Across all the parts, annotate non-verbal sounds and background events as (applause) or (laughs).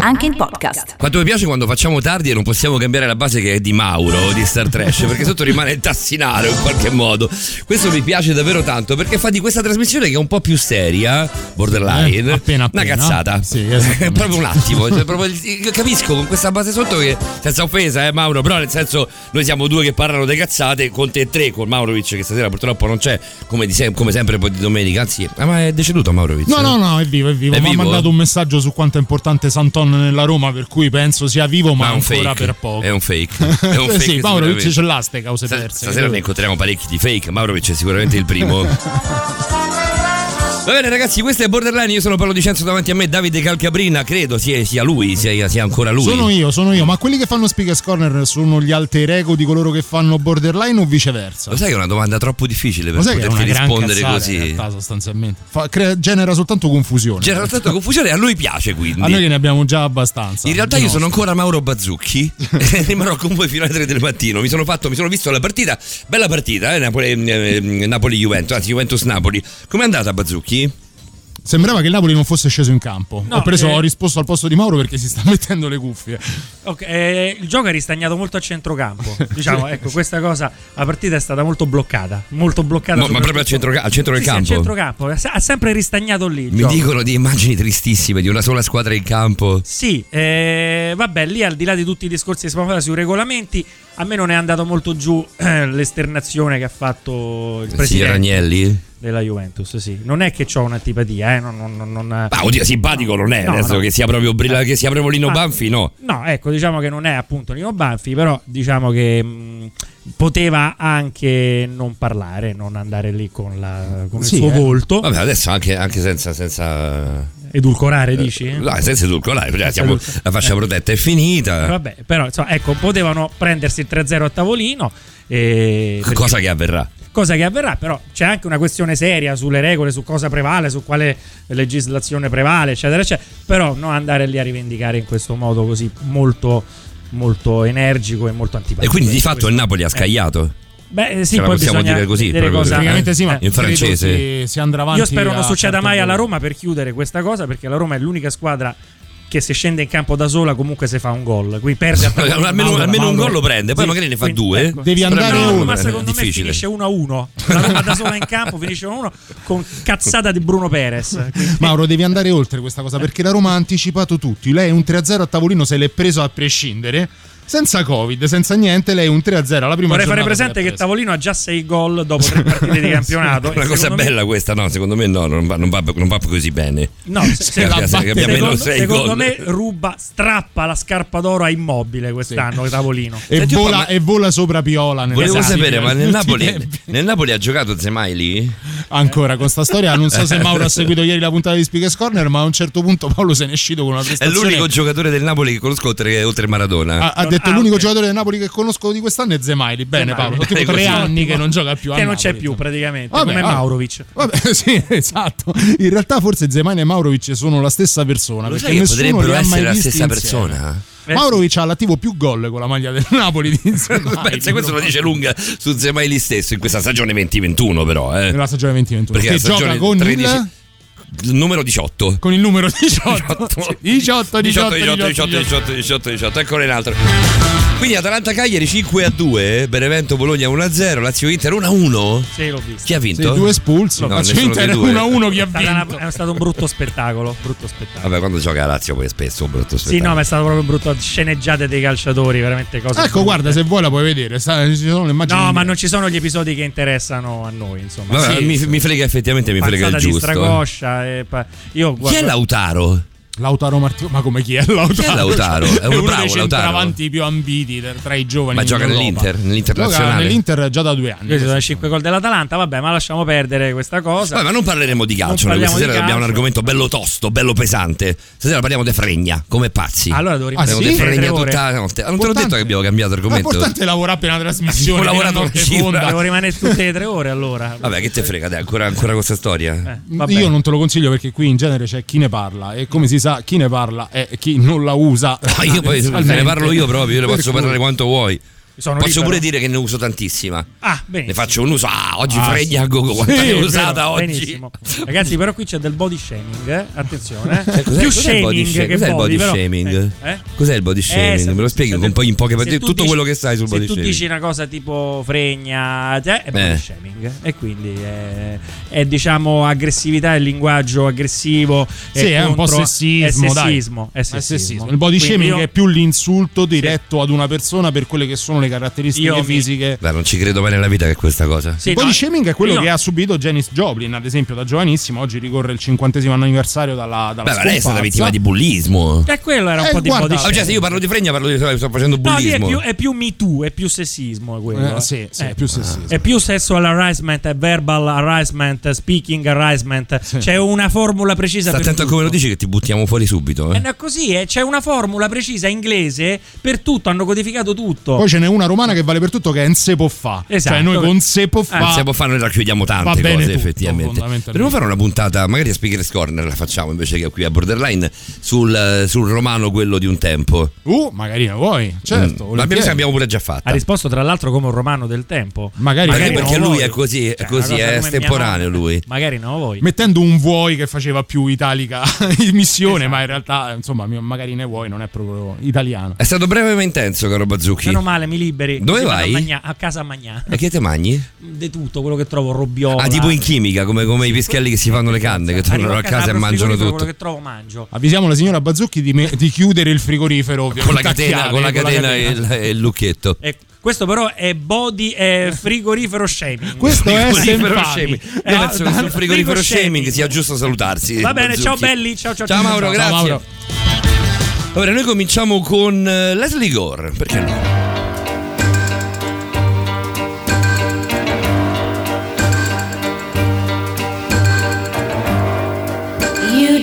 Anche in podcast. Quanto mi piace quando facciamo tardi e non possiamo cambiare la base che è di Mauro di Star Trash, perché sotto rimane il tassinaro in qualche modo. Questo mi piace davvero tanto perché fa di questa trasmissione che è un po' più seria, borderline, Eh, appena, appena. una cazzata. Sì, (laughs) proprio un attimo. cioè, proprio- io capisco con questa base sotto che, senza offesa, eh, Mauro, però nel senso noi siamo due che parlano di cazzate, con te e tre, con Maurovic che stasera purtroppo non c'è, come, di come sempre poi di domenica, anzi, ah, ma è deceduto Maurovic? No, no, no, è vivo, è vivo. È Mi ha vivo? mandato un messaggio su quanto è importante Santon nella Roma, per cui penso sia vivo, ma, Ma ancora fake. per poco. È un fake. (laughs) È un fake sì, Mauro ce l'ha ste cause perse. Stasera ne incontriamo parecchi di fake. Maurovic è sicuramente il primo. (laughs) Va bene ragazzi, questo è Borderline, io sono Paolo Dicenzo davanti a me, Davide Calcabrina, credo sia, sia lui, sia, sia ancora lui. Sono io, sono io, ma quelli che fanno Speakers Corner sono gli alter ego di coloro che fanno borderline o viceversa? Lo sai che è una domanda troppo difficile per poterti rispondere cazzata, così. in realtà, sostanzialmente. Fa- crea- genera soltanto confusione. C'era soltanto confusione e a lui piace quindi. A noi che ne abbiamo già abbastanza. In realtà di io sono nostri. ancora Mauro Bazzucchi (laughs) rimarrò con voi fino alle 3 del mattino. Mi sono fatto, mi sono visto la partita, bella partita, eh, Napoli, eh, Napoli-Juventus, anzi Juventus-Napoli. Com'è andata Bazzucchi? Sembrava che il Napoli non fosse sceso in campo. No, ho, preso, eh. ho risposto al posto di Mauro perché si sta (laughs) mettendo le cuffie. Ok, eh, il gioco è ristagnato molto a centrocampo. (laughs) diciamo, ecco, questa cosa, la partita è stata molto bloccata. Molto bloccata. Ma- ma proprio al centro- al centro del Sì, sì, campo? al centrocampo. Ha sempre ristagnato lì. Mi gioco. dicono di immagini tristissime di una sola squadra in campo. Sì, eh, vabbè, lì al di là di tutti i discorsi che si fanno sui regolamenti, a me non è andato molto giù eh, l'esternazione che ha fatto il presidente Agnelli? della Juventus. Sì. Non è che ho un'antipatia, eh, non, non- non- non- Ah, oddio, simpatico non è, No, adesso no. che sia proprio brilla- che sia proprio Lino Ah, Banfi, no. No, ecco, diciamo che non è appunto Nino Banfi, però diciamo che mh, poteva anche non parlare, non andare lì con, la- con Sì, il suo eh. volto. Vabbè, adesso anche, anche senza, senza Edulcorare, dici? No, senza edulcorare, perché siamo- edulcorare. la fascia Eh. protetta è finita. Vabbè, però insomma, ecco, potevano prendersi il 3-0 a tavolino. E perché- Cosa che avverrà. cosa che avverrà, però c'è anche una questione seria sulle regole, su cosa prevale, su quale legislazione prevale, eccetera, eccetera. Però non andare lì a rivendicare in questo modo così molto, molto energico e molto antipatico. E quindi di fatto il Napoli ha eh. Beh, sì, Ce la poi possiamo bisogna dire così, Praticamente sì, ma eh. in francese. Si, andrà avanti. Io spero non a succeda carte mai alla. Roma per chiudere questa cosa, perché la Roma è l'unica squadra che se scende in campo da sola comunque se fa un gol. Qui perde a (laughs) tavolino. almeno Mauro, almeno un Mauro. gol lo prende, poi Sì, magari ne fa quindi, due. ecco. Devi andare no, No, oltre. ma secondo me difficile. finisce 1-1. La Roma da sola in campo finisce 1-1 con cazzata di Bruno Perez. Quindi- (laughs) Mauro, devi andare oltre questa cosa perché la Roma ha anticipato tutti. Lei un 3-0 a tavolino se l'è preso a prescindere. Senza Covid, senza niente, lei un 3-0 alla prima Vorrei fare presente che. Tavolino ha già 6 gol dopo 3 partite di (laughs) campionato. Una cosa secondo me- bella questa, no? Secondo me no, non va, non va- non va così bene. No, se- se- la Che batte- secondo, secondo me ruba, strappa la scarpa d'oro a immobile quest'anno Tavolino. E Senti vola, ma- e vola sopra Piola. Volevo classiche sapere, ma nel Napoli, nel Napoli ha giocato Zemai lì? (laughs) Ancora con sta storia, non so se (laughs) Mauro ha seguito ieri la puntata di Speakers Corner, ma a un certo punto Paolo se ne è uscito con una È prestazione. l'unico giocatore del Napoli che conosco oltre, oltre Maradona. Ha, ha detto ah, l'unico ok. giocatore del Napoli che conosco di quest'anno è Zemaili. Bene, Zemaili. Paolo, tipo tre anni che non gioca più a Che non c'è Napoli, più insomma. praticamente, Vabbè, come vabbè. Maurovic. Vabbè, (laughs) sì, esatto. In realtà forse Zemaili e Maurovic sono la stessa persona. Lo perché sai che nessuno potrebbero li ha mai essere la visti stessa insieme. persona? Eh, Maurovic ha all'attivo più gol con la maglia del Napoli di (laughs) Zemaili. Se questo lo dice lunga su Zemaili stesso in questa stagione 2021 però, eh. nella stagione 2021 Perché stagione gioca con 13 il il numero 18. con il numero 18 18 18 18, 18, 18, 18, 18, eccolo un altro. Quindi Atalanta Cagliari 5 a 2, Benevento Bologna 1 a 0, Lazio Inter 1 a 1. Sì, l'ho visto. Chi ha Sì, vinto? due espulsi No, Lazio Inter dei due. 1 a 1 chi ha vinto è stato un brutto spettacolo. Brutto spettacolo. Vabbè, quando gioca la Lazio poi è spesso un brutto Sì, spettacolo. no, ma è stato proprio brutto. Sceneggiate dei calciatori, veramente cose. ecco guarda se vuoi la puoi vedere ci sono le immagini No, ma non ci sono gli episodi che interessano a noi, insomma. Vabbè, Sì, mi, sì. mi frega effettivamente, mi frega il Pazzata di giusto. Eh. stracoscia. e pa- Io Chi guarda, è Lautaro? Lautaro Martino ma come chi è Lautaro? Chi è Lautaro? È È uno uno bravo, dei centravanti più ambiti tra- i giovani Ma in gioca Europa. nell'Inter, Gioca nell'internazionale. nell'Inter già da due anni Questi sono i 5 gol dell'Atalanta, vabbè, ma lasciamo perdere questa cosa. Vabbè, ma non parleremo di calcio, Non parliamo questa di sera abbiamo un argomento bello tosto, bello pesante. Stasera parliamo di fregna, come pazzi. Allora devo Ah, rimanere sì? Parliamo di tre fregna tutta la notte. Ah, Non te l'ho Importante- detto che abbiamo cambiato Ma argomento. l'importante è lavorare per una trasmissione Abbiamo lavorato a così, fonda. Devo rimanere tutte le tre ore allora. Vabbè, che te frega, dai, ancora, ancora questa storia. Eh. Io non te lo consiglio perché qui in genere c'è chi ne parla e come si sa chi ne parla è chi non la usa. Ah, io poi ne parlo io proprio, io ne posso cui- parlare quanto vuoi. Sono Posso libero. pure dire che ne uso tantissima. Ah, bene. Ne faccio un uso. Ah, oggi Ah, fregna sì. a gogo quanta Sì, ne ho è usata vero. oggi. Benissimo. Ragazzi, però qui c'è del body shaming, eh? attenzione. Cioè, cos'è, Più cos'è il body shaming shaming? che Cos'è il body shaming? Eh? Eh? Cos'è il body Eh, shaming? se- Me lo spieghi se- un po' in poche se parole. tu Tutto dici- quello che sai sul se body tu shaming. dici una cosa tipo fregna, cioè, è body Eh. shaming. E quindi è, è, diciamo aggressività, è linguaggio aggressivo. Sì, è un po' sessismo, È sessismo. È sessismo. Il body shaming è più l'insulto diretto ad una persona per quelle che sono le caratteristiche Io mi- fisiche. Beh, non ci credo mai nella vita che è questa cosa. Sì, il body no, shaming è quello io- che ha subito Janice Joplin, ad esempio, da giovanissimo. Oggi ricorre il cinquantesimo anniversario dalla, dalla Beh, ma lei è stata vittima di bullismo. E quello era un Eh, po' di guarda- body Ah, shaming. cioè, se io parlo di fregna, parlo di sto facendo No, lì è bullismo. più, è più Me Too, è più sessismo è quello. Eh, sì, sì, Eh. è più sessismo. È più sexual harassment, è verbal harassment, speaking harassment. C'è una formula precisa Sta per attento a come lo dici che ti buttiamo fuori subito. Eh, Eh? no, così è, c'è una formula precisa inglese per tutto, hanno codificato tutto. Poi ce n'è una romana che vale per tutto che è un se può fa. Esatto. Cioè noi con se può fa. Ah, se può fare, noi racchiudiamo tante cose, tutto, effettivamente. Dovremmo fare una puntata, magari a Speaker's Corner la facciamo invece che qui a Borderline, sul, sul romano quello di un tempo. Uh, magari ne vuoi. Certo. Mm. L'abbiamo, l'abbiamo pure già ha fatta. risposto tra l'altro come un romano del tempo. Magari- Magari Magari perché lui voi. è così, è Cioè, così, una è estemporaneo lui. Magari non voi. Mettendo un vuoi che faceva più italica (laughs) in missione, Esatto. ma in realtà, insomma, magari ne vuoi, non è proprio italiano. È stato breve ma intenso, caro Bazzucchi. Meno male, mi liberi. Dove vai? A, Magna- a casa a Magnà. E che te mangi? Di tutto, quello che trovo, robbiola. Ah, tipo in chimica, come, come i pischelli che si fanno le canne, che tornano Arrivo a casa e mangiano frigorifero, tutto. Quello che trovo mangio. Avvisiamo la signora Bazzucchi di, me- di chiudere il frigorifero, ovviamente. Con la catena, con la catena e il, e il lucchetto. E questo però è body è frigorifero shaming. Questo è Frigorifero Senfani. shaming. Eh, dal sul frigorifero frigo shaming sia giusto salutarsi. Va bene, ciao Bazzucchi. belli, ciao ciao Ciao Mauro, ciao. grazie. Mauro. Allora, noi cominciamo con eh, Leslie Gore, perché no?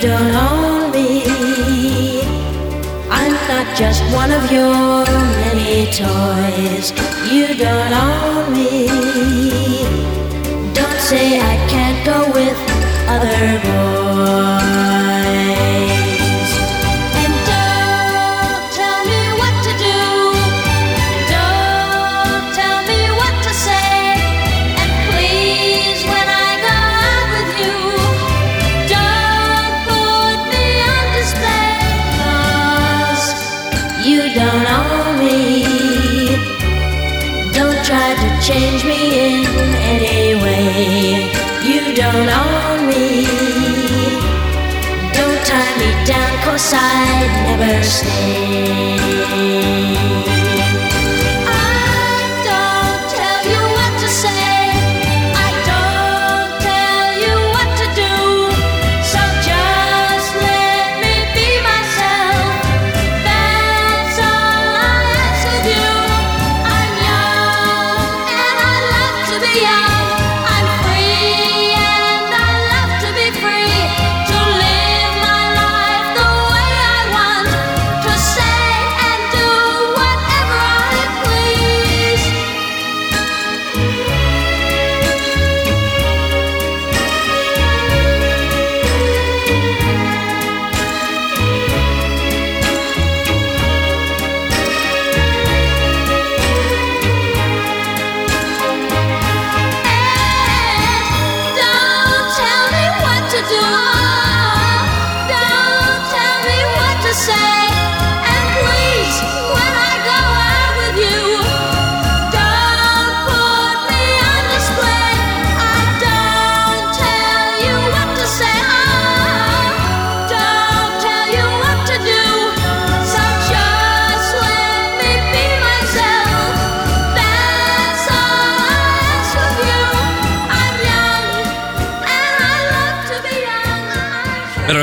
Don't own me. I'm not just one of your many toys. You don't own me. Don't say I can't go with other boys. I'd never stay.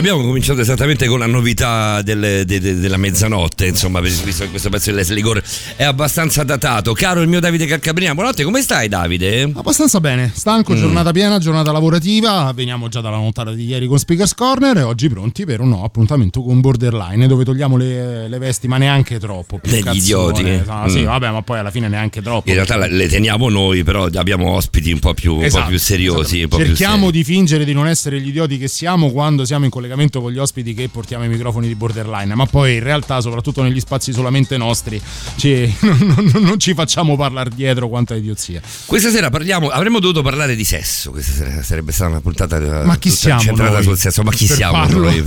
Abbiamo cominciato esattamente con la novità delle- de- de- della mezzanotte, insomma, visto che questo pezzo di Leslie Gore è abbastanza datato. Caro il mio Davide Calcabrina, buonanotte, come stai Davide? Abbastanza bene, Mm. stanco, giornata piena, giornata lavorativa, veniamo già dalla nottata di ieri con Speakers Corner e oggi pronti per un nuovo appuntamento con Borderline dove togliamo le, le vesti ma neanche troppo. Più Degli cazzone. idioti. Ah, Sì, Mm. vabbè, ma poi alla fine neanche troppo. In realtà le teniamo noi, però abbiamo ospiti un po' più, un po' Esatto, più seriosi. esatto. po' più Cerchiamo seri. di fingere di non essere gli idioti che siamo quando siamo in collegamento con gli ospiti che portiamo i microfoni di borderline, ma poi in realtà, soprattutto negli spazi solamente nostri, ci- (laughs) non, non- non ci facciamo parlare dietro quanta idiozia. Questa sera parliamo, avremmo dovuto parlare di sesso. Questa sera sarebbe stata una puntata eh, Ma chi siamo incentrata noi sul sesso. Ma chi per siamo noi?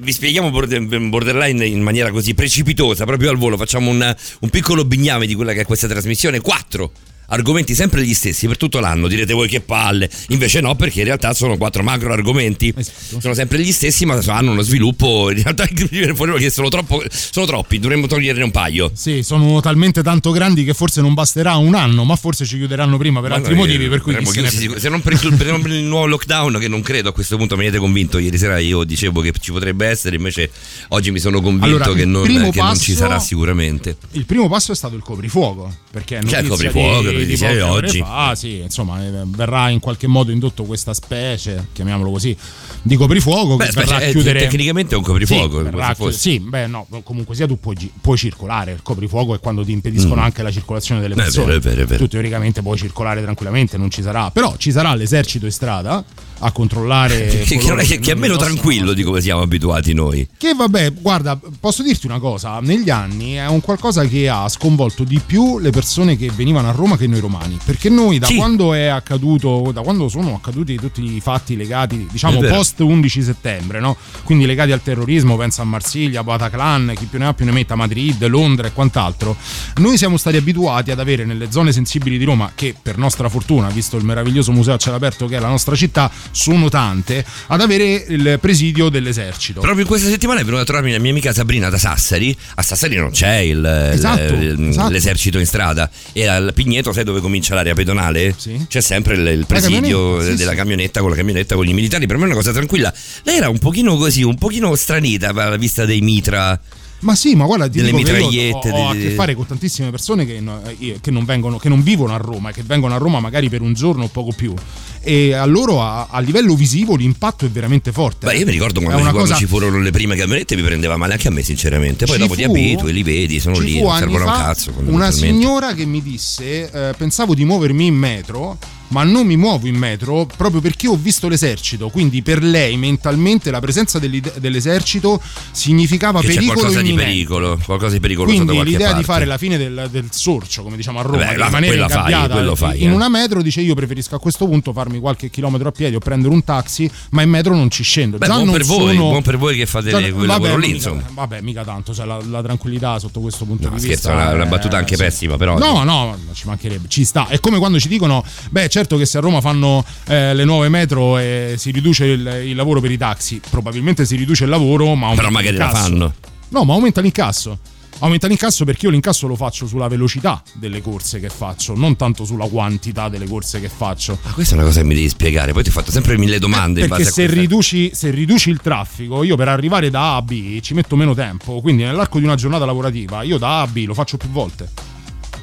Vi, spieghiamo border- borderline in maniera così precipitosa, proprio al volo. Facciamo un, un piccolo bigname di quella che è questa trasmissione. Quattro argomenti sempre gli stessi per tutto l'anno. Direte voi che palle. Invece no, perché in realtà sono quattro macro argomenti. Esatto. Sono sempre gli stessi, ma hanno uno sviluppo. In realtà (laughs) che sono, troppo, sono troppi. Dovremmo toglierne un paio. Sì, sono talmente tanto grandi che forse non basterà un anno, ma forse ci chiuderanno prima per Ma altri noi motivi. Per cui ne chiusi se non per il, per il nuovo lockdown, che non credo a questo punto mi avete convinto. Ieri sera io dicevo che ci potrebbe essere, invece oggi mi sono convinto Allora, che, non, che non ci passo- sarà sicuramente. Il primo passo è stato il coprifuoco, perché è C'è il coprifuoco, di, di dicevi poche oggi. fa, sì, insomma, eh, verrà in qualche modo indotto questa specie, chiamiamolo così, di coprifuoco Beh, che verrà a eh, chiudere tecnicamente è un coprifuoco, Sì, sì, beh, no, comunque sia tu puoi, puoi circolare, il coprifuoco è quando ti impediscono anche la circolazione delle Mm. Persone. è vero. Tu teoricamente puoi circolare tranquillamente, non ci sarà, però ci sarà l'esercito in strada a controllare Che, che, coloro che- che è meno tranquillo di come siamo abituati noi. che vabbè, guarda, posso dirti una cosa, negli anni è un qualcosa che ha sconvolto di più le persone che venivano a Roma che noi romani, perché noi da Sì. quando è accaduto, da quando sono accaduti tutti i fatti legati, diciamo post 11 settembre, no? Quindi legati al terrorismo, pensa a Marsiglia, Bataclan, chi più ne ha più ne metta, Madrid, Londra e quant'altro, noi siamo stati abituati ad avere nelle zone sensibili di Roma, che per nostra fortuna, visto il meraviglioso museo a cielo aperto che è la nostra città, sono tante, ad avere il presidio dell'esercito. Proprio in questa settimana è venuta a trovarmi la mia amica Sabrina da Sassari. A Sassari non c'è il- Esatto, il- esatto. l'esercito in strada. E al Pigneto, sai dove comincia l'area pedonale? Sì. C'è sempre il, il presidio camionetta, della sì. camionetta con la camionetta con i militari. Per me è una cosa tranquilla. Lei era un pochino così, un pochino stranita alla vista dei mitra. Ma sì, ma guarda, ti Delle dico mitragliette, ho, ho a che fare con tantissime persone che, eh, che non vengono, che non vivono a Roma e che vengono a Roma magari per un giorno o poco più. E a loro a, a livello visivo l'impatto è veramente forte. Beh, io mi ricordo quando, quando cosa- ci furono le prime camionette, mi prendeva male anche a me, sinceramente. Poi Ci dopo ti fu- abitui, li vedi, sono lì, non servono un cazzo. Una signora che mi disse: eh, Pensavo di muovermi in metro, ma non mi muovo in metro proprio perché ho visto l'esercito. Quindi per lei mentalmente la presenza dell'esercito significava Che c'è pericolo qualcosa di pericolo, qualcosa di pericoloso da Quindi qualche l'idea di parte. fare la fine del, del sorcio, come diciamo a Roma, Beh, di rimanere ingabbiata quello fai, in eh. una metro, dice io preferisco a questo punto farmi qualche chilometro a piedi o prendere un taxi, ma in metro non ci scendo. Beh, Già buon non per voi, sono- buon per voi che fate Già- le- quel vabbè, lavoro lì, mica-. Vabbè, mica tanto, cioè la, la tranquillità sotto questo punto No, di scherzo, vista. è una- eh, battuta anche sì. pessima, però- No, no, ci mancherebbe, ci sta. È come quando ci dicono, beh, certo che se a Roma fanno eh, le nuove metro e si riduce il, il lavoro per i taxi, probabilmente si riduce il lavoro, ma Però magari la l'incasso. fanno. No, ma aumenta l'incasso. Aumenta l'incasso perché io l'incasso lo faccio sulla velocità delle corse che faccio, non tanto sulla quantità delle corse che faccio. Ma questa è una cosa che mi devi spiegare. Poi ti ho fatto sempre mille domande. in Perché se riduci, se riduci il traffico, io per arrivare da A a B ci metto meno tempo. Quindi nell'arco di una giornata lavorativa, io da A a B lo faccio più volte.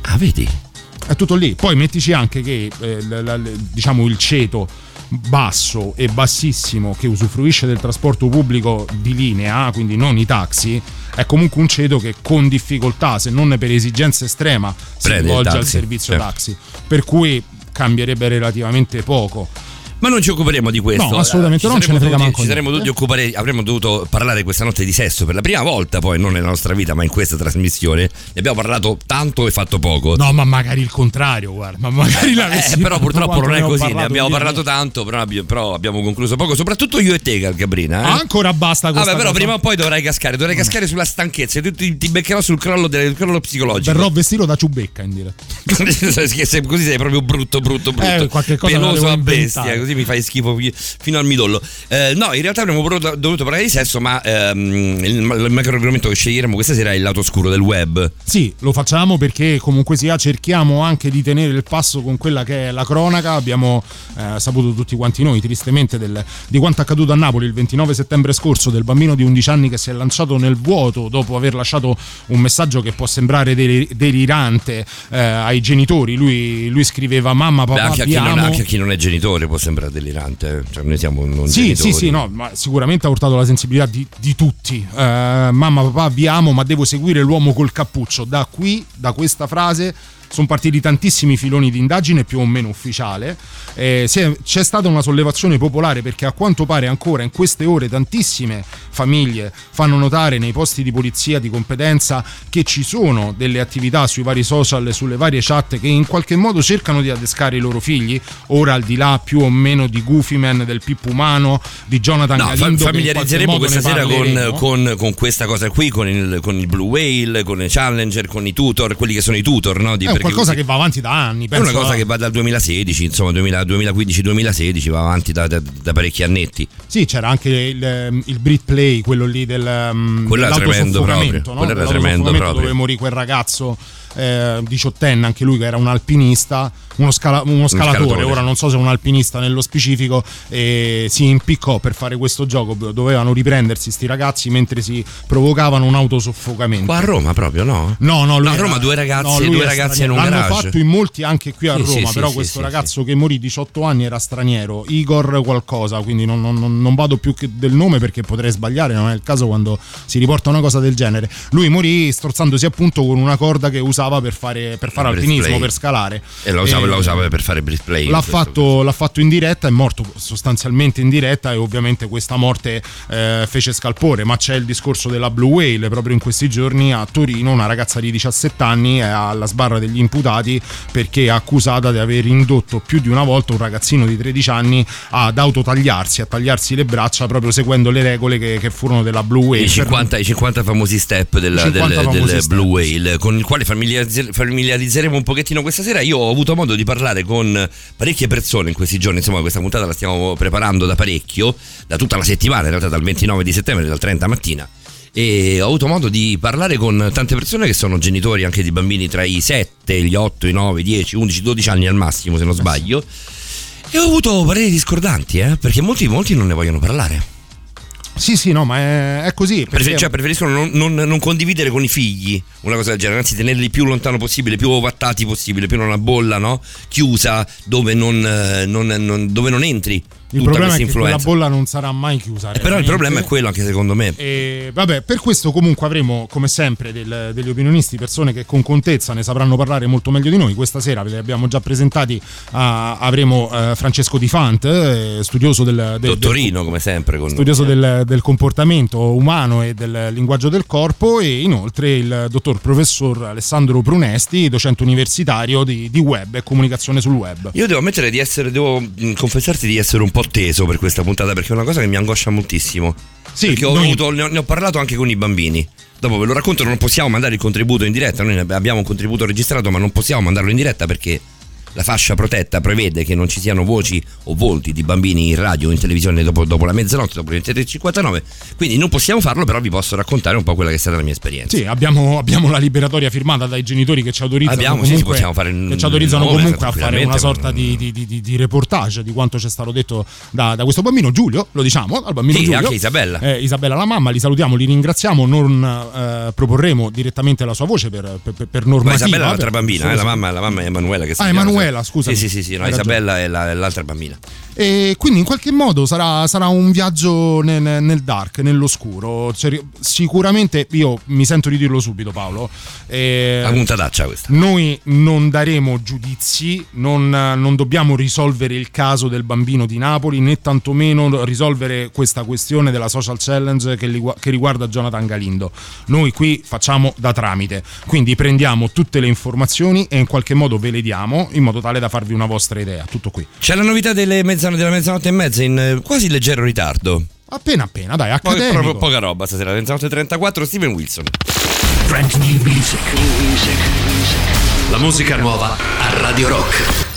Ah, vedi? È tutto lì. Poi mettici anche che eh, la- la- diciamo il ceto basso e bassissimo che usufruisce del trasporto pubblico di linea, quindi non i taxi, è comunque un ceto che con difficoltà, se non per esigenza estrema, si rivolge al servizio certo. taxi. Per cui cambierebbe relativamente poco. Ma non ci occuperemo di questo. No, assolutamente Eh, no, ci ce ne frega manco Ci saremmo dovuti occupare, avremmo dovuto parlare questa notte di sesso per la prima volta, poi non nella nostra vita, ma in questa trasmissione. Ne abbiamo parlato tanto e fatto poco. No, ma magari il contrario, guarda. Ma magari l'avessi Eh, però purtroppo non è così, ne abbiamo parlato tanto, però però abbiamo concluso poco, soprattutto io e te, Gabrina. Eh? Ancora basta con Vabbè, però cosa. prima o poi dovrai cascare, dovrai cascare sulla stanchezza tu ti, ti beccherò sul crollo, del, crollo psicologico. Verrò vestito da ciubecca in diretta. (laughs) Così sei proprio brutto, brutto, brutto. Eh, qualche cosa la Peloso a bestia, inventare. Così mi fai schifo fi- fino al midollo. Eh, no, in realtà avremmo dovuto parlare di sesso, ma ehm, il, il macro argomento che sceglieremo questa sera è il lato oscuro del web. Sì, lo facciamo perché comunque sia cerchiamo anche di tenere il passo con quella che è la cronaca. Abbiamo eh, saputo tutti quanti noi, tristemente, del- di quanto accaduto a Napoli il 29 settembre scorso del bambino di 11 anni che si è lanciato nel vuoto dopo aver lasciato un messaggio che può sembrare deli- delirante eh, ai genitori. Lui, lui scriveva mamma, Beh, papà, anche, a non, anche a chi non è genitore può sembrare delirante. eh. Cioè, noi siamo non Sì, sì, sì, no, ma sicuramente ha urtato la sensibilità di, di tutti. Eh, mamma, papà, vi amo, ma devo seguire l'uomo col cappuccio. Da qui, da questa frase, sono partiti tantissimi filoni di indagine più o meno ufficiale. Eh, è- c'è stata una sollevazione popolare perché a quanto pare ancora in queste ore tantissime famiglie fanno notare nei posti di polizia di competenza che ci sono delle attività sui vari social, sulle varie chat che in qualche modo cercano di adescare i loro figli. Ora al di là più o meno di Goofy Man, del Pippo Umano, di Jonathan No, Galindo, familiarizzeremo questa sera con, con- con questa cosa qui, con il, con il Blue Whale, con i Challenger, con i tutor, quelli che sono i tutor, no? Di- qualcosa che va avanti da anni. È una cosa a- che va dal 2016, insomma 2000 2015-2016, va avanti da, da- da parecchi annetti. Sì, c'era anche il, il Brit Play, quello lì del um, Quello era tremendo proprio, no? quello era tremendo proprio. dove morì quel ragazzo eh, diciottenne, anche lui che era un alpinista, uno, scala- uno scalatore, scalatore. ora non so se un alpinista nello specifico, e si impiccò per fare questo gioco, dovevano riprendersi sti ragazzi mentre si provocavano un autosoffocamento. Qua a Roma proprio, no? No, no, No, a era- Roma due ragazzi- no, due ragazzi in un L'hanno garage. fatto in molti anche qui a Sì, Roma, sì, però sì, questo ragazzo che morì 18 anni era straniero, Igor qualcosa, quindi non, non- non- vado più del nome perché potrei sbagliare, non è il caso quando si riporta una cosa del genere. Lui morì strozzandosi appunto con una corda che usava per fare, per fare alpinismo, breastplay. per scalare. E la usava, E- la usava per fare breastplay. L'ha questo- fatto, l'ha fatto in diretta, è morto sostanzialmente in diretta e ovviamente questa morte eh, fece scalpore, ma c'è il discorso della Blue Whale proprio in questi giorni a Torino, una ragazza di 17 anni è alla sbarra degli imputati perché è accusata di aver indotto più di una volta un ragazzino di 13 anni ad autotagliarsi, a tagliarsi le braccia proprio seguendo le regole che, che furono della Blue Whale. I 50, i 50 famosi step del, I 50 del- del famosi step, Blue Whale con il quale familiarizzer- familiarizzeremo un pochettino questa sera. Io ho avuto modo di parlare con parecchie persone in questi giorni, insomma questa puntata la stiamo preparando da parecchio, da tutta la settimana, in realtà dal 29 di settembre, dal 30 mattina. E ho avuto modo di parlare con tante persone che sono genitori anche di bambini tra i 7, gli 8, i 9, 10, 11, 12 anni al massimo, se non sbaglio. E ho avuto pareri discordanti, eh, perché molti, molti non ne vogliono parlare. Sì, sì, no, ma è, è così. Prefer- perché- cioè, preferiscono non, non- non condividere con i figli una cosa del genere, anzi tenerli più lontano possibile, più ovattati possibile, più in una bolla no? chiusa dove non, eh, non- dove non entri il problema è che quella influenza. bolla non sarà mai chiusa. Eh, però il problema è quello anche secondo me. E vabbè, per questo comunque avremo come sempre del- degli opinionisti, persone che con contezza ne sapranno parlare molto meglio di noi. Questa sera ve li abbiamo già presentati, ah, avremo eh, Francesco Di Fant, eh, studioso del, del- del- Dottorino come sempre con studioso del, del comportamento umano e del linguaggio del corpo e inoltre il dottor professor Alessandro Prunesti, docente universitario di, di web e comunicazione sul web. Io devo ammettere di essere, devo confessarti di essere un po' teso per questa puntata perché è una cosa che mi angoscia moltissimo. Sì, perché ho noi- avuto- ne, ho, ne ho parlato anche con i bambini. Dopo ve lo racconto, non possiamo mandare il contributo in diretta. Noi abbiamo un contributo registrato, ma non possiamo mandarlo in diretta perché la fascia protetta prevede che non ci siano voci o volti di bambini in radio o in televisione dopo, dopo la mezzanotte, dopo le 23.59. Quindi non possiamo farlo, però vi posso raccontare un po' quella che è stata la mia esperienza. Sì, abbiamo, abbiamo la liberatoria firmata dai genitori che ci autorizzano Abbiamo, sì, sì, comunque, il che ci autorizzano nome, comunque a fare una sorta ma- di, di- di- di reportage di quanto ci è stato detto da, da questo bambino Giulio, lo diciamo, al bambino Sì, Giulio. anche Isabella. Eh, Isabella la mamma, li salutiamo, li ringraziamo, non eh, proporremo direttamente la sua voce per, per, per Ma normativa. Isabella è l'altra per- bambina, eh, la, mamma, la mamma è Emanuela che si Ah, chiama. Emanuela, scusami. Sì, sì, sì, sì, no. Isabella è, la- è l'altra bambina. E quindi in qualche modo sarà, sarà un viaggio nel, nel dark, nell'oscuro. Cioè, sicuramente io mi sento di dirlo subito, Paolo. eh, La puntataccia questa. noi non daremo giudizi, non, non dobbiamo risolvere il caso del bambino di Napoli, né tantomeno risolvere questa questione della social challenge che, ligu- che riguarda Jonathan Galindo. Noi qui facciamo da tramite, quindi prendiamo tutte le informazioni e in qualche modo ve le diamo in modo tale da farvi una vostra idea. Tutto qui. C'è la novità delle mezzano- della mezzanotte e mezza in eh, quasi leggero ritardo. Appena appena, dai, Poi accademico. proprio poca roba stasera, mezzanotte e 34, Steven Wilson. Brand new music. La musica nuova a Radio Rock.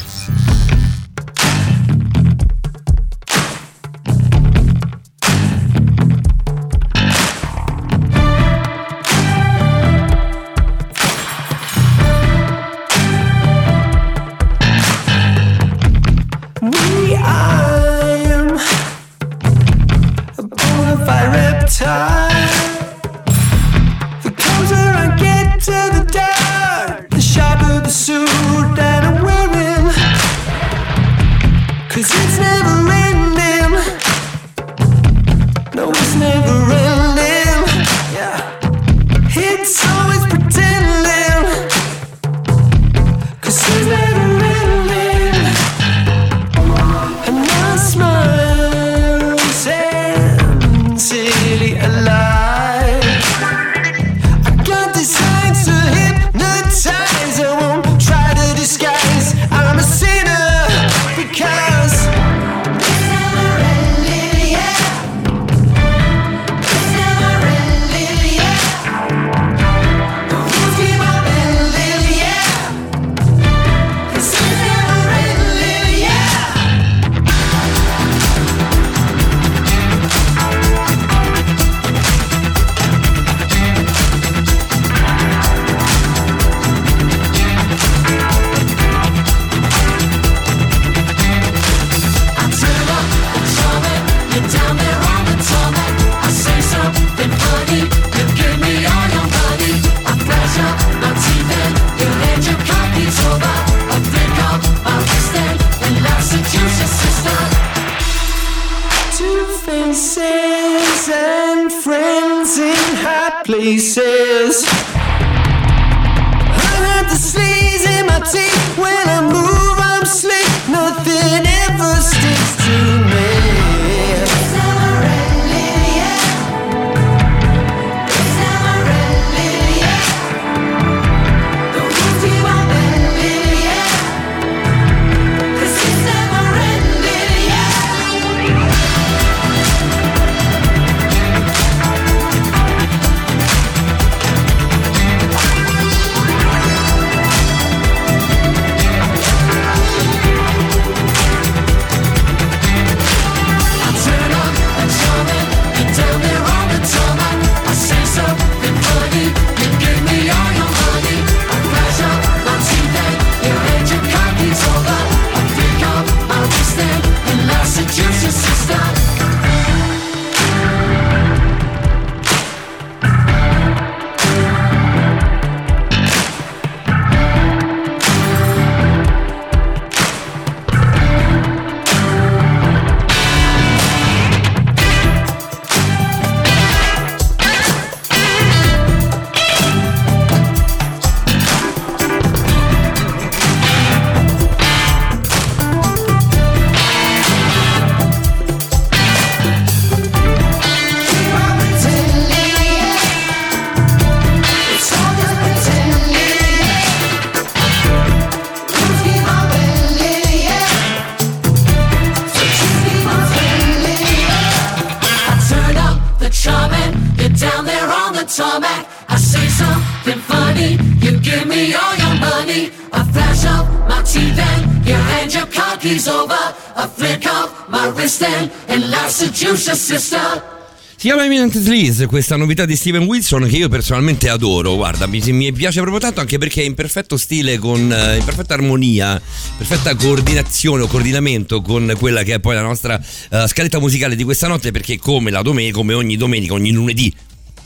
Tarmac. I say something funny, you give me all your money. I flash up my teeth and you hand your car keys over. I flick up my wrist and, and I seduce your sister. Si chiama Eminent Sleaze, questa novità di Steven Wilson che io personalmente adoro. Guarda, mi, mi piace proprio tanto anche perché è in perfetto stile, con, eh, in perfetta armonia, perfetta coordinazione o coordinamento con quella che è poi la nostra eh, scaletta musicale di questa notte. Perché come domenica, come ogni domenica, ogni lunedì.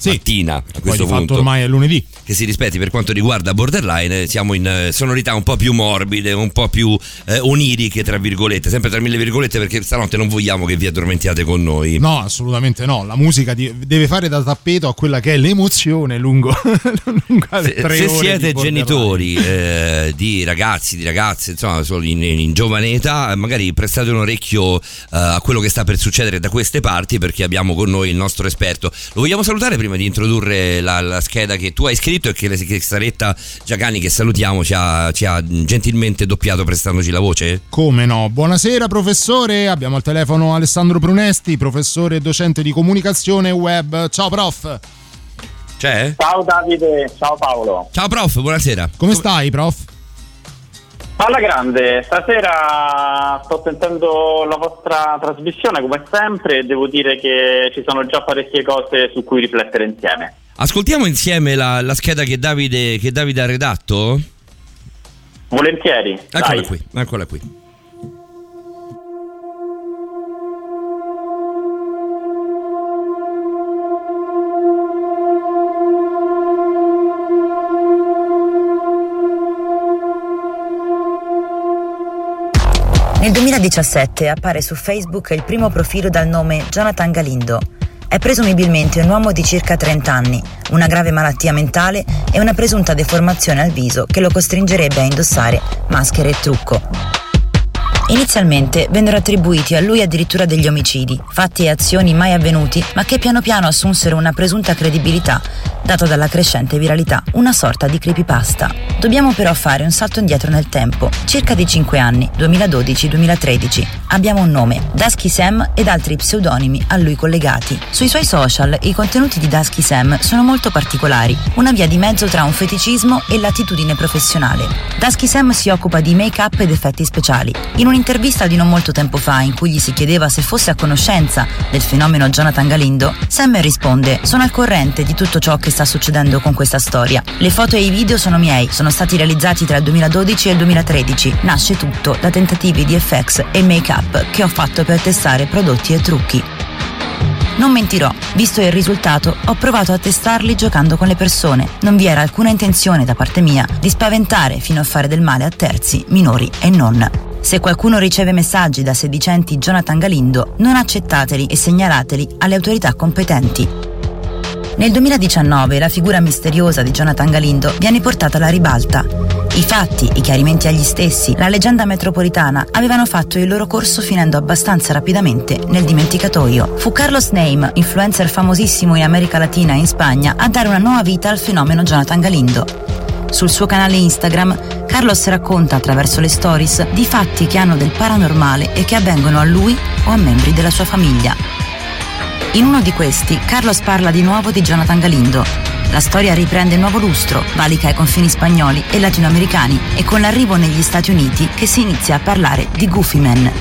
Mattina a Poi questo fatto punto ormai è lunedì. che si rispetti per quanto riguarda Borderline eh, siamo in eh, sonorità un po' più morbide un po' più eh, oniriche tra virgolette sempre tra mille virgolette perché stanotte non vogliamo che vi addormentiate con noi No, assolutamente no. La musica deve fare da tappeto a quella che è l'emozione lungo, (laughs) lungo le se, tre se siete di genitori eh, di ragazzi, di ragazze, insomma, solo in, in giovane età, magari prestate un orecchio eh, a quello che sta per succedere da queste parti perché abbiamo con noi il nostro esperto. Lo vogliamo salutare prima di introdurre la, la scheda che tu hai scritto e che, che Saretta Giacani, che salutiamo, ci ha, ci ha gentilmente doppiato prestandoci la voce? Come no? Buonasera professore, abbiamo al telefono Alessandro Brunesti, professore e docente di comunicazione web. Ciao prof, C'è? Ciao Davide, ciao Paolo. Ciao prof, buonasera. come stai prof? Alla grande, stasera sto sentendo la vostra trasmissione come sempre e devo dire che ci sono già parecchie cose su cui riflettere insieme. Ascoltiamo insieme la, la scheda che Davide, che Davide ha redatto? Volentieri. Eccola dai. qui, eccola qui. 2017 appare su Facebook il primo profilo dal nome Jonathan Galindo. È presumibilmente un uomo di circa 30 anni, una grave malattia mentale e una presunta deformazione al viso che lo costringerebbe a indossare maschere e trucco. Inizialmente vennero attribuiti a lui addirittura degli omicidi, fatti e azioni mai avvenuti, ma che piano piano assunsero una presunta credibilità data dalla crescente viralità, una sorta di creepypasta. Dobbiamo però fare un salto indietro nel tempo, circa di 5 anni, 2012-2013. Abbiamo un nome, Dusky Sam ed altri pseudonimi a lui collegati. Sui suoi social i contenuti di Dusky Sam sono molto particolari, una via di mezzo tra un feticismo e l'attitudine professionale. Dusky Sam si occupa di make-up ed effetti speciali. In un'intervista di non molto tempo fa in cui gli si chiedeva se fosse a conoscenza del fenomeno Jonathan Galindo, Sam risponde: Sono al corrente di tutto ciò che sta succedendo con questa storia. Le foto e i video sono miei, sono stati realizzati tra il 2012 e il 2013. Nasce tutto da tentativi di FX e make-up che ho fatto per testare prodotti e trucchi. Non mentirò, visto il risultato, ho provato a testarli giocando con le persone. Non vi era alcuna intenzione da parte mia di spaventare fino a fare del male a terzi, minori e non. Se qualcuno riceve messaggi da sedicenti Jonathan Galindo, non accettateli e segnalateli alle autorità competenti. Nel 2019 la figura misteriosa di Jonathan Galindo viene portata alla ribalta. I fatti, i chiarimenti agli stessi, la leggenda metropolitana avevano fatto il loro corso finendo abbastanza rapidamente nel dimenticatoio. Fu Carlos Name, influencer famosissimo in America Latina e in Spagna, a dare una nuova vita al fenomeno Jonathan Galindo. Sul suo canale Instagram, Carlos racconta attraverso le stories di fatti che hanno del paranormale e che avvengono a lui o a membri della sua famiglia. In uno di questi, Carlos parla di nuovo di Jonathan Galindo. La storia riprende nuovo lustro, valica ai confini spagnoli e latinoamericani e con l'arrivo negli Stati Uniti che si inizia a parlare di Goofy Man.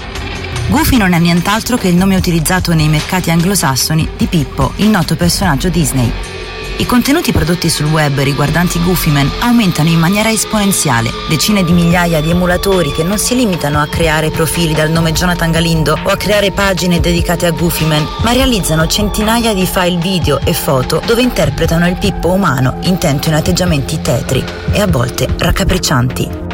Goofy non è nient'altro che il nome utilizzato nei mercati anglosassoni di Pippo, il noto personaggio Disney. I contenuti prodotti sul web riguardanti Goofyman aumentano in maniera esponenziale. Decine di migliaia di emulatori che non si limitano a creare profili dal nome Jonathan Galindo o a creare pagine dedicate a Goofyman, ma realizzano centinaia di file video e foto dove interpretano il Pippo umano intento in atteggiamenti tetri e a volte raccapriccianti.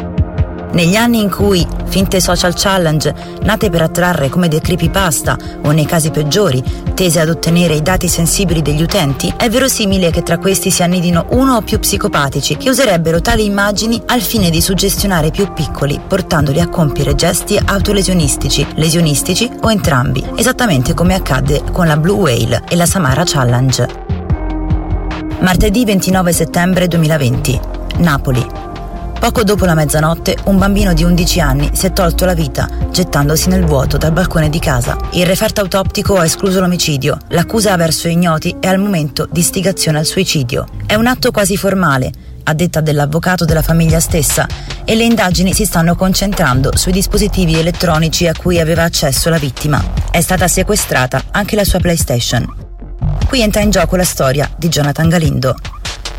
Negli anni in cui finte social challenge, nate per attrarre come dei creepypasta o nei casi peggiori, tese ad ottenere i dati sensibili degli utenti, è verosimile che tra questi si annidino uno o più psicopatici che userebbero tali immagini al fine di suggestionare i più piccoli, portandoli a compiere gesti autolesionistici, lesionistici o entrambi, esattamente come accadde con la Blue Whale e la Samara Challenge. Martedì 29 settembre 2020, Napoli. Poco dopo la mezzanotte, un bambino di 11 anni si è tolto la vita, gettandosi nel vuoto dal balcone di casa. Il referto autoptico ha escluso l'omicidio. L'accusa verso ignoti è al momento di istigazione al suicidio. È un atto quasi formale, a detta dell'avvocato della famiglia stessa, e le indagini si stanno concentrando sui dispositivi elettronici a cui aveva accesso la vittima. È stata sequestrata anche la sua PlayStation. Qui entra in gioco la storia di Jonathan Galindo.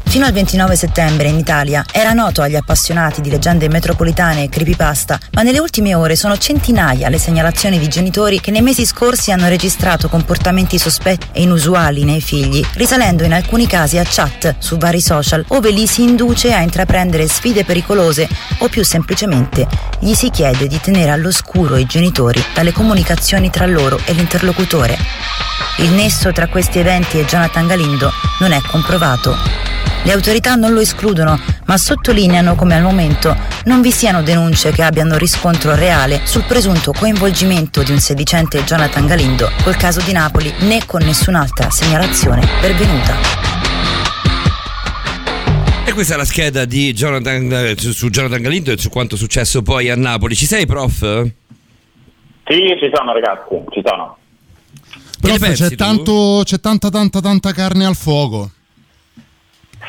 Fino al 29 settembre in Italia era noto agli appassionati di leggende metropolitane e creepypasta, ma nelle ultime ore sono centinaia le segnalazioni di genitori che nei mesi scorsi hanno registrato comportamenti sospetti e inusuali nei figli, risalendo in alcuni casi a chat su vari social, ove li si induce a intraprendere sfide pericolose o più semplicemente gli si chiede di tenere all'oscuro i genitori dalle comunicazioni tra loro e l'interlocutore. Il nesso tra questi eventi e Jonathan Galindo non è comprovato. Le autorità non lo escludono, ma sottolineano come al momento non vi siano denunce che abbiano riscontro reale sul presunto coinvolgimento di un sedicente Jonathan Galindo col caso di Napoli né con nessun'altra segnalazione pervenuta. E questa è la scheda di Jonathan, eh, su Jonathan Galindo e su quanto è successo poi a Napoli. Ci sei, prof? Sì, ci sono ragazzi, ci sono. Prof, c'è, tanto, c'è tanta tanta tanta carne al fuoco.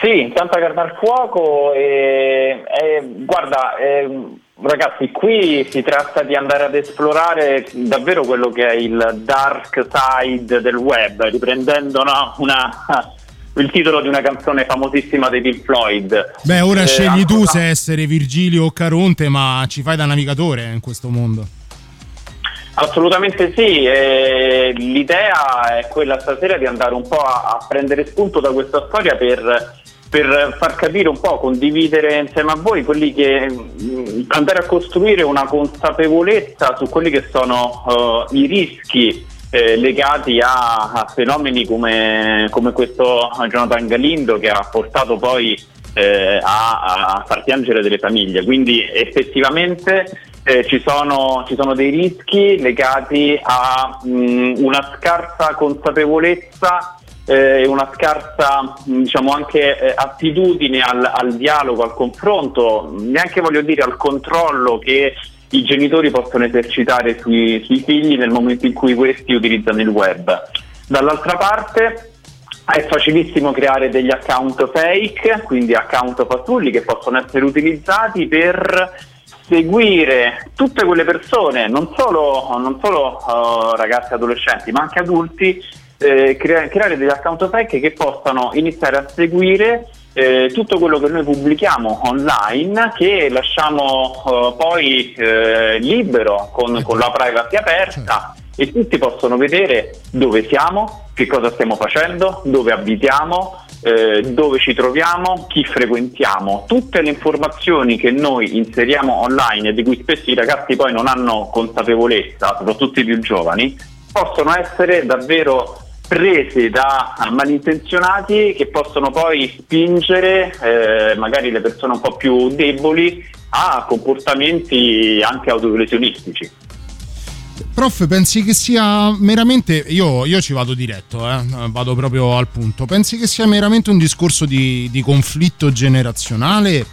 Sì, tanta carne al fuoco e, e guarda, ehm, ragazzi, qui si tratta di andare ad esplorare davvero quello che è il dark side del web, riprendendo no, una- (laughs) il titolo di una canzone famosissima dei Pink Floyd. Beh, ora Eh, scegli tu ancora- se essere Virgilio o Caronte, ma ci fai da navigatore in questo mondo. Assolutamente sì, e l'idea è quella stasera di andare un po' a, a prendere spunto da questa storia per, per far capire un po', condividere insieme a voi quelli che mh, andare a costruire una consapevolezza su quelli che sono eh, i rischi eh, legati a, a fenomeni come, come questo Jonathan Galindo che ha portato poi eh, a, a far piangere delle famiglie. Quindi effettivamente eh, ci, sono, ci sono dei rischi legati a mh, una scarsa consapevolezza eh, una scarsa diciamo anche eh, attitudine al, al dialogo, al confronto, neanche voglio dire al controllo che i genitori possono esercitare sui, sui figli nel momento in cui questi utilizzano il web. Dall'altra parte è facilissimo creare degli account fake, quindi account fasulli che possono essere utilizzati per seguire tutte quelle persone, non solo, non solo eh, ragazzi e adolescenti, ma anche adulti, eh, crea- creare degli account fake che possano iniziare a seguire eh, tutto quello che noi pubblichiamo online che lasciamo eh, poi eh, libero con, con la privacy aperta. E tutti possono vedere dove siamo, che cosa stiamo facendo, dove abitiamo, eh, dove ci troviamo, chi frequentiamo, tutte le informazioni che noi inseriamo online e di cui spesso i ragazzi poi non hanno consapevolezza, soprattutto i più giovani, possono essere davvero prese da malintenzionati che possono poi spingere eh, magari le persone un po' più deboli a comportamenti anche autolesionistici. Prof, pensi che sia meramente. Io, io ci vado diretto, eh, vado proprio al punto. Pensi che sia meramente un discorso di, di conflitto generazionale?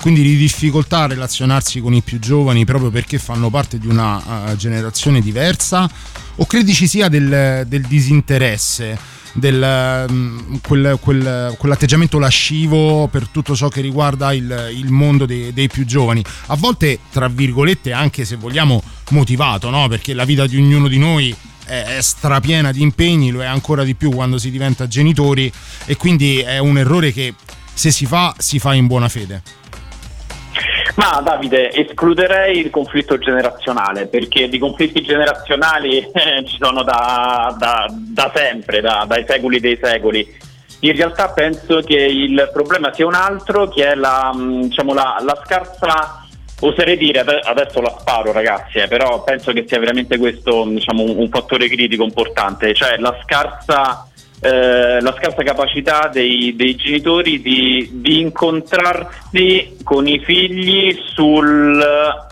Quindi di difficoltà a relazionarsi con i più giovani proprio perché fanno parte di una uh, generazione diversa? O credi ci sia del, del disinteresse? Del, um, quel, quel, quell'atteggiamento lascivo per tutto ciò che riguarda il, il mondo dei, dei, più giovani. A volte, tra virgolette, anche se vogliamo motivato, no? perché la vita di ognuno di noi è, strapiena di impegni, lo è ancora di più quando si diventa genitori e quindi è un errore che se si fa, si fa in buona fede. Ma Davide, escluderei il conflitto generazionale perché di conflitti generazionali eh, ci sono da, da, da sempre, da, dai secoli dei secoli. In realtà penso che il problema sia un altro, che è la, diciamo, la, la scarsa, oserei dire, adesso la sparo ragazzi, eh, però penso che sia veramente questo diciamo, un, un fattore critico importante, cioè la scarsa eh, la scarsa capacità dei, dei genitori di, di, incontrarsi con i figli sul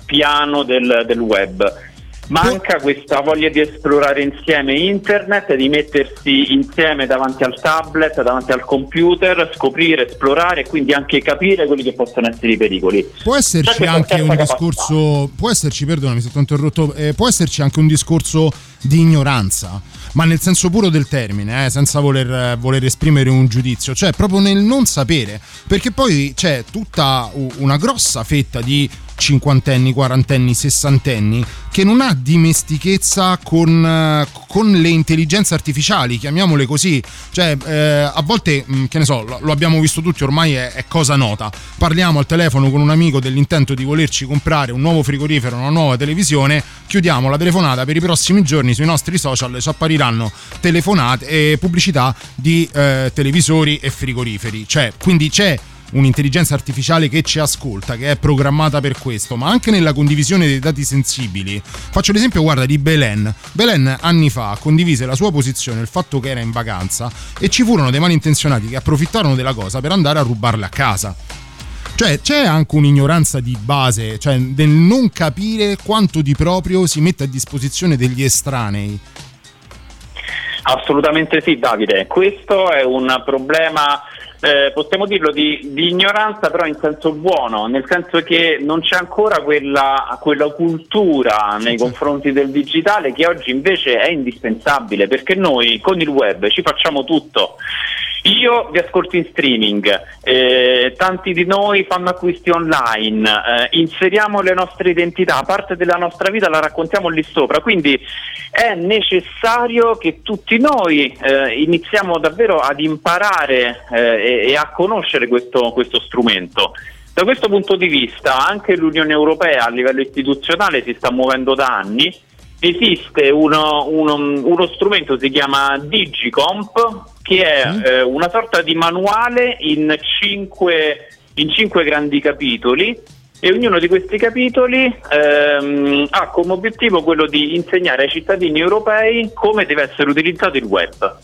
piano del, del web. Manca questa voglia di esplorare insieme internet, di mettersi insieme davanti al tablet, davanti al computer, scoprire, esplorare e quindi anche capire quelli che possono essere i pericoli. Può esserci anche un capacità. discorso, può esserci, perdonami se ho interrotto, eh, può esserci anche un discorso di ignoranza ma nel senso puro del termine, eh, senza voler, voler, esprimere un giudizio, cioè proprio nel non sapere, perché poi c'è tutta una grossa fetta di cinquantenni, quarantenni, sessantenni che non ha dimestichezza con, con le intelligenze artificiali, chiamiamole così. Cioè, eh, a volte, mh, che ne so, lo, lo, abbiamo visto tutti, ormai è, è, cosa nota. Parliamo al telefono con un amico dell'intento di volerci comprare un nuovo frigorifero, una nuova televisione, chiudiamo la telefonata per i prossimi giorni sui nostri social ci appariranno telefonate e pubblicità di eh, televisori e frigoriferi. Cioè, quindi c'è un'intelligenza artificiale che ci ascolta, che è programmata per questo, ma anche nella condivisione dei dati sensibili. Faccio l'esempio, guarda, di Belen. Belen anni fa condivise la sua posizione, il fatto che era in vacanza, e ci furono dei malintenzionati che approfittarono della cosa per andare a rubarle a casa. Cioè c'è anche un'ignoranza di base, cioè del non capire quanto di proprio si mette a disposizione degli estranei. Assolutamente sì, Davide. Questo è un problema eh, possiamo dirlo di, di, ignoranza però in senso buono, nel senso che non c'è ancora quella, quella cultura nei confronti del digitale che oggi invece è indispensabile perché noi con il web ci facciamo tutto. Io vi ascolto in streaming, eh, tanti di noi fanno acquisti online, eh, inseriamo le nostre identità, parte della nostra vita la raccontiamo lì sopra, quindi è necessario che tutti noi eh, iniziamo davvero ad imparare eh, e, e, a conoscere questo, questo strumento. Da questo punto di vista anche l'Unione Europea a livello istituzionale si sta muovendo da anni esiste uno, uno, uno, strumento, si chiama Digicomp, che è eh, una sorta di manuale in cinque, in cinque grandi capitoli e ognuno di questi capitoli ehm, ha come obiettivo quello di insegnare ai cittadini europei come deve essere utilizzato il web.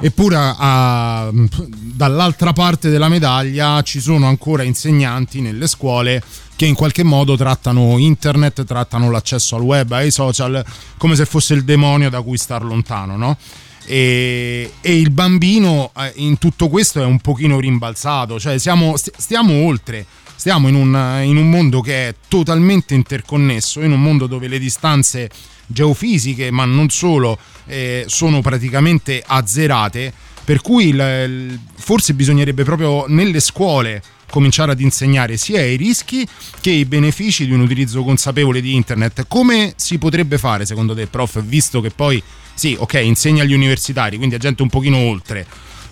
Eppure a, dall'altra parte della medaglia ci sono ancora insegnanti nelle scuole che in qualche modo trattano internet, trattano l'accesso al web, ai social, come se fosse il demonio da cui star lontano, no? E, e, il bambino eh, in tutto questo è un pochino rimbalzato, cioè siamo, stiamo oltre, stiamo in un, in un mondo che è totalmente interconnesso, in un mondo dove le distanze geofisiche, ma non solo, eh, sono praticamente azzerate, per cui il, il, forse bisognerebbe proprio nelle scuole cominciare ad insegnare sia i rischi che i benefici di un utilizzo consapevole di internet. Come si potrebbe fare secondo te, prof, visto che poi sì, ok, insegna agli universitari, quindi a gente un pochino oltre,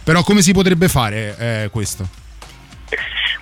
però come si potrebbe fare eh, questo?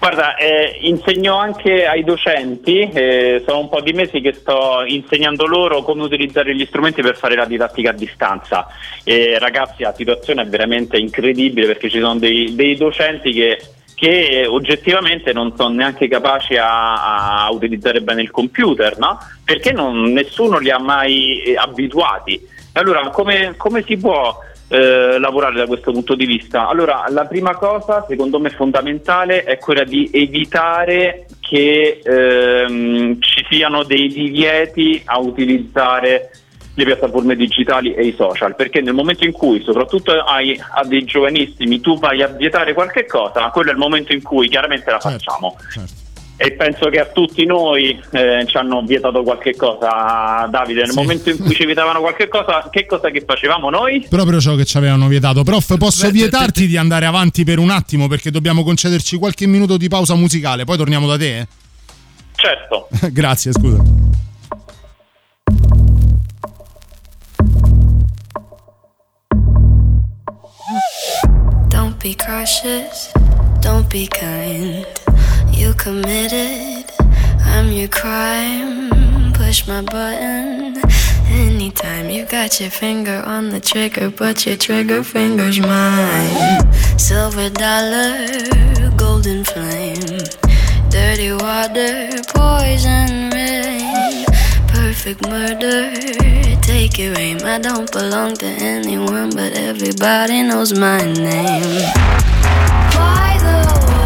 Guarda, eh, insegno anche ai docenti, eh, sono un po' di mesi che sto insegnando loro come utilizzare gli strumenti per fare la didattica a distanza. E ragazzi, la situazione è veramente incredibile perché ci sono dei, dei docenti che, che oggettivamente non sono neanche capaci a, a utilizzare bene il computer, no? Perché non- nessuno li ha mai eh, abituati. Allora, come, come si può eh, lavorare da questo punto di vista? Allora, la prima cosa, secondo me fondamentale, è quella di evitare che ehm, ci siano dei divieti a utilizzare le piattaforme digitali e i social, perché nel momento in cui, soprattutto ai, a dei giovanissimi, tu vai a vietare qualche cosa, quello è il momento in cui chiaramente la facciamo. E penso che a tutti noi eh, ci hanno vietato qualche cosa, Davide. Nel Sì. momento in cui ci vietavano qualche cosa, che cosa che facevamo noi? Proprio ciò che ci avevano vietato. Prof, posso vietarti di andare avanti per un attimo perché dobbiamo concederci qualche minuto di pausa musicale, poi torniamo da te? Certo. (laughs) Grazie, scusa. Be cautious, don't be kind. You committed, I'm your crime. Push my button anytime. You got your finger on the trigger, but your trigger finger's mine. Silver dollar, golden flame. Dirty water, poison rain. Perfect murder, take your aim. I don't belong to anyone, but everybody knows my name. By the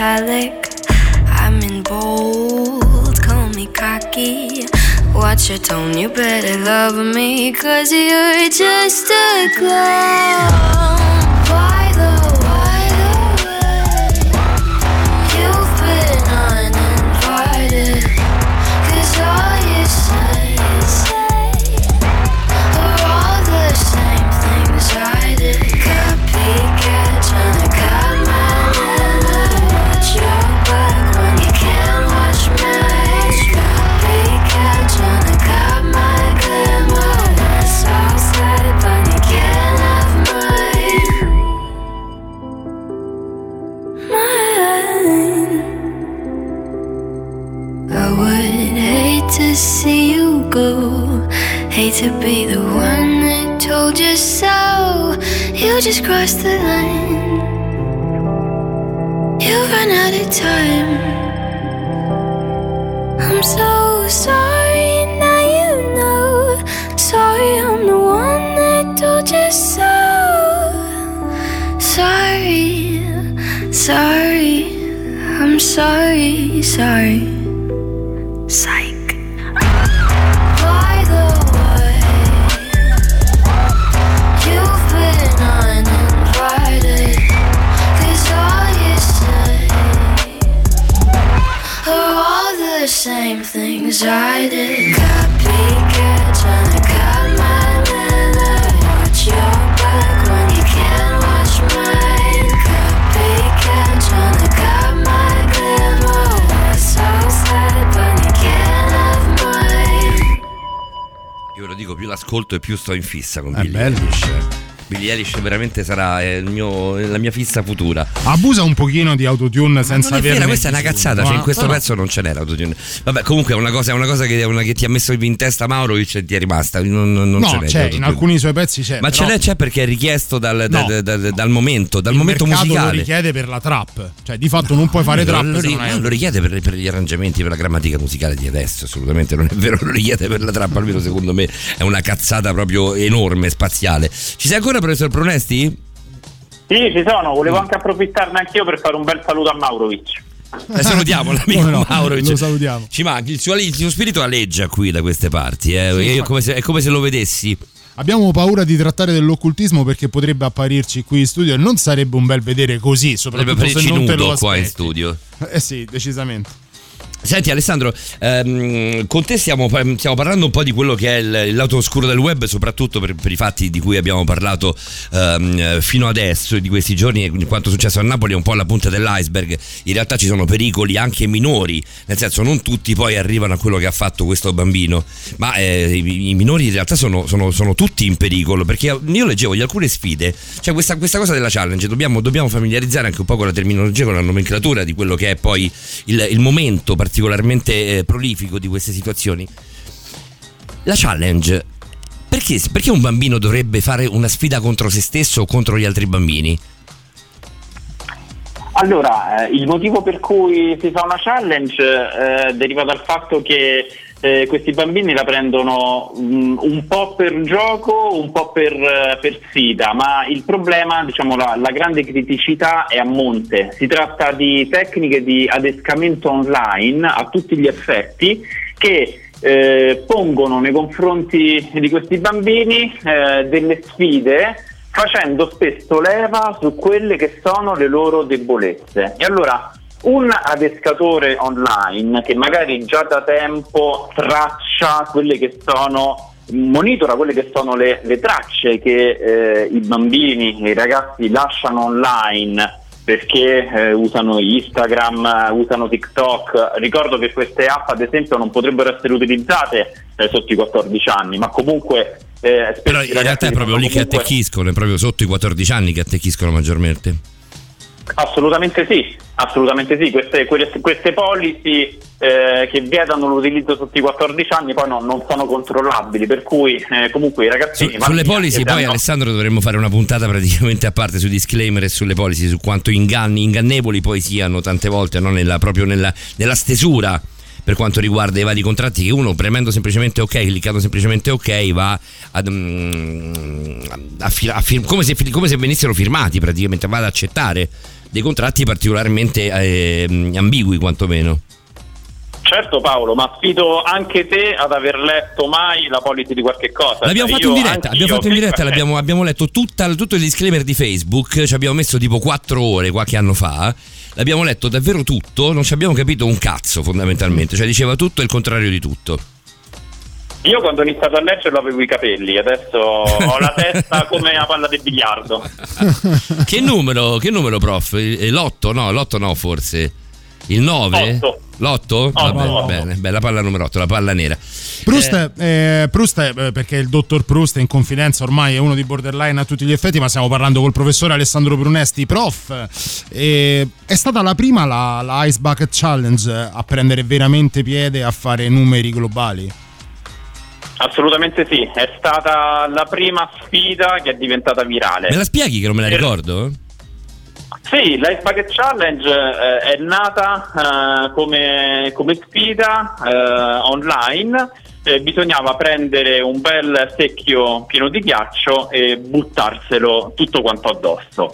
Italic, I'm in bold. Call me cocky, watch your tone. You better love me, cause you're just a clown. By the to be the one that told you so. You just crossed the line. You've run out of time. I'm so sorry, now you know. Sorry, I'm the one that told you so. Sorry, sorry, I'm sorry, sorry. Psych. The same things I did. Copycat tryna cut my manner. Watch your back when you can't watch mine. Copycat tryna cut my glamour. That's so sad, but you can't have mine. Io ve lo dico, più l'ascolto e più sto in fissa con È Billie bello. Eilish. Billie Eilish veramente sarà eh, il mio- la mia fissa futura. Abusa un pochino di autotune senza averne vera, questa è una cazzata. Cioè, in questo No, pezzo non ce n'era autotune. Vabbè, comunque è una cosa, è una cosa che, una che ti ha messo in testa Maurovic e ti è rimasta. Non, non, No, n'è. c'è, di in alcuni suoi pezzi c'è. Ma però ce n'è, c'è perché è richiesto dal, No. dal- dal- dal momento, dal il momento mercato lo musicale. richiede per la trap. Cioè, di fatto non puoi fare lo, trap lo hai lo richiede per, per gli arrangiamenti, per la grammatica musicale di adesso, assolutamente non è vero, (laughs) lo richiede per la trappa, almeno secondo me è una cazzata proprio enorme, spaziale. Ci sei ancora, professor Pronesti? Sì, ci sono, volevo anche approfittarne anch'io per fare un bel saluto a Maurovic. Eh, salutiamo (laughs) l'amico no, Maurovic. lo salutiamo. Ci manchi, il suo, il suo spirito aleggia qui da queste parti, eh. Io come se- è come se lo vedessi. abbiamo paura di trattare dell'occultismo perché potrebbe apparirci qui in studio e non sarebbe un bel vedere così, soprattutto se non te lo qua in studio. (laughs) Eh sì, decisamente. Senti Alessandro, ehm, con te stiamo, stiamo parlando un po' di quello che è il, lato oscuro del web, soprattutto per, per i fatti di cui abbiamo parlato ehm, fino adesso, di questi giorni, e quanto è successo a Napoli è un po' la punta dell'iceberg. In realtà ci sono pericoli anche minori, nel senso non tutti poi arrivano a quello che ha fatto questo bambino, ma eh, i, i minori in realtà sono, sono- sono tutti in pericolo, perché io leggevo di alcune sfide, cioè questa, questa cosa della challenge, dobbiamo, dobbiamo familiarizzare anche un po' con la terminologia, con la nomenclatura di quello che è poi il, il momento particolarmente eh, prolifico di queste situazioni. La challenge, perché, perché un bambino dovrebbe fare una sfida contro se stesso o contro gli altri bambini? Allora, eh, il motivo per cui si fa una challenge eh, deriva dal fatto che eh, questi bambini la prendono mm, un po' per gioco, un po' per, eh, per sfida, ma il problema, diciamo, la, la grande criticità è a monte. Si tratta di tecniche di adescamento online a tutti gli effetti che eh, pongono nei confronti di questi bambini eh, delle sfide facendo spesso leva su quelle che sono le loro debolezze. E allora un adescatore online che magari già da tempo traccia quelle che sono monitora quelle che sono le, le tracce che eh, i bambini e i ragazzi lasciano online perché eh, usano Instagram, usano TikTok. Ricordo che queste app, ad esempio, non potrebbero essere utilizzate eh, sotto i 14 anni, ma comunque. eh, Però in realtà è proprio lì che comunque- attecchiscono, è proprio sotto i 14 anni che attecchiscono maggiormente. Assolutamente sì, assolutamente sì. Queste, queste, queste policy eh, che vietano l'utilizzo sotto i 14 anni poi no- non sono controllabili, per cui eh, comunque i ragazzini... Su- sulle policy poi hanno- Alessandro dovremmo fare una puntata praticamente a parte sui disclaimer e sulle policy, su quanto inganni, ingannevoli poi siano tante volte no? nella, proprio nella, nella stesura per quanto riguarda i vari contratti che uno premendo semplicemente ok, cliccando semplicemente ok va ad, mm, a a fir- come, se, come se venissero firmati praticamente, va ad accettare dei contratti particolarmente eh, ambigui quantomeno. Certo Paolo, ma sfido anche te ad aver letto mai la policy di qualche cosa. L'abbiamo Cioè, fatto in diretta, abbiamo fatto in diretta, l'abbiamo- abbiamo letto tutta- tutto il disclaimer di Facebook, ci abbiamo messo tipo 4 ore qualche anno fa. L'abbiamo letto davvero tutto, non ci abbiamo capito un cazzo fondamentalmente, cioè diceva tutto e il contrario di tutto. Io quando ho iniziato a leggerlo avevo i capelli, adesso ho la testa (laughs) come la palla del biliardo. che numero, che numero prof? Eh, L'otto? No, l'otto no forse. Il 9? Otto. L'otto? Vabbè, otto. bene, beh, la palla numero 8, la palla nera. Proust, eh, Proust è- eh, perché il dottor Proust in confidenza ormai è uno di borderline a tutti gli effetti, ma stiamo parlando col professore Alessandro Brunesti, prof. eh, è stata la prima la, la Ice Bucket Challenge a prendere veramente piede e a fare numeri globali. Assolutamente sì, è stata la prima sfida che è diventata virale. Me la spieghi che non me la ricordo? Sì, l'Ice Bucket Challenge eh, è nata eh, come, come sfida eh, online. Eh, bisognava prendere un bel secchio pieno di ghiaccio e buttarselo tutto quanto addosso.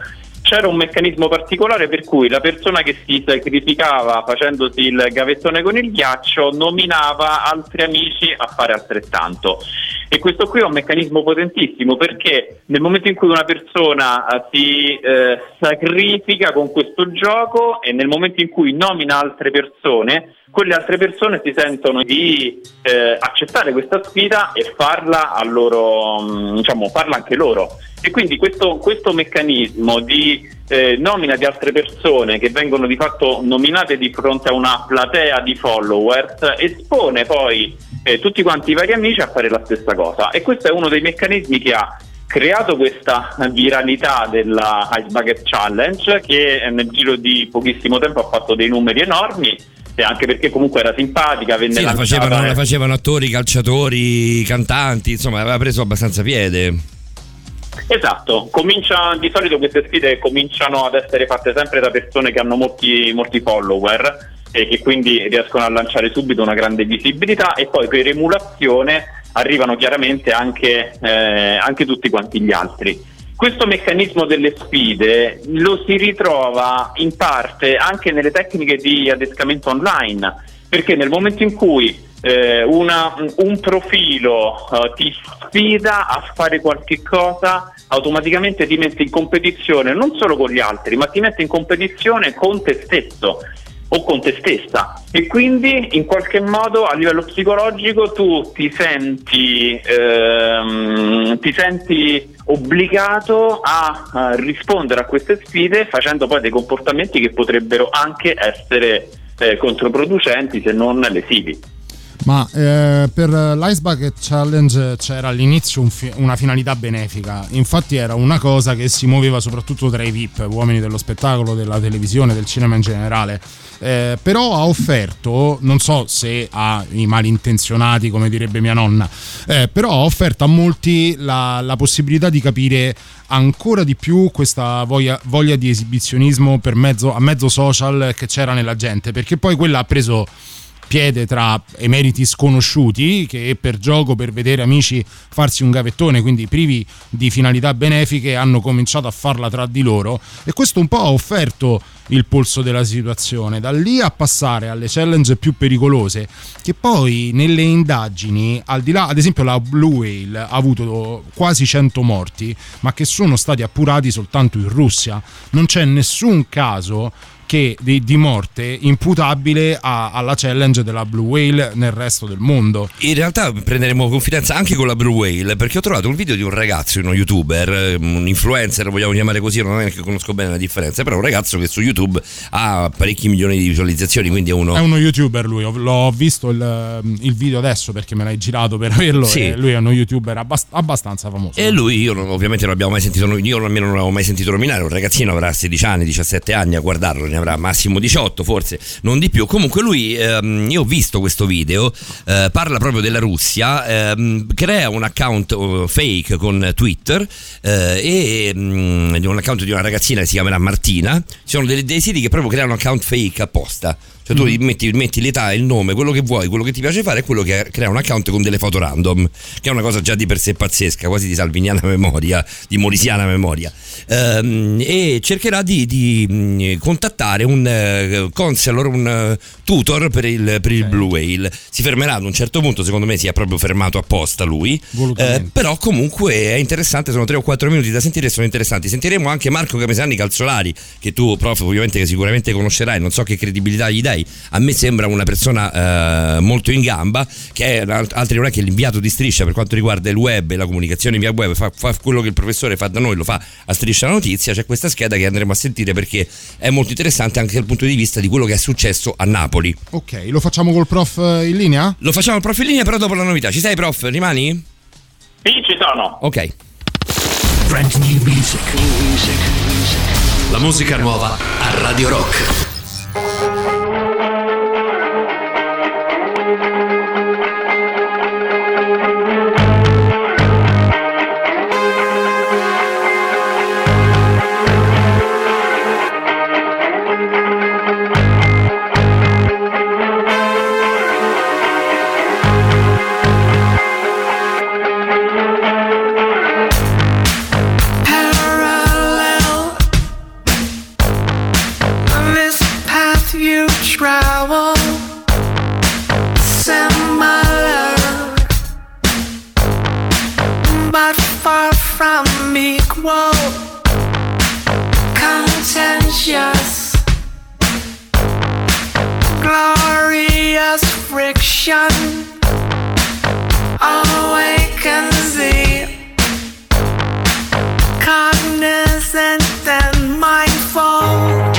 C'era un meccanismo particolare per cui la persona che si sacrificava facendosi il gavettone con il ghiaccio nominava altri amici a fare altrettanto. E questo qui è un meccanismo potentissimo perché nel momento in cui una persona eh, si eh, sacrifica con questo gioco e nel momento in cui nomina altre persone, quelle altre persone si sentono di eh, accettare questa sfida e farla loro, mm, diciamo, farla anche loro. E quindi questo, questo meccanismo di eh, nomina di altre persone che vengono di fatto nominate di fronte a una platea di followers espone poi eh, tutti quanti i vari amici a fare la stessa cosa. E questo è uno dei meccanismi che ha creato questa viralità della Ice Bucket Challenge che eh, nel giro di pochissimo tempo ha fatto dei numeri enormi e anche perché comunque era simpatica, venne Sì, la facevano, la facevano attori, calciatori, cantanti, insomma aveva preso abbastanza piede. Esatto, comincia, di solito queste sfide cominciano ad essere fatte sempre da persone che hanno molti, molti follower e che quindi riescono a lanciare subito una grande visibilità e poi per emulazione arrivano chiaramente anche, eh, anche tutti quanti gli altri. Questo meccanismo delle sfide lo si ritrova in parte anche nelle tecniche di adescamento online, perché nel momento in cui eh, una- un profilo eh, ti sfida a fare qualche cosa, automaticamente ti mette in competizione non solo con gli altri, ma ti mette in competizione con te stesso o con te stessa e quindi in qualche modo a livello psicologico tu ti senti, ehm, ti senti obbligato a, a rispondere a queste sfide facendo poi dei comportamenti che potrebbero anche essere eh, controproducenti se non lesivi. Ma eh, per l'Ice Bucket Challenge c'era all'inizio un fi- una finalità benefica, infatti era una cosa che si muoveva soprattutto tra i VIP, uomini dello spettacolo, della televisione, del cinema in generale. Eh, però ha offerto, non so se ai malintenzionati, come direbbe mia nonna, eh, però ha offerto a molti la, la possibilità di capire ancora di più questa voglia, voglia di esibizionismo mezzo, a mezzo social che c'era nella gente, perché poi quella ha preso piede tra emeriti sconosciuti che per gioco, per vedere amici farsi un gavettone, quindi privi di finalità benefiche, hanno cominciato a farla tra di loro e questo un po' ha offerto il polso della situazione. Da lì a passare alle challenge più pericolose, che poi nelle indagini, al di là, ad esempio la Blue Whale ha avuto quasi 100 morti, ma che sono stati appurati soltanto in Russia. Non c'è nessun caso che di, di morte imputabile a- alla challenge della Blue Whale nel resto del mondo. In realtà prenderemo confidenza anche con la Blue Whale perché ho trovato un video di un ragazzo, uno youtuber, eh, un influencer, vogliamo chiamare così, non è che conosco bene la differenza, però un ragazzo che su YouTube ha parecchi milioni di visualizzazioni, quindi è uno... È uno youtuber lui, ho- l'ho visto il, il video adesso perché me l'hai girato per averlo Sì. lui è uno youtuber abbast- abbastanza famoso. E lui, io non- ovviamente non l'abbiamo mai sentito, io almeno non l'avevo mai sentito nominare, un ragazzino avrà 16 anni, 17 anni a guardarlo, ne avrà massimo 18 forse, non di più. Comunque lui, ehm, io ho visto questo video, eh, parla proprio della Russia, ehm, crea un account eh, fake con Twitter eh, e di un account di una ragazzina che si chiamerà Martina, ci sono dei, dei siti che proprio creano account fake apposta. Cioè tu Mm. metti, metti l'età, il nome, quello che vuoi, quello che ti piace fare è quello che crea un account con delle foto random, che è una cosa già di per sé pazzesca, quasi di salviniana (laughs) memoria, di morisiana memoria. Ehm, e cercherà di, di, mh, contattare un eh, counselor, un eh, tutor per il, per il Blue Whale. Si fermerà ad un certo punto, secondo me si è proprio fermato apposta lui. Eh, però comunque è interessante, sono 3 o 4 minuti da sentire e sono interessanti. Sentiremo anche Marco Camesani Calzolari, che tu, prof, ovviamente che sicuramente conoscerai, non so che credibilità gli dai. A me sembra una persona eh, molto in gamba, che è altri non è che l'inviato di striscia per quanto riguarda il web e la comunicazione via web, fa, fa quello che il professore fa da noi, lo fa a striscia la notizia. C'è questa scheda che andremo a sentire perché è molto interessante anche dal punto di vista di quello che è successo a Napoli. Ok, lo facciamo col prof eh, in linea? Lo facciamo al prof in linea, però dopo la novità. Ci sei, prof? Rimani? Sì, ci sono. Ok. Brand new music. La musica nuova a Radio Rock. From equal contentious. Glorious friction. Awakens thee cognizant and mindful.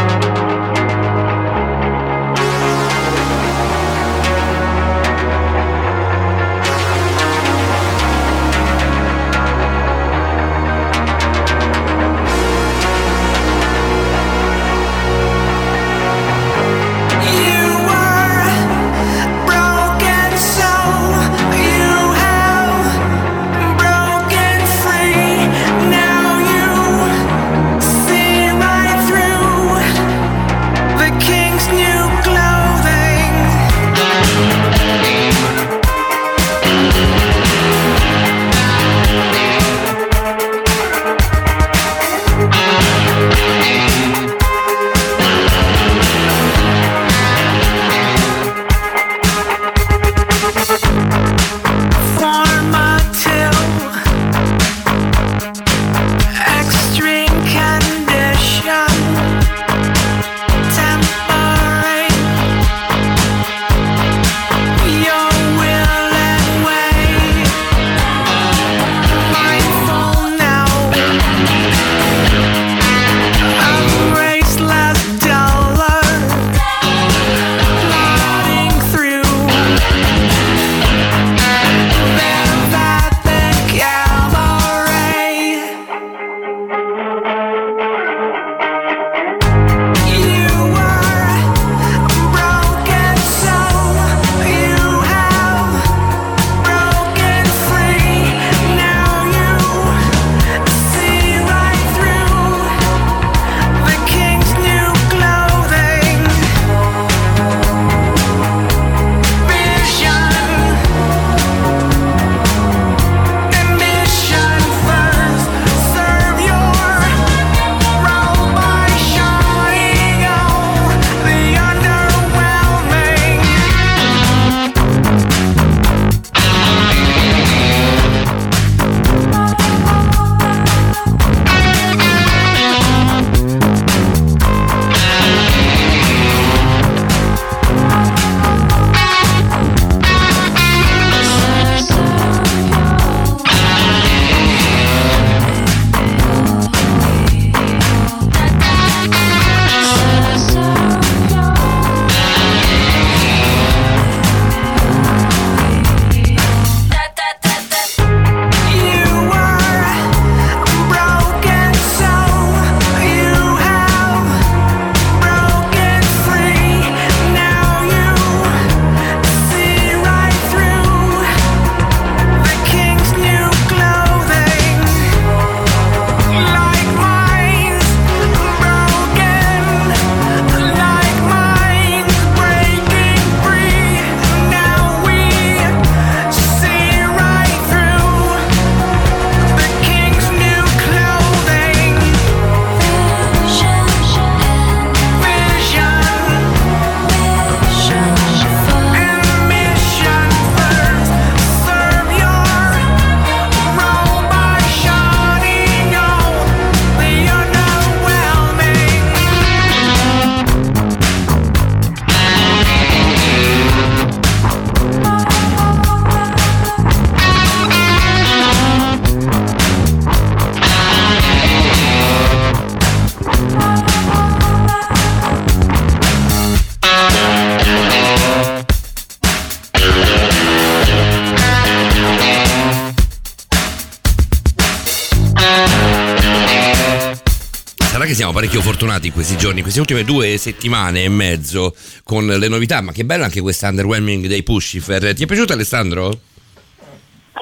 Fortunati in questi giorni, queste ultime due settimane e mezzo con le novità, ma che bella anche questa underwhelming dei Pushifer. Ti è piaciuto Alessandro?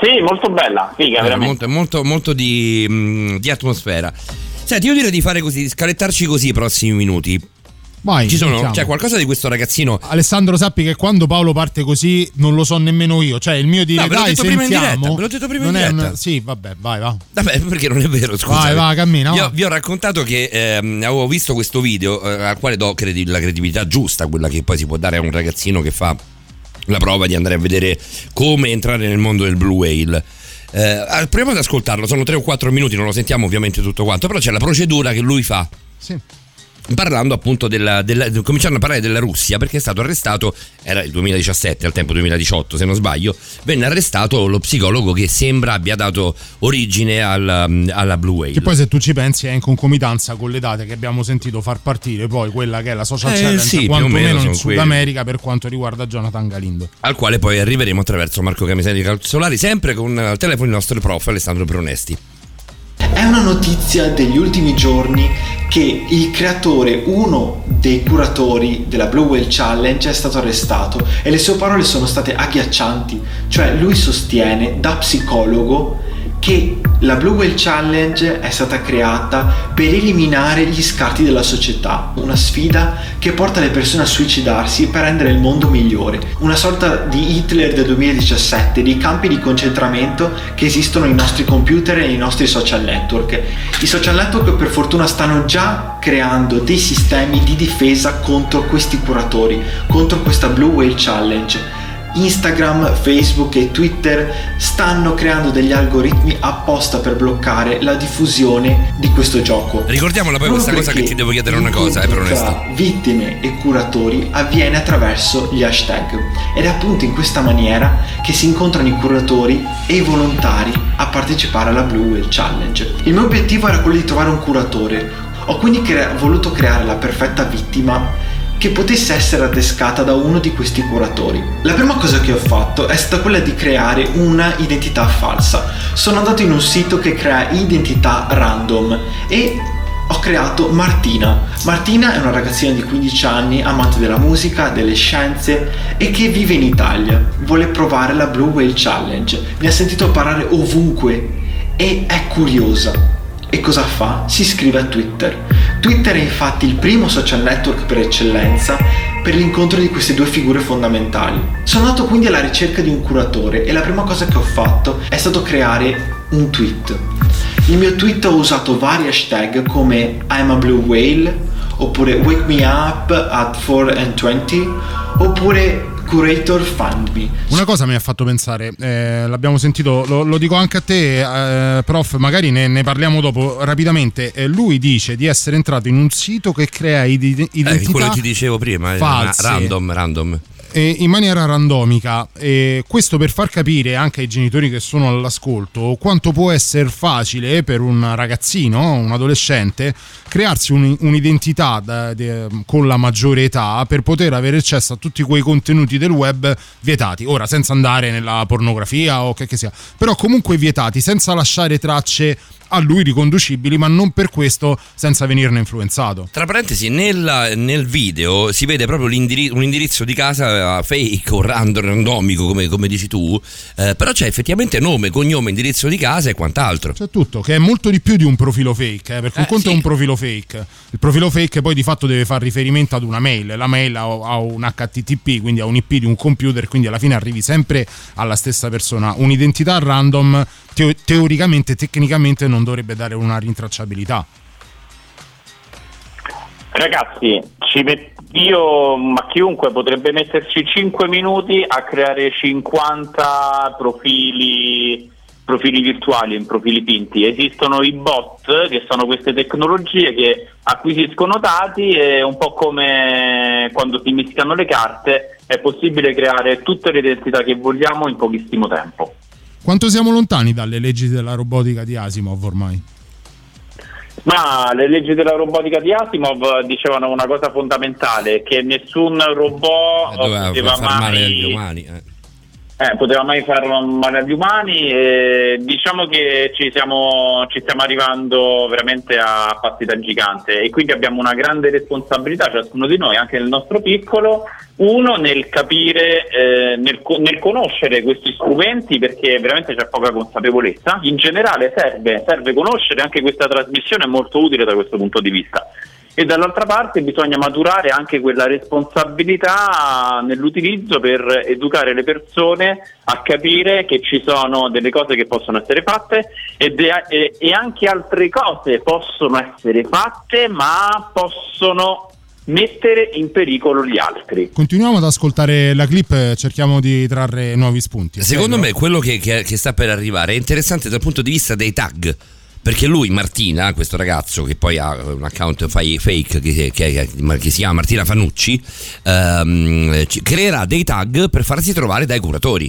Sì, molto bella, figa, Eh, veramente. molto, molto, molto di, mm, di atmosfera. Senti, io direi di fare così, di scalettarci così i prossimi minuti. Vai, Ci sono, sentiamo. c'è qualcosa di questo ragazzino Alessandro, sappi che quando Paolo parte così non lo so nemmeno io. Cioè, il mio dire No, dai, in sentiamo. diretta, ve l'ho detto prima in è un- diretta. Sì, vabbè, vai, va. Vabbè, perché non è vero, scusa. Vai, vai, cammina, Io va. vi ho raccontato che ehm, avevo visto questo video eh, al quale do credi- la credibilità giusta, quella che poi si può dare a un ragazzino che fa la prova di andare a vedere come entrare nel mondo del Blue Whale. Eh, proviamo ad ascoltarlo, sono 3 o 4 minuti, non lo sentiamo ovviamente tutto quanto, però c'è la procedura che lui fa. Sì. Parlando appunto della, della- cominciando a parlare della Russia perché è stato arrestato, era il 2017 al tempo 2018 se non sbaglio, venne arrestato lo psicologo che sembra abbia dato origine alla, alla Blue Whale. Che poi se tu ci pensi è in concomitanza con le date che abbiamo sentito far partire poi quella che è la social Eh, challenge sì, quantomeno meno in Sud. America per quanto riguarda Jonathan Galindo. al quale poi arriveremo attraverso Marco Camisani Calzolari, sempre con al telefono il nostro prof Alessandro Pronesti. È una notizia degli ultimi giorni che il creatore, uno dei curatori della Blue Whale Challenge, è stato arrestato e le sue parole sono state agghiaccianti. Cioè lui sostiene da psicologo che la Blue Whale Challenge è stata creata per eliminare gli scarti della società, una sfida che porta le persone a suicidarsi per rendere il mondo migliore, una sorta di Hitler del 2017, dei campi di concentramento che esistono nei nostri computer e nei nostri social network. I social network per fortuna stanno già creando dei sistemi di difesa contro questi curatori, contro questa Blue Whale Challenge. Instagram, Facebook e Twitter stanno creando degli algoritmi apposta per bloccare la diffusione di questo gioco. Ricordiamola poi Proprio questa cosa che ti devo chiedere una cosa, eh, Pronesti. tra vittime e curatori avviene attraverso gli hashtag ed è appunto in questa maniera che si incontrano i curatori e i volontari a partecipare alla Blue Whale Challenge. Il mio obiettivo era quello di trovare un curatore. Ho quindi crea- voluto creare la perfetta vittima che potesse essere adescata da uno di questi curatori. La prima cosa che ho fatto è stata quella di creare una identità falsa. Sono andato in un sito che crea identità random e ho creato Martina. Martina è una ragazzina di 15 anni, amante della musica, delle scienze e che vive in Italia. Vuole provare la Blue Whale Challenge. Mi ha sentito parlare ovunque e è curiosa. E cosa fa? Si iscrive a Twitter. Twitter è infatti il primo social network per eccellenza per l'incontro di queste due figure fondamentali. Sono andato quindi alla ricerca di un curatore e la prima cosa che ho fatto è stato creare un tweet. Nel mio tweet ho usato vari hashtag come I'm a blue whale, oppure wake me up at 4 and 20, oppure curator find me. Una cosa mi ha fatto pensare, eh, l'abbiamo sentito, lo, lo dico anche a te, eh, prof, magari ne, ne parliamo dopo rapidamente. Eh, lui dice di essere entrato in un sito che crea ide- Eh, identità quello che ti dicevo prima, eh, false. random, random. Eh, in maniera randomica. E questo per far capire anche ai genitori che sono all'ascolto quanto può essere facile per un ragazzino, un adolescente, crearsi un- un'identità da- de- con la maggiore età per poter avere accesso a tutti quei contenuti del web vietati. Ora, senza andare nella pornografia o che che sia, però comunque vietati, senza lasciare tracce a lui riconducibili, ma non per questo senza venirne influenzato. Tra parentesi, nella- nel video si vede proprio un indirizzo di casa eh, fake o random, randomico, come, come dici tu, eh, però c'è effettivamente nome, cognome, indirizzo di casa e quant'altro. C'è tutto, che è molto di più di un profilo fake, eh, perché un Eh, conto sì. è un profilo fake. Il profilo fake poi di fatto deve fare riferimento ad una mail, la mail ha, ha un HTTP, quindi ha un IP di un computer, quindi alla fine arrivi sempre alla stessa persona. Un'identità random teo- teoricamente, tecnicamente non dovrebbe dare una rintracciabilità. Ragazzi, ci met- io, ma chiunque potrebbe metterci 5 minuti a creare 50 profili, profili virtuali, profili finti. Esistono i bot, che sono queste tecnologie che acquisiscono dati e un po' come quando si mischiano le carte è possibile creare tutte le identità che vogliamo in pochissimo tempo. Quanto siamo lontani dalle leggi della robotica di Asimov ormai? Ma le leggi della robotica di Asimov dicevano una cosa fondamentale, che nessun robot Eh, doveva poteva mai... eh. Poteva mai fare male agli umani e diciamo che ci siamo, ci stiamo arrivando veramente a passi da gigante e quindi abbiamo una grande responsabilità ciascuno di noi, anche nel nostro piccolo, uno nel capire, eh, nel, nel conoscere questi strumenti perché veramente c'è poca consapevolezza, in generale serve, serve conoscere, anche questa trasmissione è molto utile da questo punto di vista e dall'altra parte bisogna maturare anche quella responsabilità nell'utilizzo per educare le persone a capire che ci sono delle cose che possono essere fatte e, e- e anche altre cose possono essere fatte ma possono mettere in pericolo gli altri. Continuiamo ad ascoltare la clip, cerchiamo di trarre nuovi spunti. Secondo me quello che, che- che sta per arrivare è interessante dal punto di vista dei tag. Perché lui, Martina, questo ragazzo che poi ha un account fai- fake che, che- che si chiama Martina Fanucci, ehm, ci- creerà dei tag per farsi trovare dai curatori.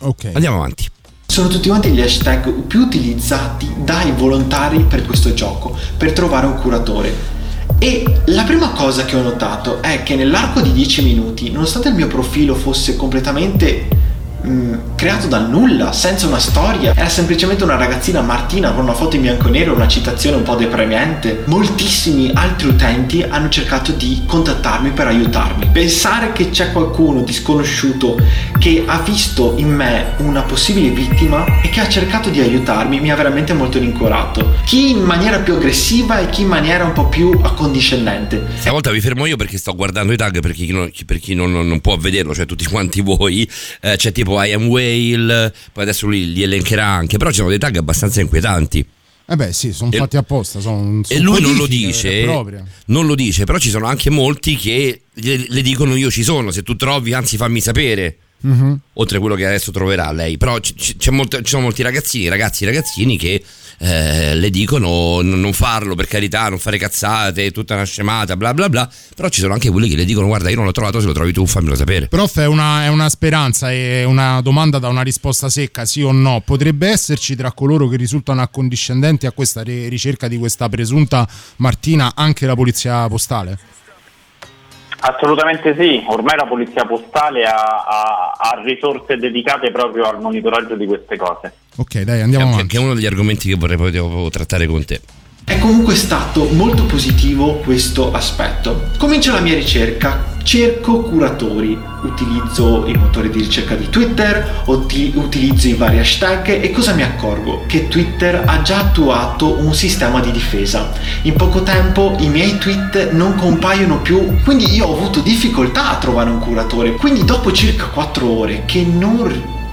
Ok. Andiamo avanti. Sono tutti quanti gli hashtag più utilizzati dai volontari per questo gioco, per trovare un curatore. E la prima cosa che ho notato è che nell'arco di 10 minuti, nonostante il mio profilo fosse completamente mm, creato dal nulla, senza una storia, era semplicemente una ragazzina Martina con una foto in bianco e nero, una citazione un po' deprimente, moltissimi altri utenti hanno cercato di contattarmi per aiutarmi. Pensare che c'è qualcuno di sconosciuto che ha visto in me una possibile vittima e che ha cercato di aiutarmi mi ha veramente molto rincuorato. Chi in maniera più aggressiva e chi in maniera un po' più accondiscendente. Stavolta vi fermo io perché sto guardando i tag per chi non, per chi non- non- può vederlo, cioè tutti quanti voi. Eh, c'è tipo I am whale, poi adesso lui li elencherà anche, però ci sono dei tag abbastanza inquietanti. Eh beh sì, sono E- fatti apposta. Sono, E sono lui non lo dice, e non lo dice, però ci sono anche molti che le, le dicono io ci sono, se tu trovi, anzi fammi sapere. Mhm. Oltre a quello che adesso troverà lei, però c- c- molto- ci sono molti ragazzini, ragazzi, ragazzini che eh, le dicono non farlo per carità, non fare cazzate, tutta una scemata, bla bla bla. Però ci sono anche quelli che le dicono guarda io non l'ho trovato, se lo trovi tu fammelo sapere. Prof, è una, è una speranza e una domanda da una risposta secca, sì o no. Potrebbe esserci tra coloro che risultano accondiscendenti a questa ri- ricerca di questa presunta Martina anche la polizia postale? Assolutamente sì, ormai la polizia postale ha, ha- ha risorse dedicate proprio al monitoraggio di queste cose. Ok, dai, andiamo avanti. che è uno degli argomenti che vorrei poi trattare con te. È comunque stato molto positivo questo aspetto. Comincio la mia ricerca, cerco curatori, utilizzo i motori di ricerca di Twitter, uti- utilizzo i vari hashtag e cosa mi accorgo? Che Twitter ha già attuato un sistema di difesa. In poco tempo i miei tweet non compaiono più, quindi io ho avuto difficoltà a trovare un curatore. Quindi dopo circa 4 ore che non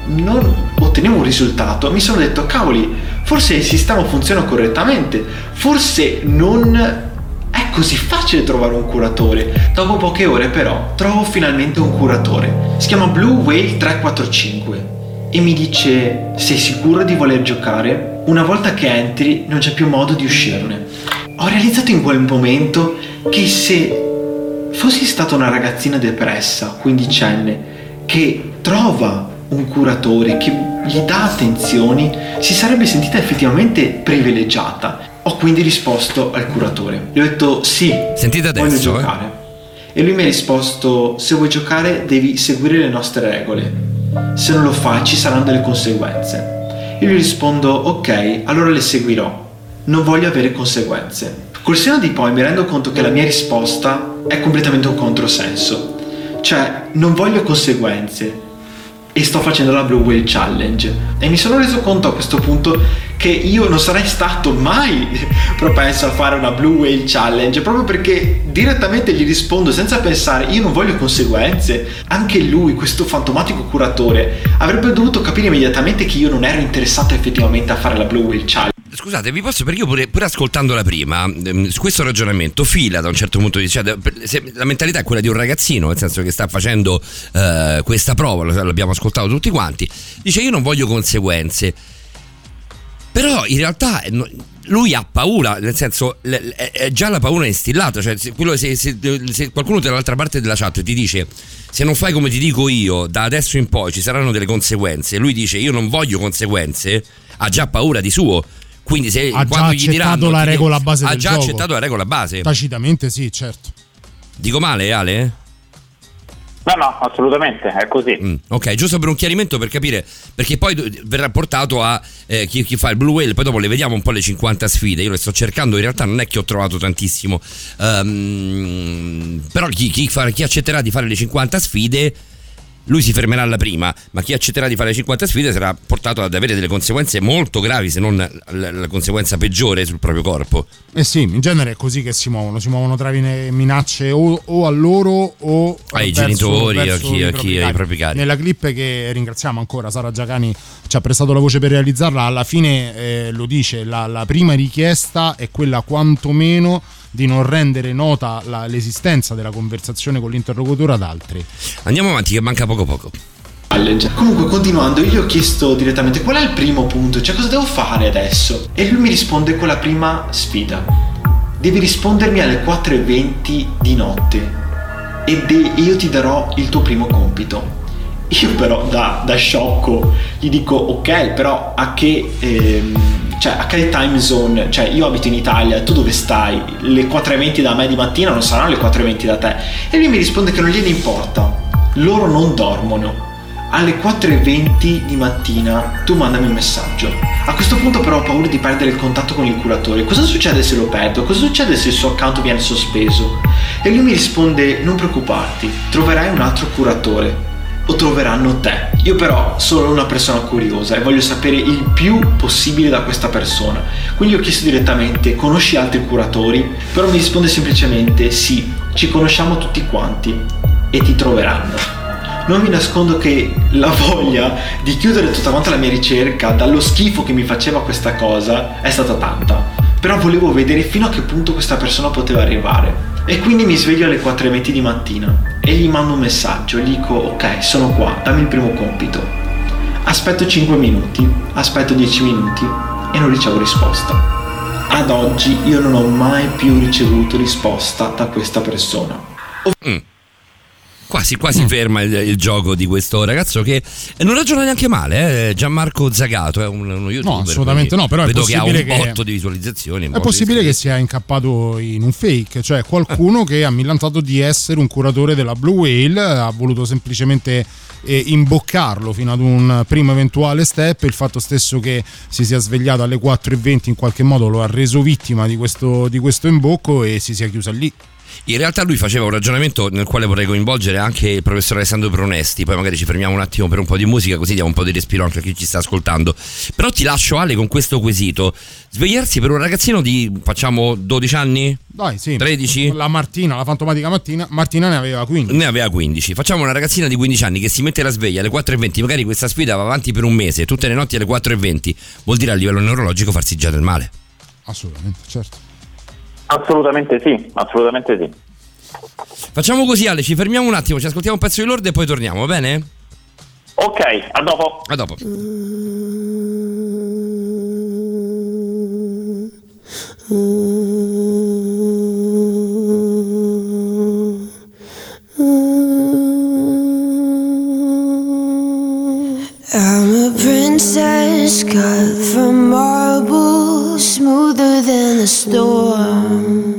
non ottenevo un risultato, mi sono detto, cavoli, forse il sistema funziona correttamente, forse non è così facile trovare un curatore. Dopo poche ore però trovo finalmente un curatore. Si chiama Blue Whale 345 e mi dice, sei sicuro di voler giocare? Una volta che entri non c'è più modo di uscirne. Ho realizzato in quel momento che se fossi stata una ragazzina depressa, quindicenne, che trova un curatore che gli dà attenzioni, si sarebbe sentita effettivamente privilegiata. Ho quindi risposto al curatore. Gli ho detto sì, Sentite voglio adesso, eh. giocare. E lui mi ha risposto, se vuoi giocare devi seguire le nostre regole. Se non lo fai ci saranno delle conseguenze. Io gli rispondo, ok, allora le seguirò. Non voglio avere conseguenze. Col seno di poi mi rendo conto che la mia risposta è completamente un controsenso. Cioè, non voglio conseguenze, e sto facendo la Blue Whale Challenge. E mi sono reso conto a questo punto che io non sarei stato mai (laughs) propenso a fare una Blue Whale Challenge proprio perché direttamente gli rispondo senza pensare io non voglio conseguenze. Anche lui questo fantomatico curatore avrebbe dovuto capire immediatamente che io non ero interessato effettivamente a fare la Blue Whale Challenge Scusate, vi posso, perché io pure, pure ascoltandola prima, ehm, su questo ragionamento fila da un certo punto di vista, cioè, la mentalità è quella di un ragazzino, nel senso che sta facendo eh, questa prova, l'abbiamo ascoltato tutti quanti, dice io non voglio conseguenze, però in realtà eh, lui ha paura, nel senso è già la paura instillata, cioè se, se- se- se qualcuno dall'altra parte della chat ti dice se non fai come ti dico io, da adesso in poi ci saranno delle conseguenze, lui dice io non voglio conseguenze, ha già paura di suo. Quindi se Ha già quando gli diranno accettato la regola base ha del già gioco. accettato la regola base. Tacitamente sì, certo. Dico male, Ale? No, no, assolutamente, è così. Mm, ok, giusto per un chiarimento per capire, perché poi verrà portato a eh, chi, chi fa il Blue Whale, poi dopo le vediamo un po' le 50 sfide, io le sto cercando, in realtà non è che ho trovato tantissimo, Ehm, però chi, chi fa- chi accetterà di fare le 50 sfide, lui si fermerà alla prima, ma chi accetterà di fare le 50 sfide sarà portato ad avere delle conseguenze molto gravi, se non la, la conseguenza peggiore sul proprio corpo. Eh sì, in genere è così che si muovono, si muovono tra minacce o, o a loro o Ai verso- genitori, a verso chi- i a chi- ai propri cari. Nella clip che ringraziamo ancora, Sara Giacani ci ha prestato la voce per realizzarla, alla fine eh, lo dice, la, la prima richiesta è quella quantomeno di non rendere nota la- l'esistenza della conversazione con l'interlocutore ad altri. Andiamo avanti, che manca poco poco. Comunque, continuando, io gli ho chiesto direttamente qual è il primo punto, cioè cosa devo fare adesso? E lui mi risponde con la prima sfida. Devi rispondermi alle 4.20 di notte e de- io ti darò il tuo primo compito. Io però da, da sciocco gli dico ok, però a che, ehm, cioè, a che time zone? Cioè io abito in Italia, tu dove stai? Le 4.20 da me di mattina non saranno le 4.20 da te. E lui mi risponde che non gliene importa, loro non dormono. Alle 4.20 di mattina tu mandami un messaggio. A questo punto però ho paura di perdere il contatto con il curatore. Cosa succede se lo perdo? Cosa succede se il suo account viene sospeso? E lui mi risponde non preoccuparti, troverai un altro curatore o troveranno te. Io però sono una persona curiosa e voglio sapere il più possibile da questa persona. Quindi ho chiesto direttamente, conosci altri curatori? Però mi risponde semplicemente sì, ci conosciamo tutti quanti e ti troveranno. Non vi nascondo che la voglia di chiudere tutta quanta la mia ricerca dallo schifo che mi faceva questa cosa è stata tanta. Però volevo vedere fino a che punto questa persona poteva arrivare. E quindi mi sveglio alle 4.20 di mattina e gli mando un messaggio, gli dico ok, sono qua, dammi il primo compito. Aspetto 5 minuti, aspetto 10 minuti e non ricevo risposta. Ad oggi io non ho mai più ricevuto risposta da questa persona. Mm. Quasi, Mm. quasi ferma il, il gioco di questo ragazzo che non ragiona neanche male, eh? Gianmarco Zagato è un, uno youtuber. No, assolutamente no, però è vedo che ha un botto di visualizzazioni. È di possibile che sia incappato in un fake, cioè qualcuno che ha millantato di essere un curatore della Blue Whale, ha voluto semplicemente eh, imboccarlo fino ad un primo eventuale step, il fatto stesso che si sia svegliato alle 4.20 in qualche modo lo ha reso vittima di questo, di questo imbocco e si sia chiusa lì. In realtà lui faceva un ragionamento nel quale vorrei coinvolgere anche il professor Alessandro Pronesti, poi magari ci fermiamo un attimo per un po' di musica così diamo un po' di respiro anche a chi ci sta ascoltando. Però ti lascio Ale con questo quesito. Svegliarsi per un ragazzino di facciamo 12 anni? Dai, sì. 13? La Martina, la fantomatica Martina, Martina ne aveva 15. Ne aveva 15. Facciamo una ragazzina di 15 anni che si mette la sveglia alle 4.20, magari questa sfida va avanti per un mese, tutte le notti alle 4.20, vuol dire a livello neurologico farsi già del male. Assolutamente, certo. Assolutamente sì, assolutamente sì. Facciamo così Ale, ci fermiamo un attimo, ci ascoltiamo un pezzo di Lord e poi torniamo, va bene? Ok, a dopo. A dopo. I'm a princess cut from marble, smoother than the storm.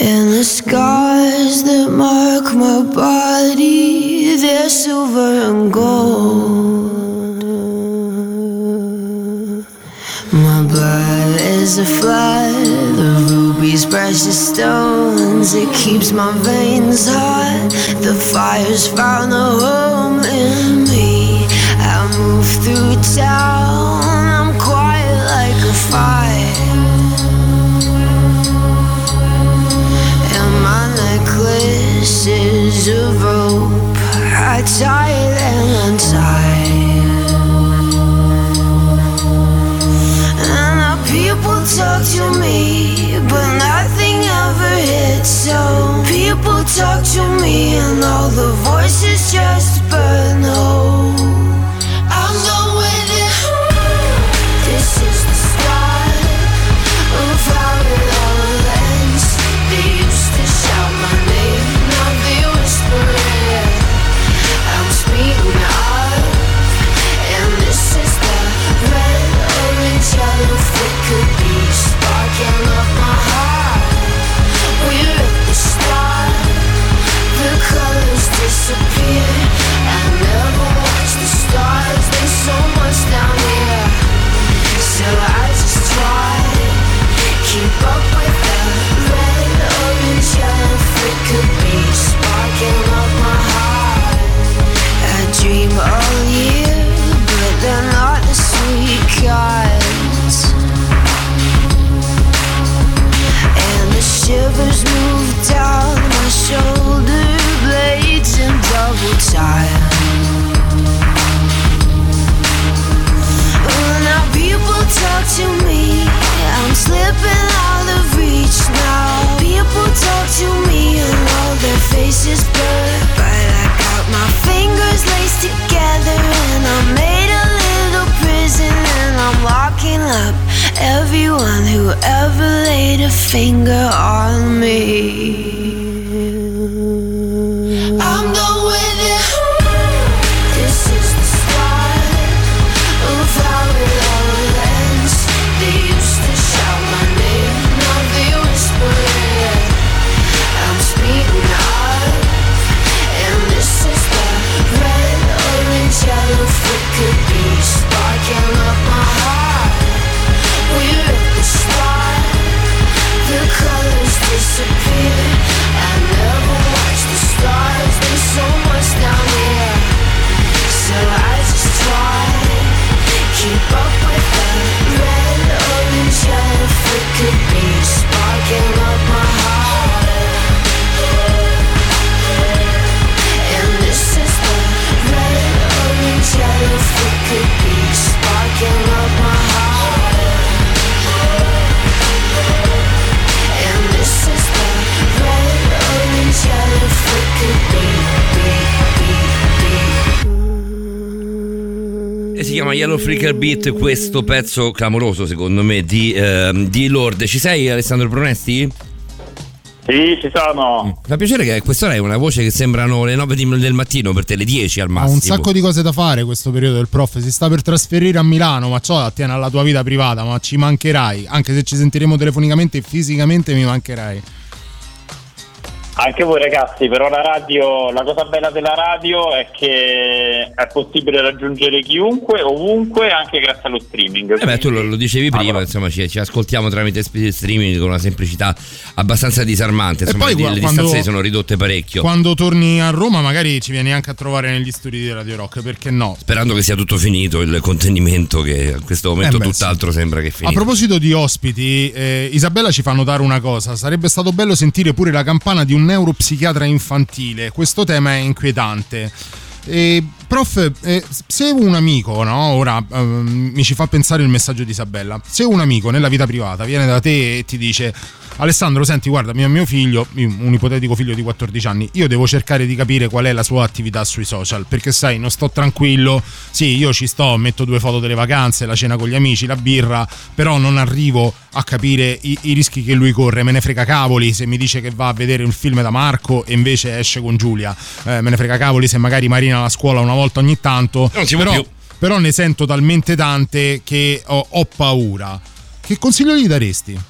And the scars that mark my body, they're silver and gold. My blood is a flood the rubies, precious stones. It keeps my veins hot. The fire's found a home in me. I move through town goodbye. Freaker Beat questo pezzo clamoroso secondo me di, ehm, di Lord. Ci sei Alessandro Pronesti? Sì, ci sono. Fa piacere che quest'ora hai una voce che sembrano le 9 di- del mattino per te, le 10 al Ha massimo. un sacco di cose da fare questo periodo del prof. Si sta per trasferire a Milano, ma ciò attiene alla tua vita privata, ma ci mancherai. Anche se ci sentiremo telefonicamente, fisicamente mi mancherai. Anche voi ragazzi, però la radio, la cosa bella della radio è che è possibile raggiungere chiunque, ovunque, anche grazie allo streaming. Eh beh, tu lo, lo dicevi prima, insomma, ci, ci ascoltiamo tramite streaming con una semplicità abbastanza disarmante. Insomma, poi le, le quando- distanze sono ridotte parecchio. Quando torni a Roma, magari ci vieni anche a trovare negli studi di Radio Rock, perché no? Sperando che sia tutto finito il contenimento, che a questo momento Eh beh, tutt'altro sembra che è A proposito di ospiti, eh, Isabella ci fa notare una cosa: sarebbe stato bello sentire pure la campana di un neuropsichiatra infantile. Questo tema è inquietante. Eh, prof, eh, se un amico, no? Ora ehm, mi ci fa pensare il messaggio di Isabella. Se un amico nella vita privata viene da te e ti dice: Alessandro, senti, guarda, mio, mio figlio, un ipotetico figlio di 14 anni, io devo cercare di capire qual è la sua attività sui social, perché sai, non sto tranquillo, sì, io ci sto, metto due foto delle vacanze, la cena con gli amici, la birra, però non arrivo a capire i, i rischi che lui corre, me ne frega cavoli se mi dice che va a vedere un film da Marco e invece esce con Giulia, Eh, me ne frega cavoli se magari Marina la scuola una volta ogni tanto, Non si però, più. però ne sento talmente tante che ho, ho paura. Che consiglio gli daresti?